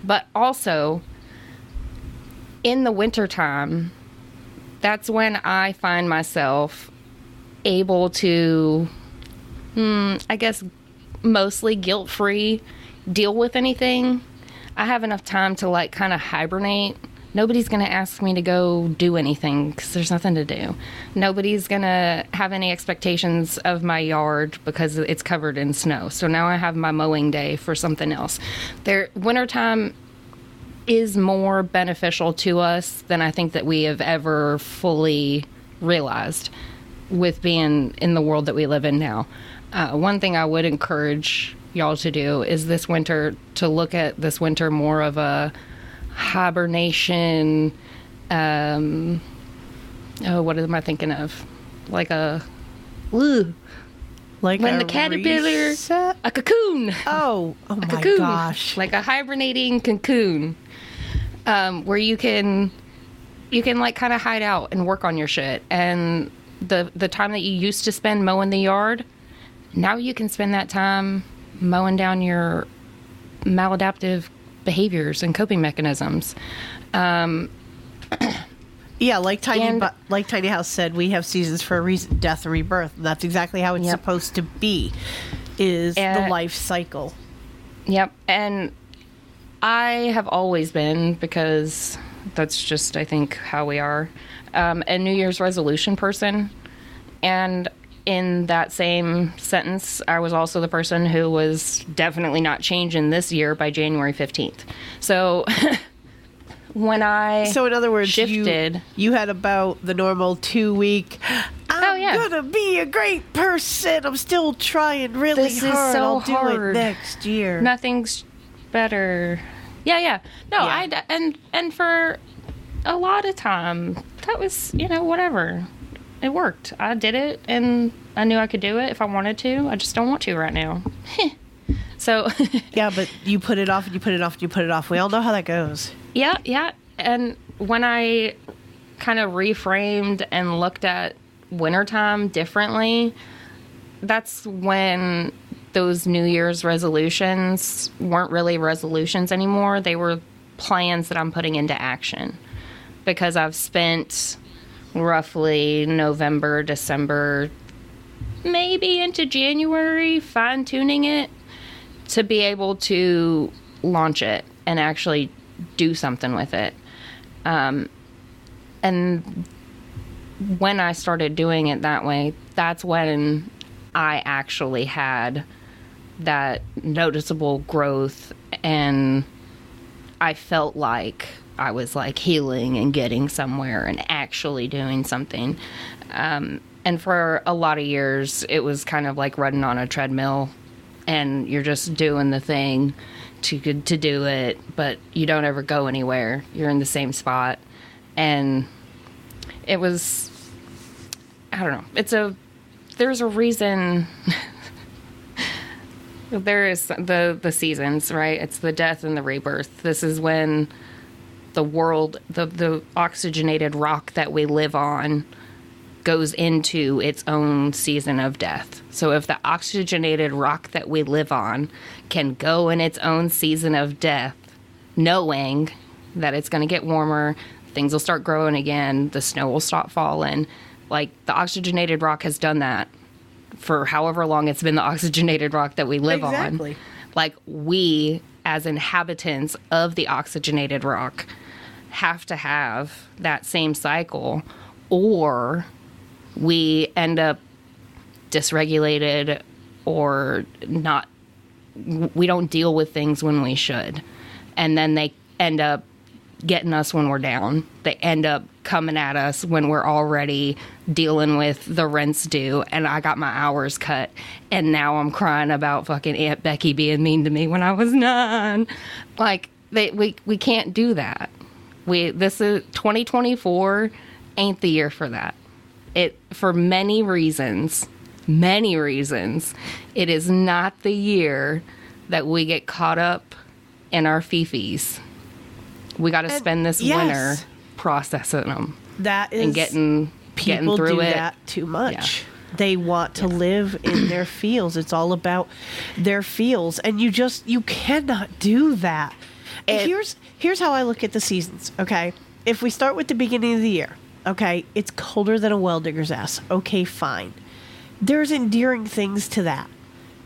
But also, in the wintertime, that's when I find myself able to hmm, I guess mostly guilt free deal with anything. I have enough time to like kind of hibernate. Nobody's going to ask me to go do anything because there's nothing to do. Nobody's going to have any expectations of my yard because it's covered in snow. So now I have my mowing day for something else. There, wintertime is more beneficial to us than I think that we have ever fully realized with being in the world that we live in now. Uh, one thing I would encourage y'all to do is this winter to look at this winter more of a hibernation. Um, oh, what am I thinking of? Like a, ugh, Like when a the caterpillar, reset? a cocoon Oh, oh my cocoon, gosh. like a hibernating cocoon, um, where you can you can like kind of hide out and work on your shit. And the the time that you used to spend mowing the yard, now you can spend that time mowing down your maladaptive behaviors and coping mechanisms. Yeah, like Tiny And- Bu- like Tiny House said, we have seasons for a reason, death and rebirth. That's exactly how it's Yep. supposed to be. Is the Uh, life cycle. Yep. And I have always been, because that's just, I think, how we are, um, a New Year's resolution person. And in that same sentence, I was also the person who was definitely not changing this year by January 15th. So <laughs> when I. So in other words, shifted. you you had about the normal two week. Oh, I'm Oh, yeah. gonna be a great person. I'm still trying really This is hard. so I'll do it next year. nothing's better. Yeah, yeah. No, Yeah. I and and for a lot of time that was you know whatever. It worked. I did it, and I knew I could do it if I wanted to. I just don't want to right now. <laughs> so, <laughs> yeah, but you put it off and you put it off and you put it off. We all know how that goes. yeah, yeah. And when I kind of reframed and looked at wintertime differently, that's when those New Year's resolutions weren't really resolutions anymore. They were plans that I'm putting into action because I've spent roughly November, December, maybe into January fine tuning it to be able to launch it and actually do something with it. Um, and when I started doing it that way, that's when I actually had that noticeable growth and I felt like I was like healing and getting somewhere and actually doing something. Um, and for a lot of years, it was kind of like running on a treadmill and you're just doing the thing to to do it, but you don't ever go anywhere. You're in the same spot. And it was I don't know. It's a there's a reason <laughs> there is the the seasons, right? It's the death and the rebirth. This is when the world, the the oxygenated rock that we live on goes into its own season of death. So if the oxygenated rock that we live on can go in its own season of death, knowing that it's going to get warmer, things will start growing again, the snow will stop falling. Like the oxygenated rock has done that for however long it's been the <laughs> oxygenated rock that we live Exactly. on. Like we as inhabitants of the oxygenated rock have to have that same cycle or we end up dysregulated or not we don't deal with things when we should and then they end up getting us when we're down. They end up coming at us when we're already dealing with the rents due and I got my hours cut and now I'm crying about fucking Aunt Becky being mean to me when I was 9. Like they we we can't do that. We this is 2024 ain't the year for that. It for many reasons, many reasons, it is not the year that we get caught up in our fifis. We got to spend this yes. winter processing them That is and getting getting people through do it. that too much. They want to live in their feels. It's all about their feels, and you just you cannot do that. And here's here's how I look at the seasons. Okay, if we start with the beginning of the year, okay, it's colder than a well digger's ass. Okay, fine. There's endearing things to that.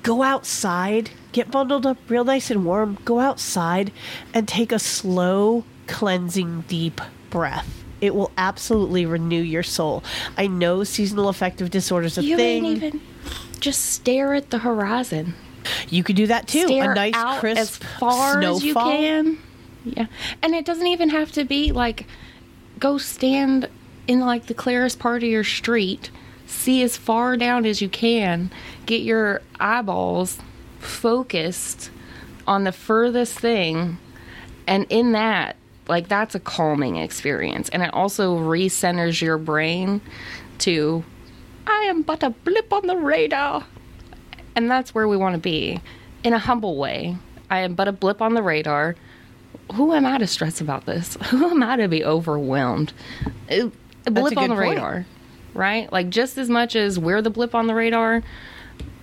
Go outside, get bundled up real nice and warm. Go outside and take a slow, cleansing, deep breath. It will absolutely renew your soul. I know seasonal affective disorder is a You thing. ain't even just stare at the horizon. You could do that too. Stare a nice out crisp as far snowfall. as you can. Yeah, and it doesn't even have to be like go stand in like the clearest part of your street, see as far down as you can, get your eyeballs focused on the furthest thing, and in that, like that's a calming experience, and it also recenters your brain to. I am but a blip on the radar. And that's where we want to be in a humble way. I am but a blip on the radar. Who am I to stress about this? <laughs> Who am I to be overwhelmed? Uh, A blip a on the point. radar, right? Like just as much as we're the blip on the radar,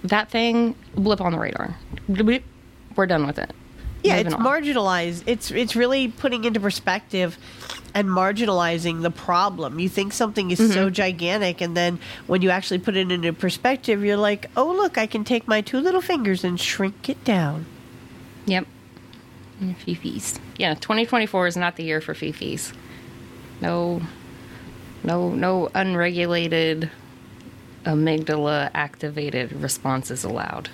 that thing, blip on the radar. We're done with it. Yeah, Moving it's on. marginalized. It's it's really putting into perspective and marginalizing the problem. You think something is Mm-hmm. so gigantic, and then when you actually put it into perspective, you're like, "Oh, look! I can take my two little fingers and shrink it down." Yep. And Fifis. Yeah, 2024 is not the year for Fifis. No, no, no unregulated amygdala activated responses allowed.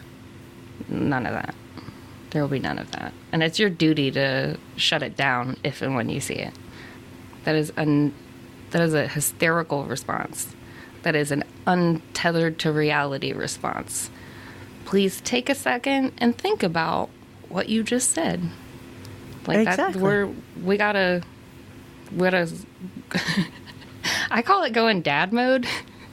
None of that. There will be none of that. And it's your duty to shut it down if and when you see it. That is un, that is a hysterical response. That is an untethered to reality response please take a second and think about what you just said. Like Exactly. that, we're we gotta, we gotta. <laughs> I call it going dad mode,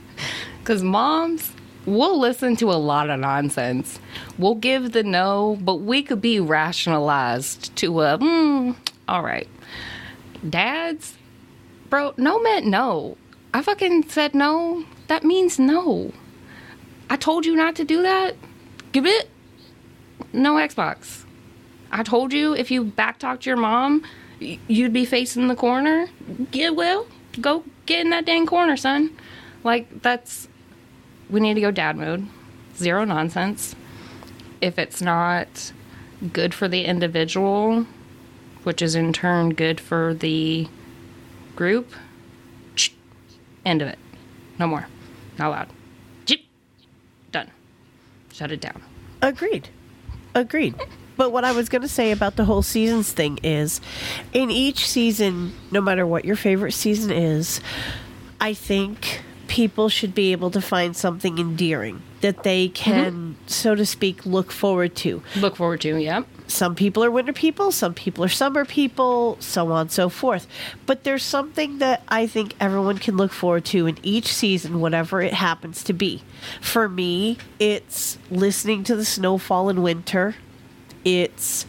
<laughs> because moms we'll listen to a lot of nonsense. We'll give the no, but we could be rationalized to a mm, all right. Dads, bro, no meant no. I fucking said no. That means no. I told you not to do that. Give it. No Xbox. I told you if you backtalked your mom, you'd be facing the corner. Get well, go get in that dang corner, son. Like, that's. We need to go dad mode. Zero nonsense. If it's not good for the individual, which is in turn good for the group, end of it. No more. Not allowed. Done. Shut it down. Agreed. Agreed. But what I was going to say about the whole seasons thing is in each season, no matter what your favorite season is, I think people should be able to find something endearing that they mm-hmm. can, so to speak, look forward to. Look forward to, yep. Some people are winter people, some people are summer people, so on and so forth. But there's something that I think everyone can look forward to in each season, whatever it happens to be. For me, it's listening to the snowfall in winter. It's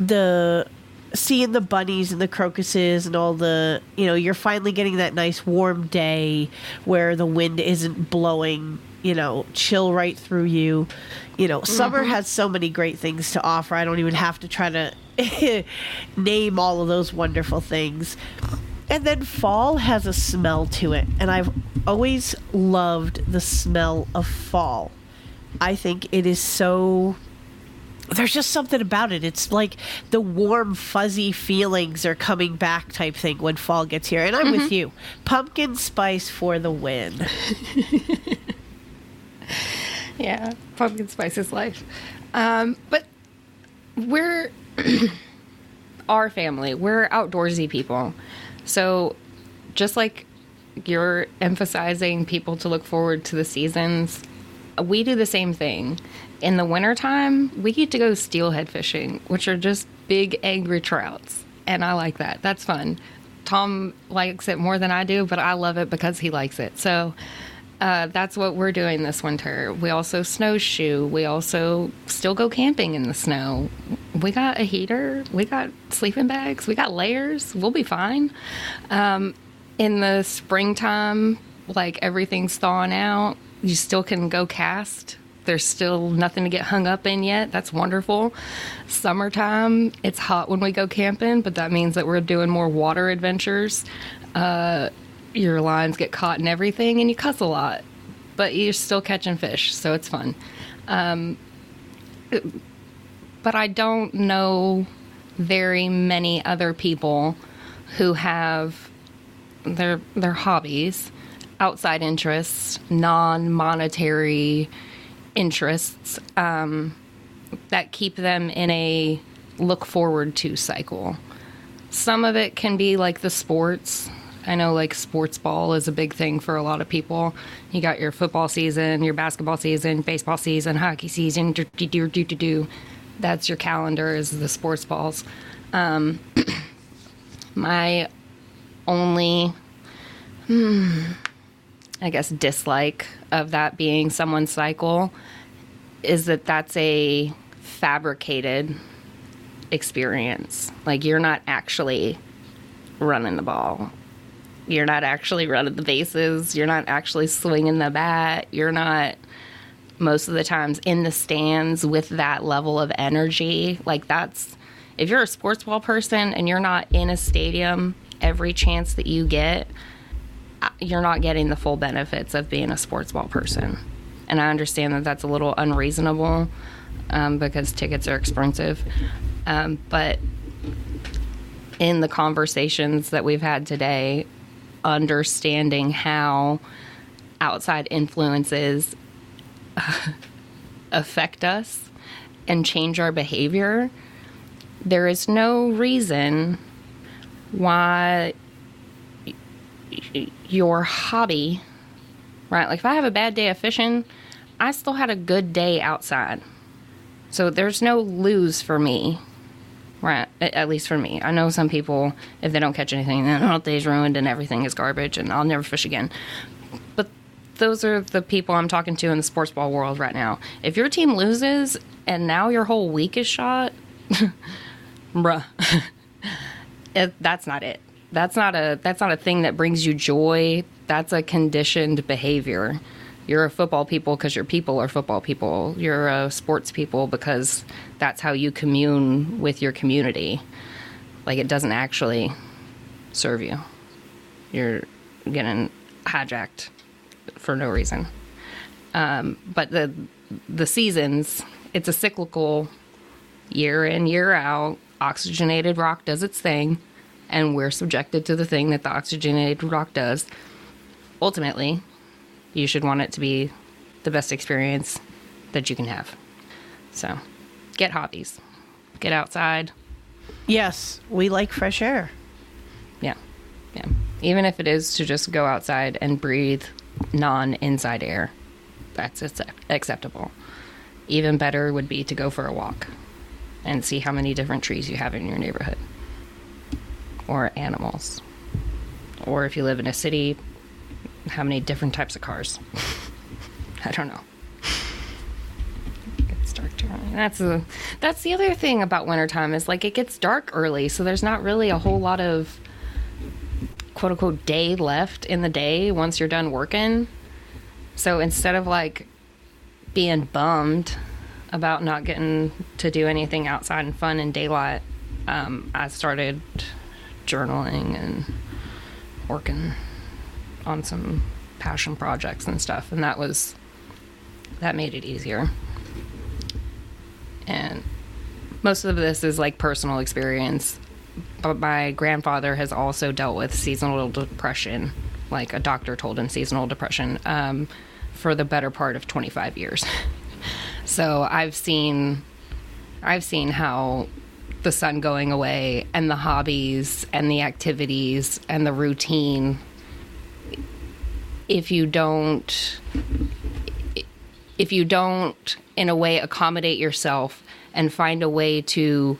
the seeing the bunnies and the crocuses and all the you know you're finally getting that nice warm day where the wind isn't blowing you know chill right through you you know summer mm-hmm. has so many great things to offer i don't even have to try to <laughs> name all of those wonderful things and then fall has a smell to it and i've always loved the smell of fall i think it is so there's just something about it. It's like the warm, fuzzy feelings are coming back type thing when fall gets here. And I'm with mm-hmm. you. Pumpkin spice for the win. <laughs> <laughs> Yeah, pumpkin spice is life. Um, but we're, <clears throat> our family. We're outdoorsy people. So just like you're emphasizing people to look forward to the seasons, we do the same thing. In the wintertime, we get to go steelhead fishing, which are just big angry trouts. And I like that. That's fun. Tom likes it more than I do, but I love it because he likes it. So uh, that's what we're doing this winter. We also snowshoe. We also still go camping in the snow. We got a heater. We got sleeping bags. We got layers. We'll be fine. Um, in the springtime, like everything's thawing out, you still can go cast. There's still nothing to get hung up in yet. That's wonderful. Summertime, it's hot when we go camping, but that means that we're doing more water adventures. Uh, your lines get caught and everything, and you cuss a lot, but you're still catching fish, so it's fun. Um, but I don't know very many other people who have their their hobbies, outside interests, non-monetary interests um, that keep them in a look forward to cycle. Some of it can be like the sports. I know like sports ball is a big thing for a lot of people. You got your football season, your basketball season, baseball season, hockey season, do do do do do. That's your calendar is the sports balls. Um, <clears throat> my only, hmm, I guess, dislike of that being someone's cycle is that that's a fabricated experience. Like you're not actually running the ball. You're not actually running the bases. You're not actually swinging the bat. You're not most of the times in the stands with that level of energy. Like that's if you're a sports ball person and you're not in a stadium every chance that you get, uh, you're not getting the full benefits of being a sports ball person. And I understand that that's a little unreasonable um, because tickets are expensive. Um, but in the conversations that we've had today, understanding how outside influences uh, affect us and change our behavior, there is no reason why your hobby, right? Like if I have a bad day of fishing, I still had a good day outside. So there's no lose for me, right? At least for me. I know some people, if they don't catch anything, then oh, the whole day's ruined and everything is garbage and I'll never fish again. But those are the people I'm talking to in the sports ball world right now. If your team loses and now your whole week is shot, <laughs> bruh, <laughs> it, that's not it. That's not a that's not a thing that brings you joy. That's a conditioned behavior. You're a football people because your people are football people. You're a sports people because that's how you commune with your community. Like it doesn't actually serve you. You're getting hijacked for no reason. Um, but the the seasons, it's a cyclical year in year out. Oxygenated rock does its thing, and we're subjected to the thing that the oxygenated rock does. Ultimately, you should want it to be the best experience that you can have. So, get hobbies, get outside. Yes, we like fresh air. Yeah, yeah. Even if it is to just go outside and breathe non inside air, that's acceptable. Even better would be to go for a walk and see how many different trees you have in your neighborhood or animals. Or if you live in a city, how many different types of cars. <laughs> I don't know. It gets dark early. That's a, that's the other thing about wintertime is like it gets dark early, so there's not really a whole lot of quote unquote day left in the day once you're done working. So instead of like being bummed about not getting to do anything outside and fun in daylight, um, I started journaling and working on some passion projects and stuff, and that was that made it easier. And most of this is like personal experience, but my grandfather has also dealt with seasonal depression, like a doctor told him seasonal depression, um, for the better part of 25 years. <laughs> so I've seen, I've seen how the sun going away and the hobbies and the activities and the routine if you don't if you don't in a way accommodate yourself and find a way to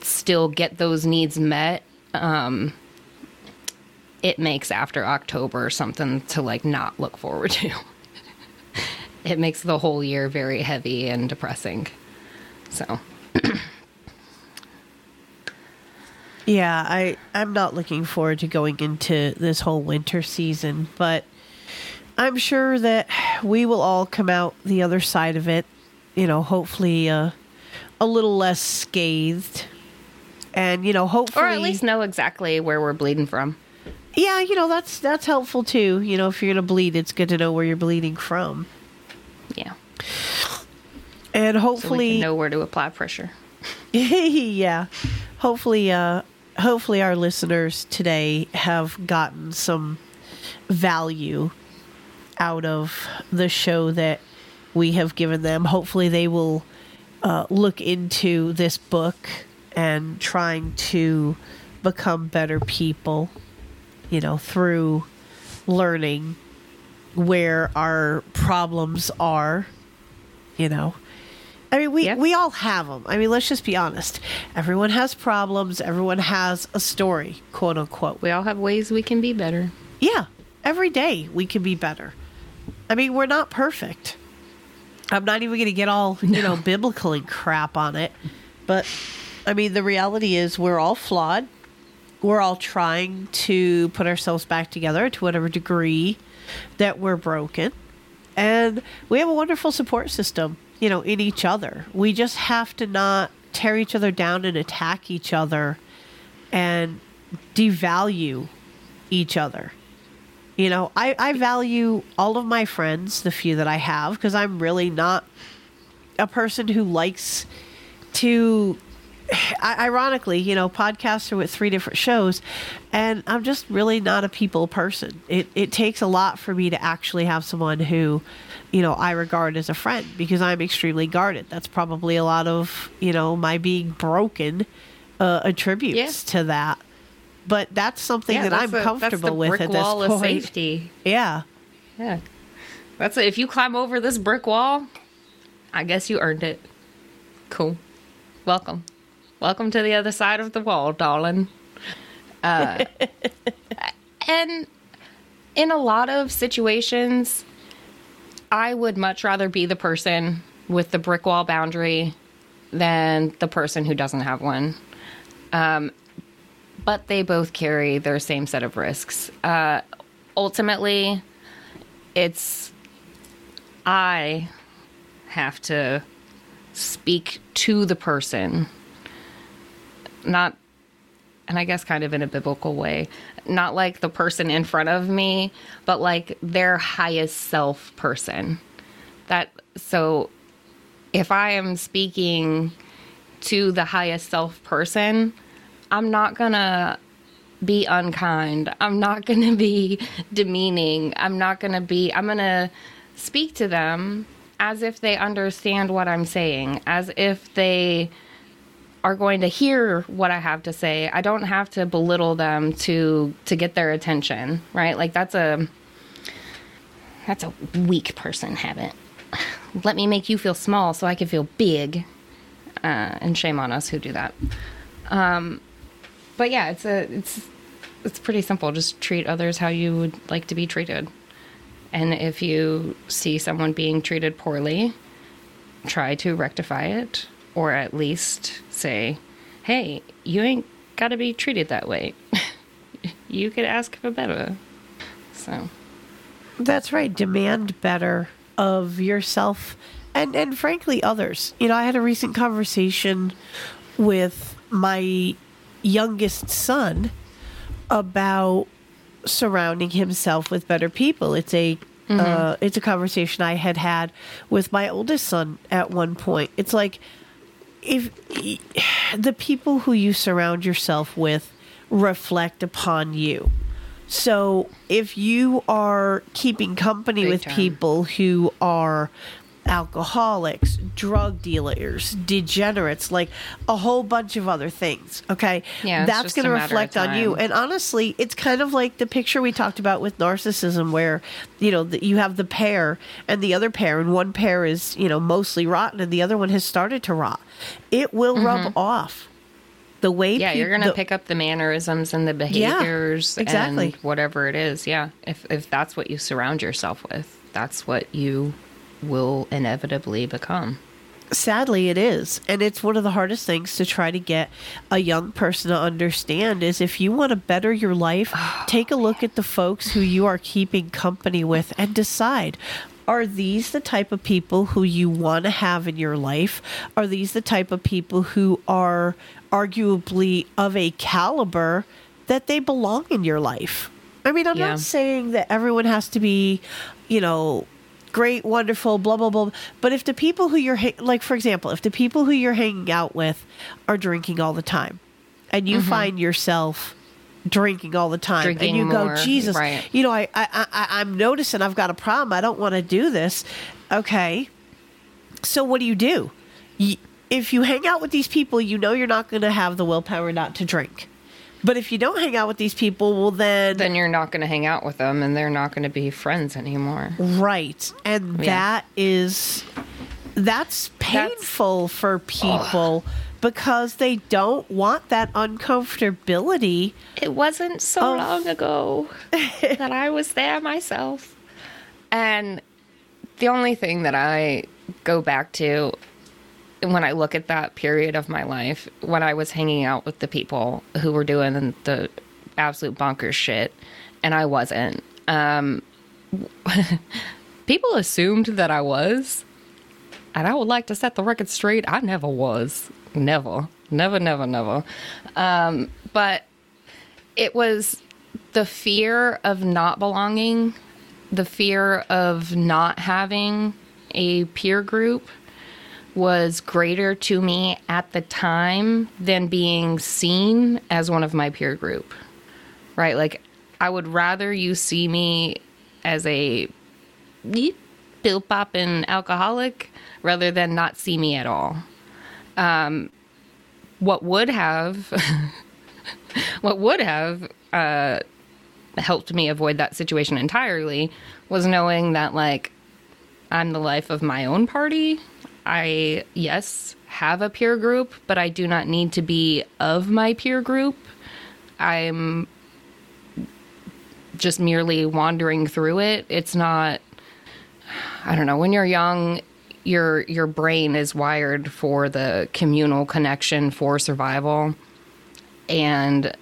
still get those needs met um it makes after october something to like not look forward to. <laughs> It makes the whole year very heavy and depressing. So <clears throat> Yeah, I I'm not looking forward to going into this whole winter season, but I'm sure that we will all come out the other side of it, you know, hopefully uh, a little less scathed. And you know, hopefully or at least know exactly where we're bleeding from Yeah, you know, that's that's helpful too. You know, if you're going to bleed, it's good to know where you're bleeding from. yeah And so hopefully can know where to apply pressure <laughs> yeah. Hopefully uh hopefully our listeners today have gotten some value out of the show that we have given them. Hopefully they will uh, look into this book and trying to become better people, you know, through learning where our problems are, you know. I mean, we, Yeah. we all have them. I mean, let's just be honest. Everyone has problems. Everyone has a story, quote unquote. we all have ways we can be better Yeah, every day we can be better. I mean, we're not perfect. I'm not even going to get all, you know, biblical and crap on it. But, I mean, the reality is we're all flawed. We're all trying to put ourselves back together to whatever degree that we're broken. And we have a wonderful support system, you know, in each other. We just have to not tear each other down and attack each other and devalue each other. You know, I, I value all of my friends, the few that I have, because I'm really not a person who likes to. Ironically, you know, podcaster with three different shows, and I'm just really not a people person. It it takes a lot for me to actually have someone who, you know, I regard as a friend because I'm extremely guarded. That's probably a lot of you know my being broken uh, attributes to that. But that's something that I'm that's the- comfortable that's the with at this wall point. of safety Yeah. yeah that's it if you climb over this brick wall i guess you earned it cool welcome welcome to the other side of the wall darling uh, <laughs> and in a lot of situations i would much rather be the person with the brick wall boundary than the person who doesn't have one um, but they both carry their same set of risks. Uh, ultimately, it's I have to speak to the person, not, and I guess kind of in a biblical way, not like the person in front of me, but like their highest self person. That so if I am speaking to the highest self person, I'm not gonna be unkind. I'm not gonna <laughs> be demeaning. I'm not gonna be, I'm gonna speak to them as if they understand what I'm saying, as if they are going to hear what I have to say. I don't have to belittle them to to get their attention, right? Like that's a that's a weak person habit. Let me make you feel small so I can feel big. Uh, and shame on us who do that. Um, but yeah, it's a it's it's pretty simple. Just treat others how you would like to be treated. And if you see someone being treated poorly, try to rectify it or at least say, "Hey, you ain't got to be treated that way. <laughs> you could ask for better." So, That's right. Demand better of yourself and and frankly others. You know, I had a recent conversation with my youngest son about surrounding himself with better people. It's a uh, it's a conversation I had had with my oldest son at one point. It's like if the people who you surround yourself with reflect upon you. So if you are keeping company Big with time. people who are alcoholics, drug dealers, degenerates, like a whole bunch of other things. Okay. Yeah, That's going to a matter of reflect on you. And honestly, it's kind of like the picture we talked about with narcissism, where, you know, that you have the pair and the other pair, and one pair is, you know, mostly rotten and the other one has started to rot. It will rub off. The way Mm-hmm. Yeah, you're gonna the- pick up the mannerisms and the behaviors exactly. and whatever it is. Yeah, if if that's what you surround yourself with, that's what you will inevitably become. sadly it is and it's one of the hardest things to try to get a young person to understand is if you want to better your life <sighs> take a look at the folks who you are keeping company with and decide are these the type of people who you want to have in your life are these the type of people who are arguably of a caliber that they belong in your life i mean i'm Yeah. not saying that everyone has to be you know great, wonderful, blah blah blah. But if the people who you're ha- like, for example, if the people who you're hanging out with are drinking all the time, and you mm-hmm. find yourself drinking all the time. Drinking and you more, go, Jesus, right. you know, I, I, I, I'm noticing I've got a problem. I don't want to do this. Okay, so what do you do? If you hang out with these people, you know you're not going to have the willpower not to drink. But if you don't hang out with these people, well then Then you're not going to hang out with them, and they're not going to be friends anymore. Right. And Yeah. that is that's painful for people because they don't want that uncomfortability. It wasn't so Oh. long ago <laughs> that I was there myself. And the only thing that I go back to when I look at that period of my life, when I was hanging out with the people who were doing the absolute bonkers shit, and I wasn't, um, <laughs> people assumed that I was. And I would like to set the record straight. I never was. Never. Never, never, never. Um, but it was the fear of not belonging, the fear of not having a peer group was greater to me at the time than being seen as one of my peer group. Right? Like, I would rather you see me as a pill popping alcoholic rather than not see me at all. Um, what would have, <laughs> what would have uh, helped me avoid that situation entirely was knowing that like I'm the life of my own party. I yes have a peer group, but I do not need to be of my peer group. I'm just merely wandering through it. It's not I don't know, when you're young, your your brain is wired for the communal connection for survival. And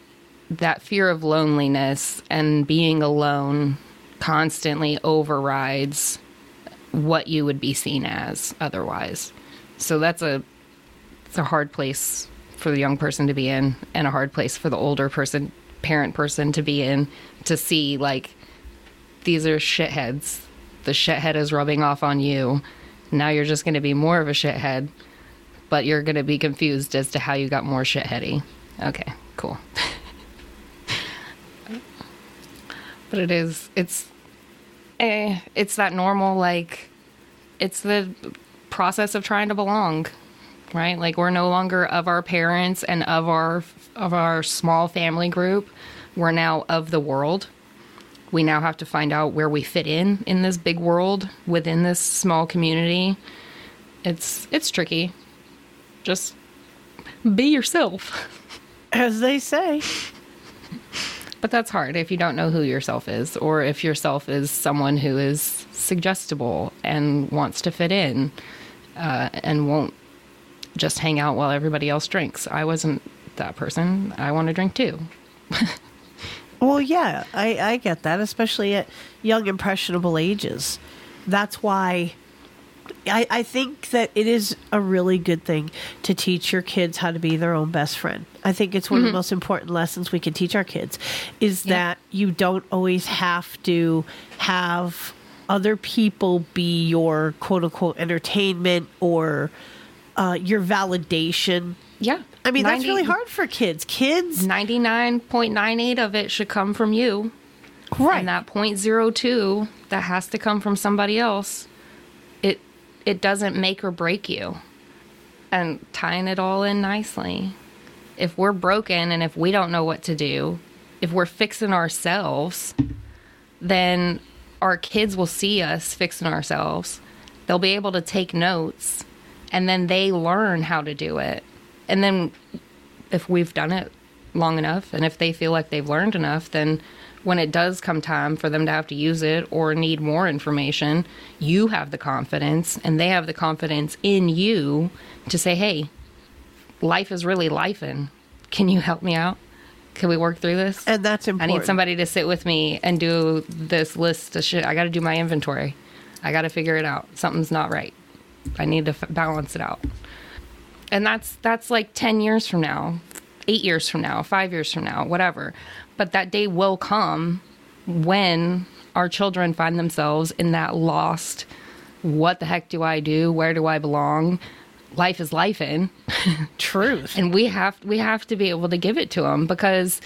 that fear of loneliness and being alone constantly overrides what you would be seen as otherwise. So that's a it's a hard place for the young person to be in and a hard place for the older person parent person to be in to see like these are shitheads. The shithead is rubbing off on you. Now you're just going to be more of a shithead, but you're going to be confused as to how you got more shitheady. Okay, cool. <laughs> but it is it's eh, it's that normal like it's the process of trying to belong right like we're no longer of our parents and of our of our small family group we're now of the world we now have to find out where we fit in in this big world within this small community it's it's tricky just be yourself <laughs> As they say. But that's hard if you don't know who yourself is, or if yourself is someone who is suggestible and wants to fit in uh, and won't just hang out while everybody else drinks. I wasn't that person. I want to drink too. <laughs> Well, yeah, I, I get that, especially at young, impressionable ages. That's why I, I think that it is a really good thing to teach your kids how to be their own best friend. I think it's one of the most important lessons we can teach our kids is that you don't always have to have other people be your quote unquote entertainment or uh, your validation. Yeah. I mean, that's really hard for kids. Kids, 99.98 of it should come from you. right? And that 0.02 that has to come from somebody else, it it doesn't make or break you. And tying it all in nicely. If we're broken and if we don't know what to do, if we're fixing ourselves, then our kids will see us fixing ourselves. They'll be able to take notes and then they learn how to do it. And then if we've done it long enough and if they feel like they've learned enough, then when it does come time for them to have to use it or need more information, you have the confidence and they have the confidence in you to say, hey, life is really life and can you help me out? Can we work through this? And that's important. I need somebody to sit with me and do this list of shit. I got to do my inventory. I got to figure it out. Something's not right. I need to f- balance it out. And that's that's like 10 years from now, 8 years from now, 5 years from now, whatever. But that day will come when our children find themselves in that lost what the heck do I do? Where do I belong? Life is life in <laughs> Truth. and we have we have to be able to give it to them because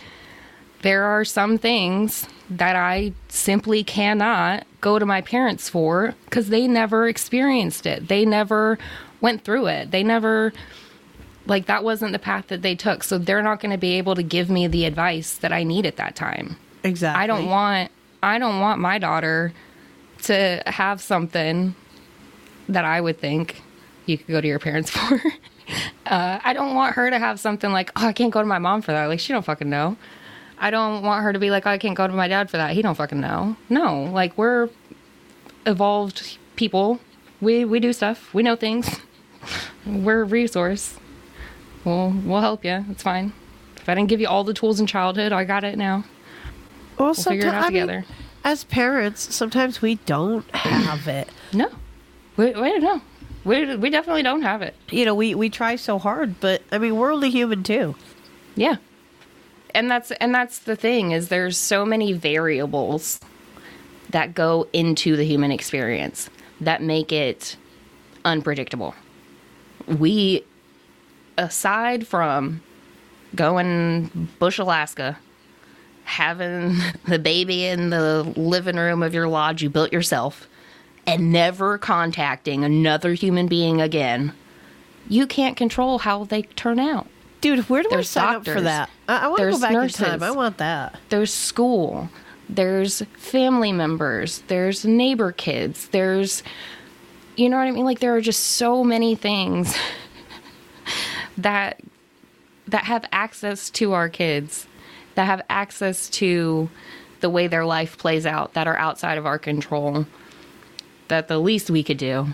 there are some things that I simply cannot go to my parents for because they never experienced it. They never went through it. They never like that wasn't the path that they took. So they're not going to be able to give me the advice that I need at that time. Exactly. I don't want I don't want my daughter to have something that I would think you could go to your parents <laughs> for. uh, I don't want her to have something like, oh, I can't go to my mom for that. Like she don't fucking know. I don't want her to be like, oh, I can't go to my dad for that. He don't fucking know. No, like we're evolved people. We we do stuff. We know things. <laughs> we're a resource. We'll we'll help you. It's fine. If I didn't give you all the tools in childhood, I got it now. Well, figure it out I mean, as parents, sometimes we don't have it. <clears throat> No. Wait, wait, no. We, we definitely don't have it. You know, we, we try so hard, but I mean, we're only human too. Yeah. And that's and that's the thing is there's so many variables that go into the human experience that make it unpredictable. We aside from going Bush Alaska, having <laughs> the baby in the living room of your lodge you built yourself and never contacting another human being again, you can't control how they turn out. Dude, where do There's sign up for that? I, I want to go back nurses. in time. I want that. there's school, there's family members, there's neighbor kids, there's you know what I mean? Like there are just so many things <laughs> that that have access to our kids, that have access to the way their life plays out that are outside of our control. That the least we could do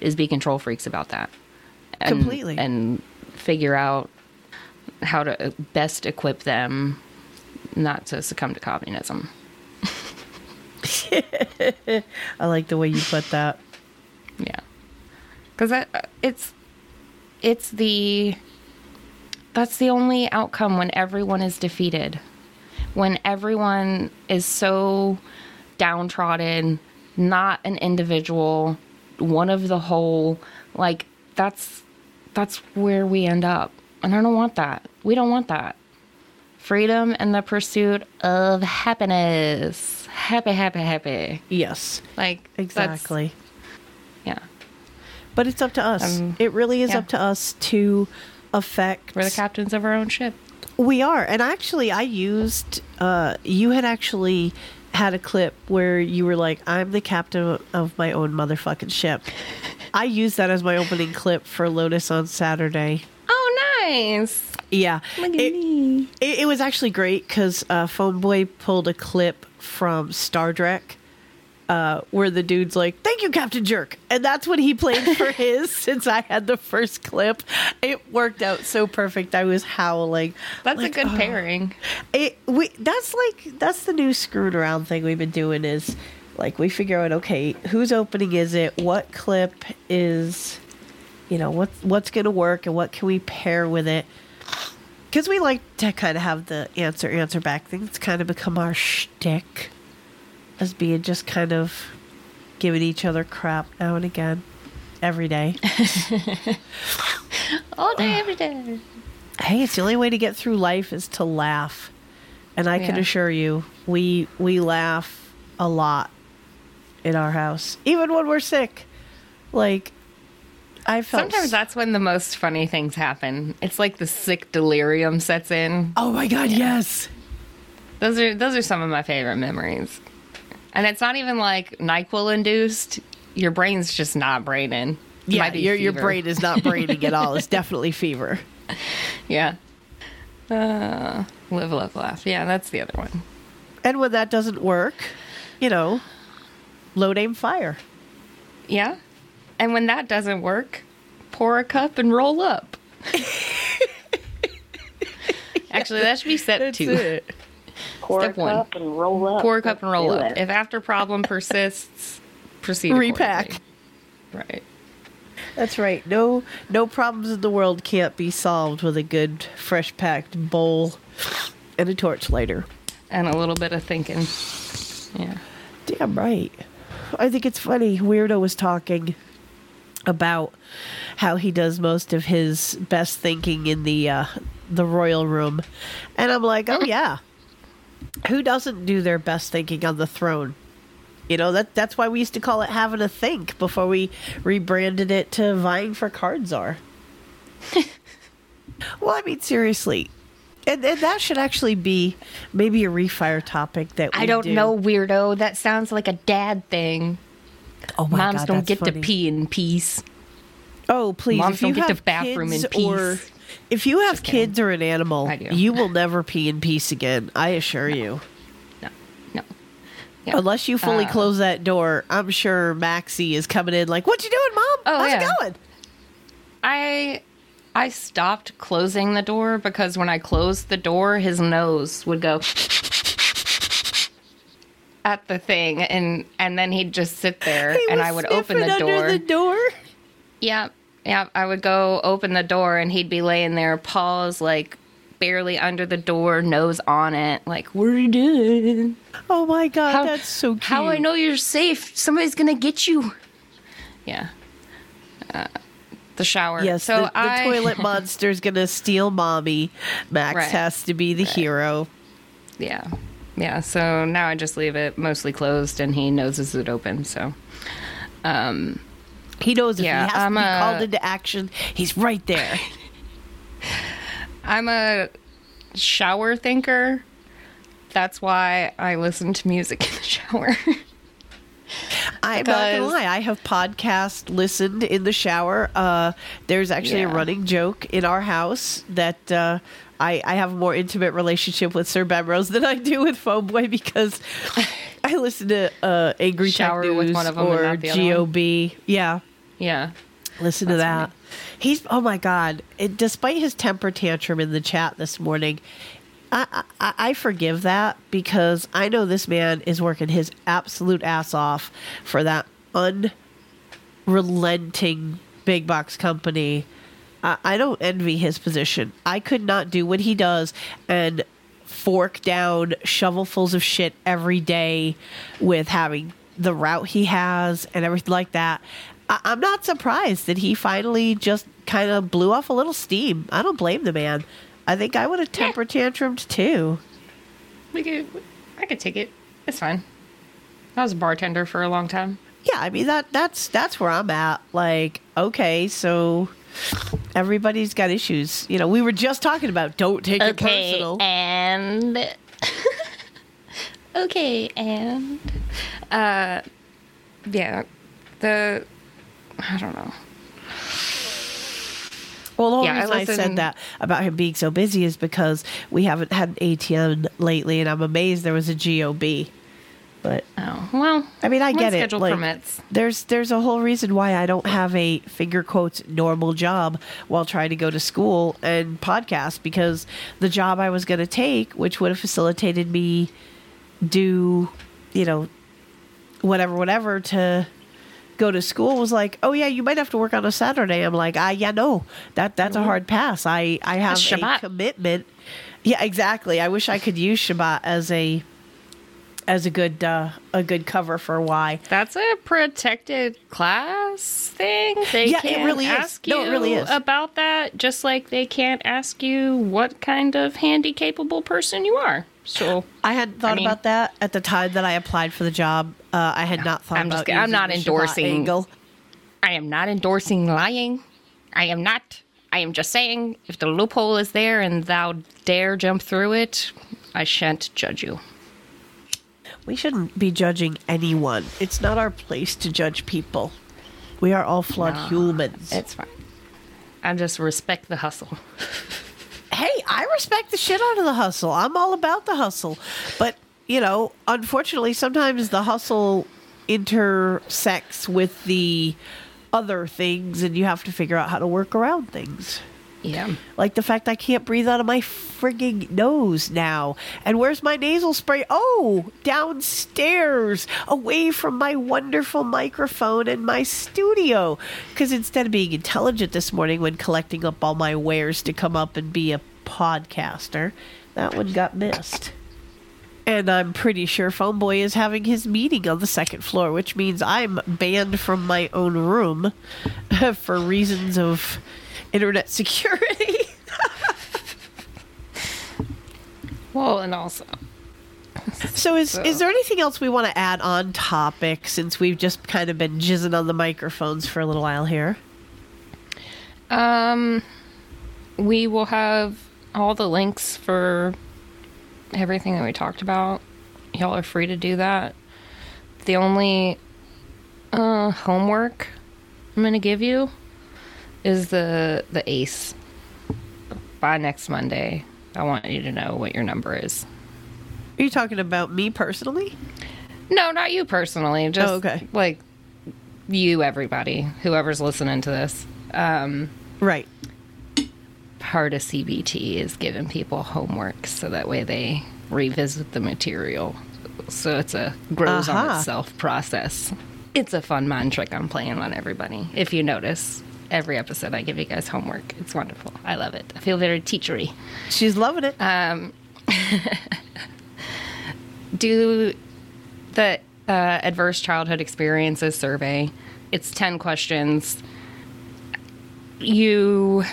is be control freaks about that. And, Completely. And figure out how to best equip them not to succumb to communism. <laughs> <laughs> I like the way you put that. Yeah, because uh, it's it's the that's the only outcome when everyone is defeated, when everyone is so downtrodden, not an individual, one of the whole. Like that's that's where we end up, and I don't want that. We don't want that. Freedom and the pursuit of happiness. Happy, happy, happy. Yes, Like exactly. But it's up to us. Um, it really is yeah. up to us to affect. We're the captains of our own ship. We are. And actually, I used, uh, you had actually had a clip where you were like, I'm the captain of my own motherfucking ship. <laughs> I used that as my opening clip for Lotus on Saturday. Oh, nice. Yeah. Look at it, me. It, it was actually great because uh, Phone Boy pulled a clip from Star Trek uh, where the dude's like, "Thank you, Captain Jerk," and that's what he played for <laughs> his. since I had the first clip, it worked out so perfect. I was howling. That's Like, a good oh. pairing. It we that's like that's the new screwed around thing we've been doing is like we figure out okay whose opening is it what clip is you know what what's gonna work and what can we pair with it because we like to kind of have the answer answer back thing it's kind of become our shtick as being just kind of giving each other crap now and again every day <laughs> All day, every day. hey it's the only way to get through life is to laugh and i can Yeah. assure you we we laugh a lot in our house even when we're sick like I felt Sometimes that's when the most funny things happen. It's like the sick delirium sets in. Oh my god, yes. Those are those are some of my favorite memories. And it's not even like NyQuil induced. Your brain's just not braining. It Yeah, your your brain is not braining at all. It's <laughs> definitely fever. Yeah. Uh, live, love, laugh. Yeah, that's the other one. And when that doesn't work, you know, load aim fire. Yeah. And when that doesn't work, pour a cup and roll up. <laughs> Actually, that should be step two. Pour Step a one. cup and roll up. Pour a cup and roll up. it. If after problem persists, <laughs> proceed. Repack. Right. That's right. No no problems in the world can't be solved with a good fresh packed bowl and a torch lighter. And a little bit of thinking. Yeah. Damn right. I think it's funny. Weirdo was talking about how he does most of his best thinking in the uh, the royal room, and I'm like, oh <laughs> yeah, who doesn't do their best thinking on the throne? You know that that's why we used to call it having a think before we rebranded it to vying for card czar. <laughs> well, I mean seriously. And, and that should actually be maybe a refire topic that we I don't do. know, weirdo. That sounds like a dad thing. Oh my Moms God, don't get funny. to pee in peace. Oh, please! Moms if you don't get to bathroom in peace. or if you have kids or an animal, you will never pee in peace again. I assure you. No. No. Yeah. Unless you fully Uh, close that door, I'm sure Maxie is coming in like, "What you doing, mom? Oh, How's yeah. it going?" I I stopped closing the door because when I closed the door, his nose would go at the thing, and and then he'd just sit there, He and I would open the door. Under the door. Yeah, yeah. I would go open the door, and he'd be laying there, paws like barely under the door, nose on it, like what are you doing? Oh my god, How- that's so cute. How I know you're safe? Somebody's gonna get you. Yeah. Uh, the shower. Yes, So the, the toilet <laughs> monster's gonna steal mommy. Max Right. has to be the hero. Yeah. Yeah. So now I just leave it mostly closed, and he noses it open. So. Um. He knows if Yeah, he has I'm to be a- called into action, he's right there. <laughs> I'm a shower thinker. That's why I listen to music in the shower. <laughs> I'm not gonna lie. I have podcast listened in the shower. Uh, there's actually a running joke in our house that uh, I, I have a more intimate relationship with Sir Bemrose than I do with Foamboy because <laughs> I listen to uh, Angry Tech Shower with News one of them or? GOB. Yeah, yeah. listen to that. He's oh my god! It, despite his temper tantrum in the chat this morning, I, I I forgive that because I know this man is working his absolute ass off for that unrelenting big box company. I, I don't envy his position. I could not do what he does and fork down shovelfuls of shit every day with having the route he has and everything like that. I, I'm not surprised that he finally just kind of blew off a little steam. I don't blame the man. I think I would have temper tantrumed too. We could. I could take it. It's fine. I was a bartender for a long time. Yeah, I mean that that's that's where I'm at. Like, okay, so everybody's got issues. You know, we were just talking about don't take it personal. and <laughs> okay, and uh, yeah, the I don't know. Well, the whole Yeah, I reason I, listen- said that about him being so busy is because we haven't had an ATM lately, and I'm amazed there was a GOB. But Oh well, I mean, I get it. Like, permits. there's there's a whole reason why I don't have a finger quotes normal job while trying to go to school and podcast because the job I was going to take, which would have facilitated me do, you know, whatever, whatever to go to school was like, oh yeah, you might have to work on a Saturday. I'm like, ah, yeah, no, that that's a hard pass. I I have That's a Shabbat. commitment. Yeah, exactly. I wish I could use Shabbat as a as a good uh, a good cover for why. That's a protected class thing. They Yeah, can't really is. ask you No, it really is. about that, just like they can't ask you what kind of handy capable person you are. So I hadn't thought mean- about that at the time that I applied for the job. Uh, I had not thought I'm about. just. I'm not endorsing-. I am not endorsing lying. I am not. I am just saying if the loophole is there and thou dare jump through it, I shan't judge you. We shouldn't be judging anyone. It's not our place to judge people. We are all flawed No, humans. It's fine. I just respect the hustle. <laughs> hey, I respect the shit out of the hustle. I'm all about the hustle. But, you know, unfortunately, sometimes the hustle intersects with the other things, and you have to figure out how to work around things. Yeah. Like the fact I can't breathe out of my frigging nose now. And where's my nasal spray? Oh, downstairs, away from my wonderful microphone and my studio. Because instead of being intelligent this morning when collecting up all my wares to come up and be a podcaster, that one got missed. And I'm pretty sure Phone Boy is having his meeting on the second floor, which means I'm banned from my own room <laughs> for reasons of internet security. Well, and also, So is is there anything else we want to add on topic since we've just kind of been jizzing on the microphones for a little while here? um, we will have all the links for everything that we talked about. Y'all are free to do that. The only uh, homework I'm going to give you is the the ACE. By next Monday, I want you to know what your number is. Are you talking about me personally? No, not you personally. Just Oh, okay. like you, everybody, whoever's listening to this. Um, Right. part of CBT is giving people homework so that way they revisit the material. So it's a grows on itself process. It's a fun mind trick I'm playing on everybody. If you notice, every episode I give you guys homework. It's wonderful. I love it. I feel very teachery. She's loving it. <laughs> do the uh, adverse childhood experiences survey. It's 10 questions. You.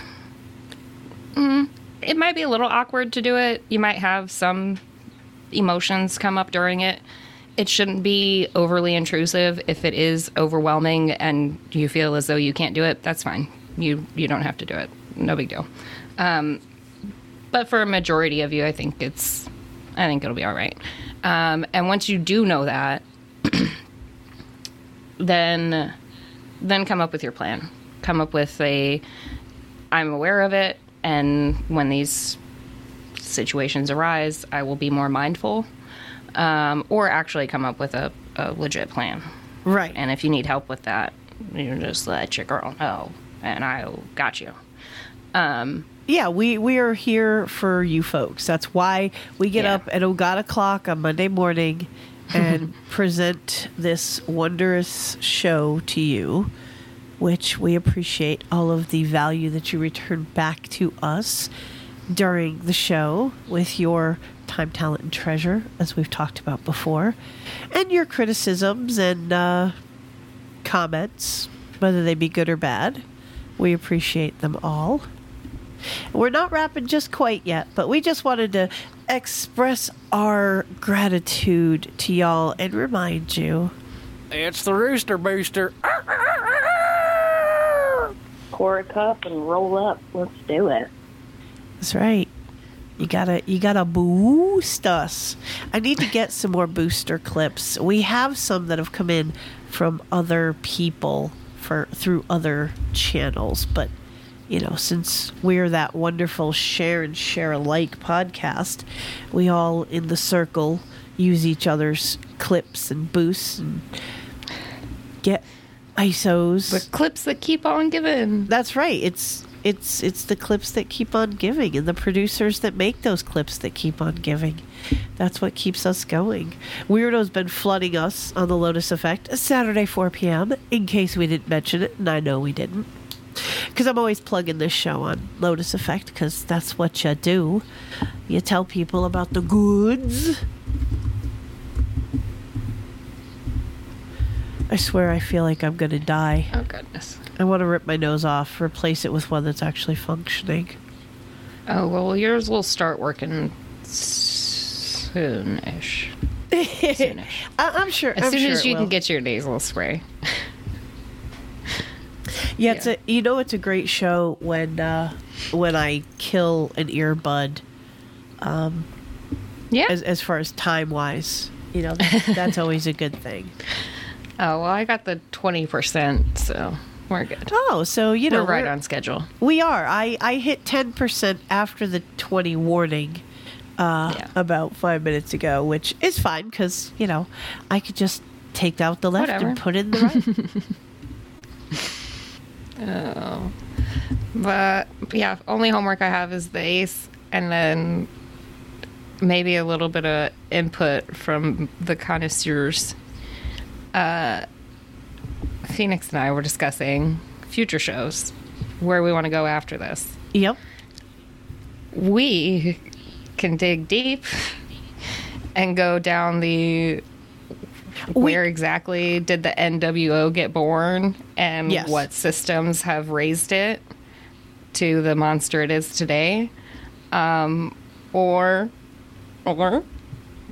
Mm, it might be a little awkward to do it. You might have some emotions come up during it. It shouldn't be overly intrusive. If it is overwhelming and you feel as though you can't do it, that's fine. You you don't have to do it. No big deal. Um, but for a majority of you, I think it's, I think it'll be all right. Um, and once you do know that, <clears throat> then, then come up with your plan. Come up with a, I'm aware of it, and when these situations arise, I will be more mindful. Um, or actually come up with a, a legit plan. right. And if you need help with that, you just let your girl know, and I got you. Um, yeah, we, we are here for you folks. That's why we get Yeah. up at god o'clock on Monday morning and <laughs> present this wondrous show to you, which we appreciate all of the value that you return back to us during the show with your time, talent, and treasure, as we've talked about before, and your criticisms and uh, comments, whether they be good or bad. We appreciate them all. We're not wrapping just quite yet, but we just wanted to express our gratitude to y'all and remind you It's the Rooster Booster. Pour a cup and roll up. Let's do it. that's right. You gotta you gotta boost us. I need to get some more booster clips. We have some that have come in from other people for through other channels, but you know, since we're that wonderful share and share alike podcast, we all in the circle use each other's clips and boosts and get ISOs. the clips that keep on giving. That's right. It's it's it's the clips that keep on giving and the producers that make those clips that keep on giving. That's what keeps us going. Weirdo's been flooding us on the Lotus Effect Saturday 4 p.m. in case we didn't mention it, and I know we didn't. Because I'm always plugging this show on Lotus Effect because that's what you do. You tell people about the goods. I swear I feel like I'm going to die. Oh goodness. I want to rip my nose off, replace it with one that's actually functioning. Oh well, yours will start working soonish. Soonish. <laughs> I- I'm sure. As I'm soon sure as you can get your nasal spray. Yeah, it's a you know it's a great show when uh, when I kill an earbud. Yeah. As as far as time wise, you know that, that's <laughs> always a good thing. oh well, I got the twenty percent, so we're good. Oh, so you know we're right we're- on schedule. We are. I I hit ten percent after the twenty warning. Uh, Yeah. about five minutes ago, which is fine because you know I could just take out the left Whatever. and put in the right. <laughs> Oh, but yeah, only homework I have is the ACE, and then maybe a little bit of input from the connoisseurs. Uh, Phoenix and I were discussing future shows, where we want to go after this. yep. We can dig deep and go down the where exactly did the NWO get born and Yes. what systems have raised it to the monster it is today. Um, or or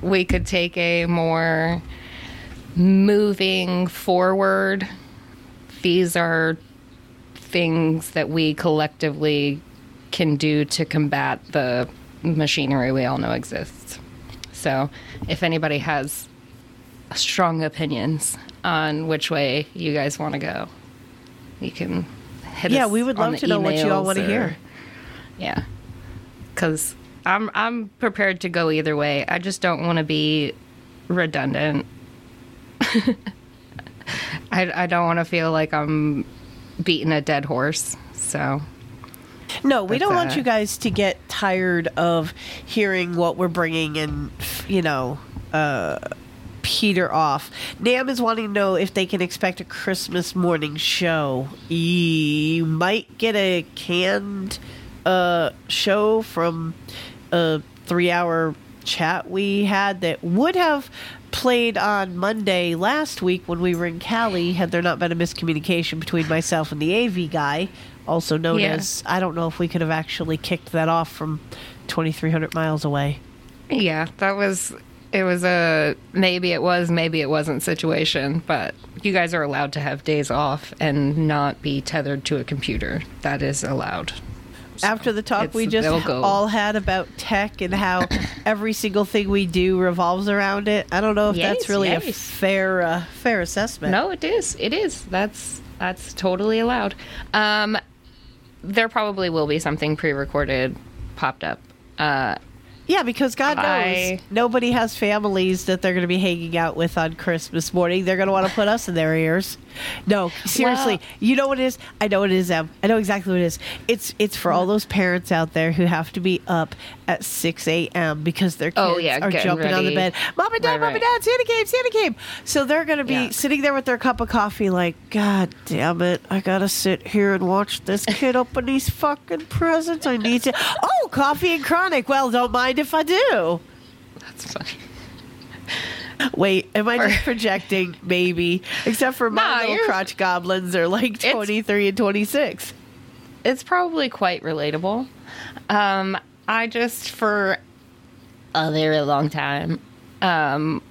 we could take a more moving forward. These are things that we collectively can do to combat the machinery we all know exists. So, if anybody has strong opinions on which way you guys want to go, you can hit Yeah, us Yeah, we would love to know what you all want to hear. Yeah, because I'm I'm prepared to go either way. I just don't want to be redundant. <laughs> I I don't want to feel like I'm beating a dead horse. So No, we But, don't want uh, you guys to get tired of hearing what we're bringing and, you know, uh, peter off. Nam is wanting to know if they can expect a Christmas morning show. You might get a canned uh, show from a three hour chat we had that would have played on Monday last week when we were in Cali had there not been a miscommunication between myself and the AV guy, also known Yeah. as I don't know if we could have actually kicked that off from 2300 miles away. yeah, that was it was a maybe it was maybe it wasn't situation, but you guys are allowed to have days off and not be tethered to a computer. That is allowed. After the talk it's- we just all had about tech and how <coughs> every single thing we do revolves around it, I don't know if that's Yes, really a fair uh, fair assessment. No, it is. It is. That's that's totally allowed. Um, there probably will be something pre-recorded popped up. Uh, Yeah, because God knows nobody has families that they're going to be hanging out with on Christmas morning. They're going to want to put us in their ears. No, seriously, Well- you know what it is? I know what it is, Em. I know exactly what it is. It's it's for all those parents out there who have to be up at six a.m. because their kids Oh, yeah, are jumping on the bed. Mom and Dad, Right, Mom and. Dad, Santa came, Santa came. So they're going to be Yeah. sitting there with their cup of coffee, like, God damn it, I got to sit here and watch this kid open these fucking presents. I need to. <laughs> Oh, coffee and chronic. Well, don't mind if I do. that's funny. Wait, am I just projecting? Maybe, except for my Nah, little crotch goblins are like twenty three and twenty six. It's probably quite relatable. Um, I just for a very long time, um,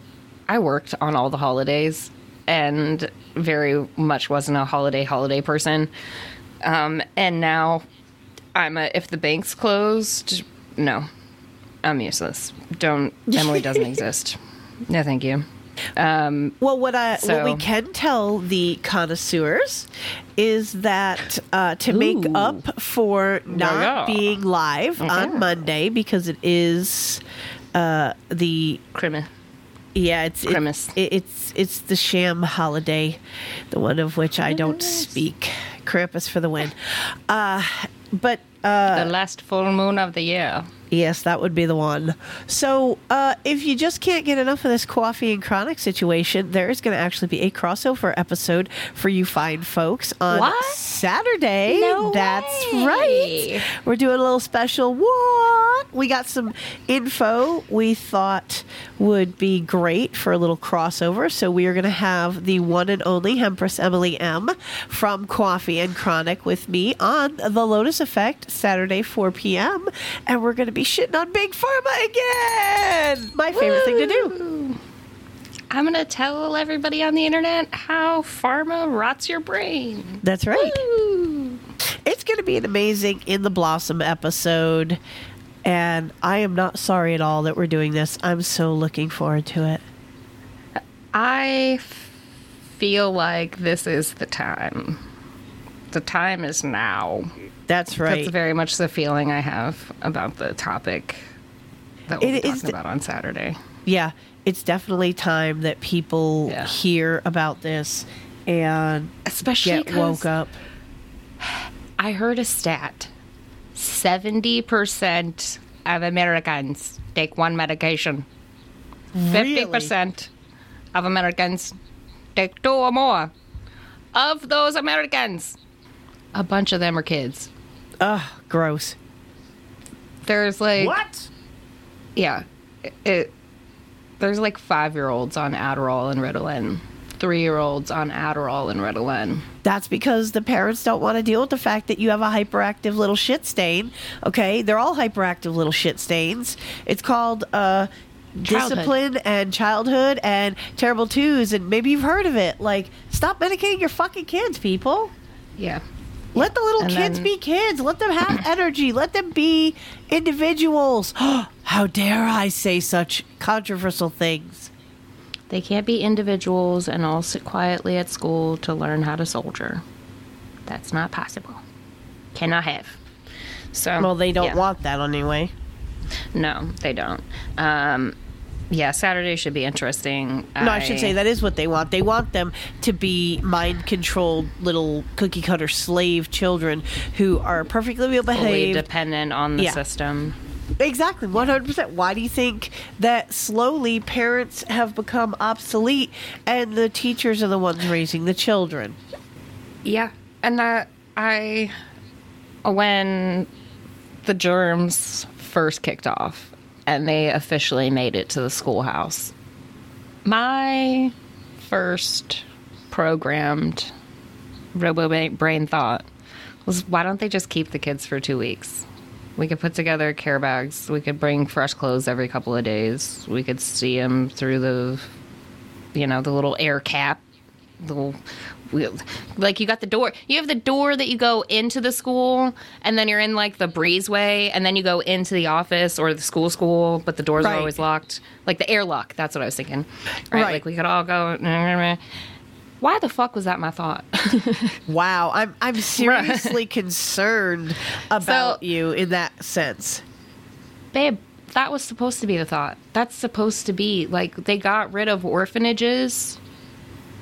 I worked on all the holidays and very much wasn't a holiday holiday person. Um, and now I'm a if the bank's closed, no, I'm useless. Don't Emily doesn't <laughs> exist. No, thank you. Um, Well, what I what we can tell the connoisseurs is that uh, to make up for not yeah. being live on Monday because it is uh, the Christmas. yeah it's Christmas. it- it's it's the sham holiday, the one of which I don't speak. Krampus for the win. Uh, but uh, the last full moon of the year. Yes, that would be the one. So, uh, if you just can't get enough of this coffee and chronic situation, there is going to actually be a crossover episode for you fine folks on What? Saturday. No That's way. right. We're doing a little special. What? We got some info we thought would be great for a little crossover. So, we are going to have the one and only Empress Emily M from Coffee and Chronic with me on The Lotus Effect Saturday, 4 p.m. And we're going to be shitting on Big Pharma again. My favorite thing to do. I'm going to tell everybody on the internet how pharma rots your brain. That's right. Woo. It's going to be an amazing In the Blossom episode. And I am not sorry at all that we're doing this. I'm so looking forward to it. I feel like this is the time. The time is now. That's right. That's very much the feeling I have about the topic that we'll It be talking about on Saturday. yeah, it's definitely time that people Yeah. hear about this and Especially get woke up. I heard a stat 70% of Americans take one medication, 50% of Americans take two or more. Of those Americans, a bunch of them are kids. Ugh, gross. There's like. What? Yeah. It, it- there's like five year olds on Adderall and Ritalin, three year olds on Adderall and Ritalin. That's because the parents don't want to deal with the fact that you have a hyperactive little shit stain. Okay, they're all hyperactive little shit stains. It's called uh, Childhood. discipline and childhood and terrible twos, and maybe you've heard of it. Like, stop medicating your fucking kids, people. Yeah. Let the little And kids then- be kids. Let them have <coughs> energy. Let them be individuals. <gasps> How dare I say such controversial things? They can't be individuals and all sit quietly at school to learn how to soldier. That's not possible. Cannot have. So Well, they don't yeah. want that anyway. No, they don't. Um, yeah, Saturday should be interesting. No, I should say that is what they want. They want them to be mind controlled little cookie cutter slave children who are perfectly well behaved, dependent on the Yeah. system. Exactly, 100%. Why do you think that slowly parents have become obsolete and the teachers are the ones raising the children? Yeah, and that I when the germs first kicked off and they officially made it to the schoolhouse. My first programmed robo brain thought was why don't they just keep the kids for 2 weeks? We could put together care bags. We could bring fresh clothes every couple of days. We could see them through the you know, the little air cap the like you got the door you have the door that you go into the school and then you're in like the breezeway and then you go into the office or the school school but the doors Right. are always locked. Like the airlock that's what i was thinking. Right, Right. like we could all go why the fuck was that my thought? <laughs> Wow, I'm I'm seriously concerned about So- you in that sense. babe that was supposed to be the thought. That's supposed to be like they got rid of orphanages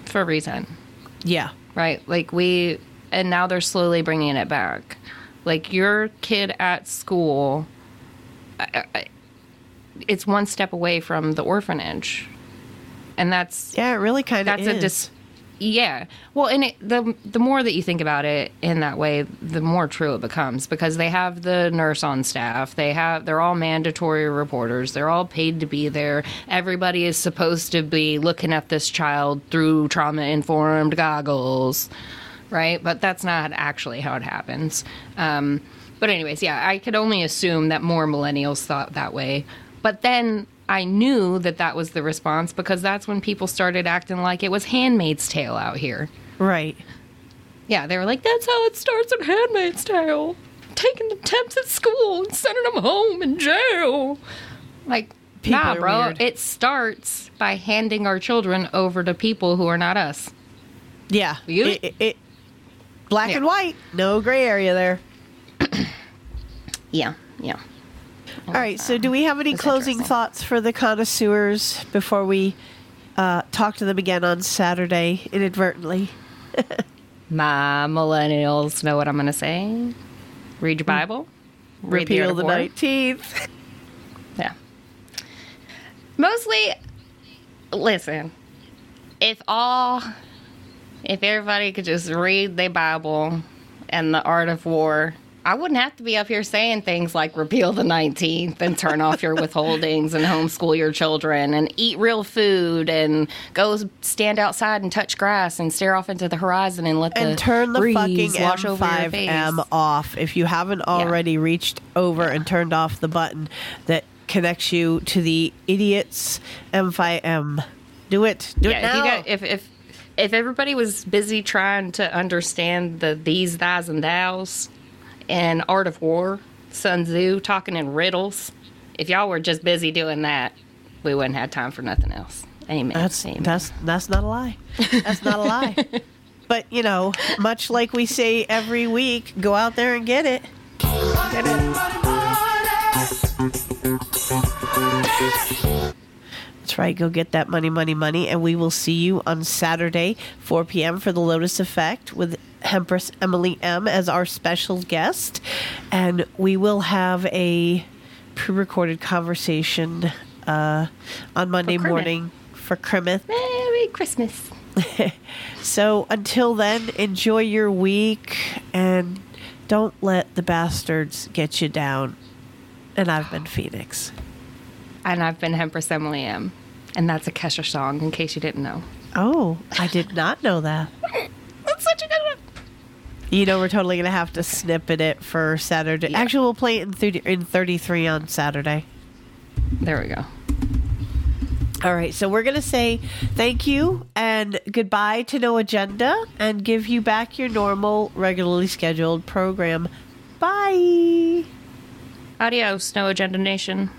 for a reason Yeah. right? Like we, and now they're slowly bringing it back. Like your kid at school, I, I, it's one step away from the orphanage, and that's Yeah, it really kind of that's is. a dis. Yeah, well, and it, the the more that you think about it in that way, the more true it becomes because they have the nurse on staff. They have they're all mandatory reporters. They're all paid to be there. Everybody is supposed to be looking at this child through trauma informed goggles, right? But that's not actually how it happens. Um, but anyways, yeah, I could only assume that more millennials thought that way. But then I knew that that was the response because that's when people started acting like it was Handmaid's Tale out here. right. Yeah, they were like, that's how it starts in Handmaid's Tale. Taking the temps at school and sending them home in jail. Like, People nah, bro. weird. It starts by handing our children over to people who are not us. Yeah. You- It, it, it- black Yeah. and white, no gray area there. <clears throat> Yeah, yeah. All right. So, do we have any closing thoughts for the connoisseurs before we uh, talk to them again on Saturday inadvertently? <laughs> My millennials know what I'm going to say. Read your Bible. Read Repeal the War. nineteenth. <laughs> Yeah. Mostly, listen, if all, if everybody could just read the Bible and the Art of War, I wouldn't have to be up here saying things like repeal the 19th and turn off your withholdings and homeschool your children and eat real food and go stand outside and touch grass and stare off into the horizon and let and the turn the fucking wash over your MSM off if you haven't already reached over and turned off the button that connects you to the idiots MSM. Do it. Do it Yeah, if, now. got, if if if everybody was busy trying to understand the these, thys, and thous, and Art of War, Sun Tzu talking in riddles, if y'all were just busy doing that, we wouldn't have time for nothing else. Amen. That's Amen. that's that's not a lie. That's not a lie. <laughs> But you know, much like we say every week, go out there and get it. Get it. That's right. Go get that money, money, money, and we will see you on Saturday, 4 p.m. for the Lotus Effect with Empress Emily M as our special guest, and we will have a pre-recorded conversation uh, on Monday Crimmeth. morning for Crimith. Merry Christmas. <laughs> So until then, enjoy your week and don't let the bastards get you down. And I've been Phoenix. And I've been Empress Emily M. And that's a Kesha song, in case you didn't know. Oh, I did not know that. That's such a good one. You know, we're totally going to have to snippet it for Saturday. Yeah. Actually, we'll play it in, 30, in 33 on Saturday. There we go. All right, so we're going to say thank you and goodbye to No Agenda and give you back your normal, regularly scheduled program. Bye. Adios, No Agenda Nation.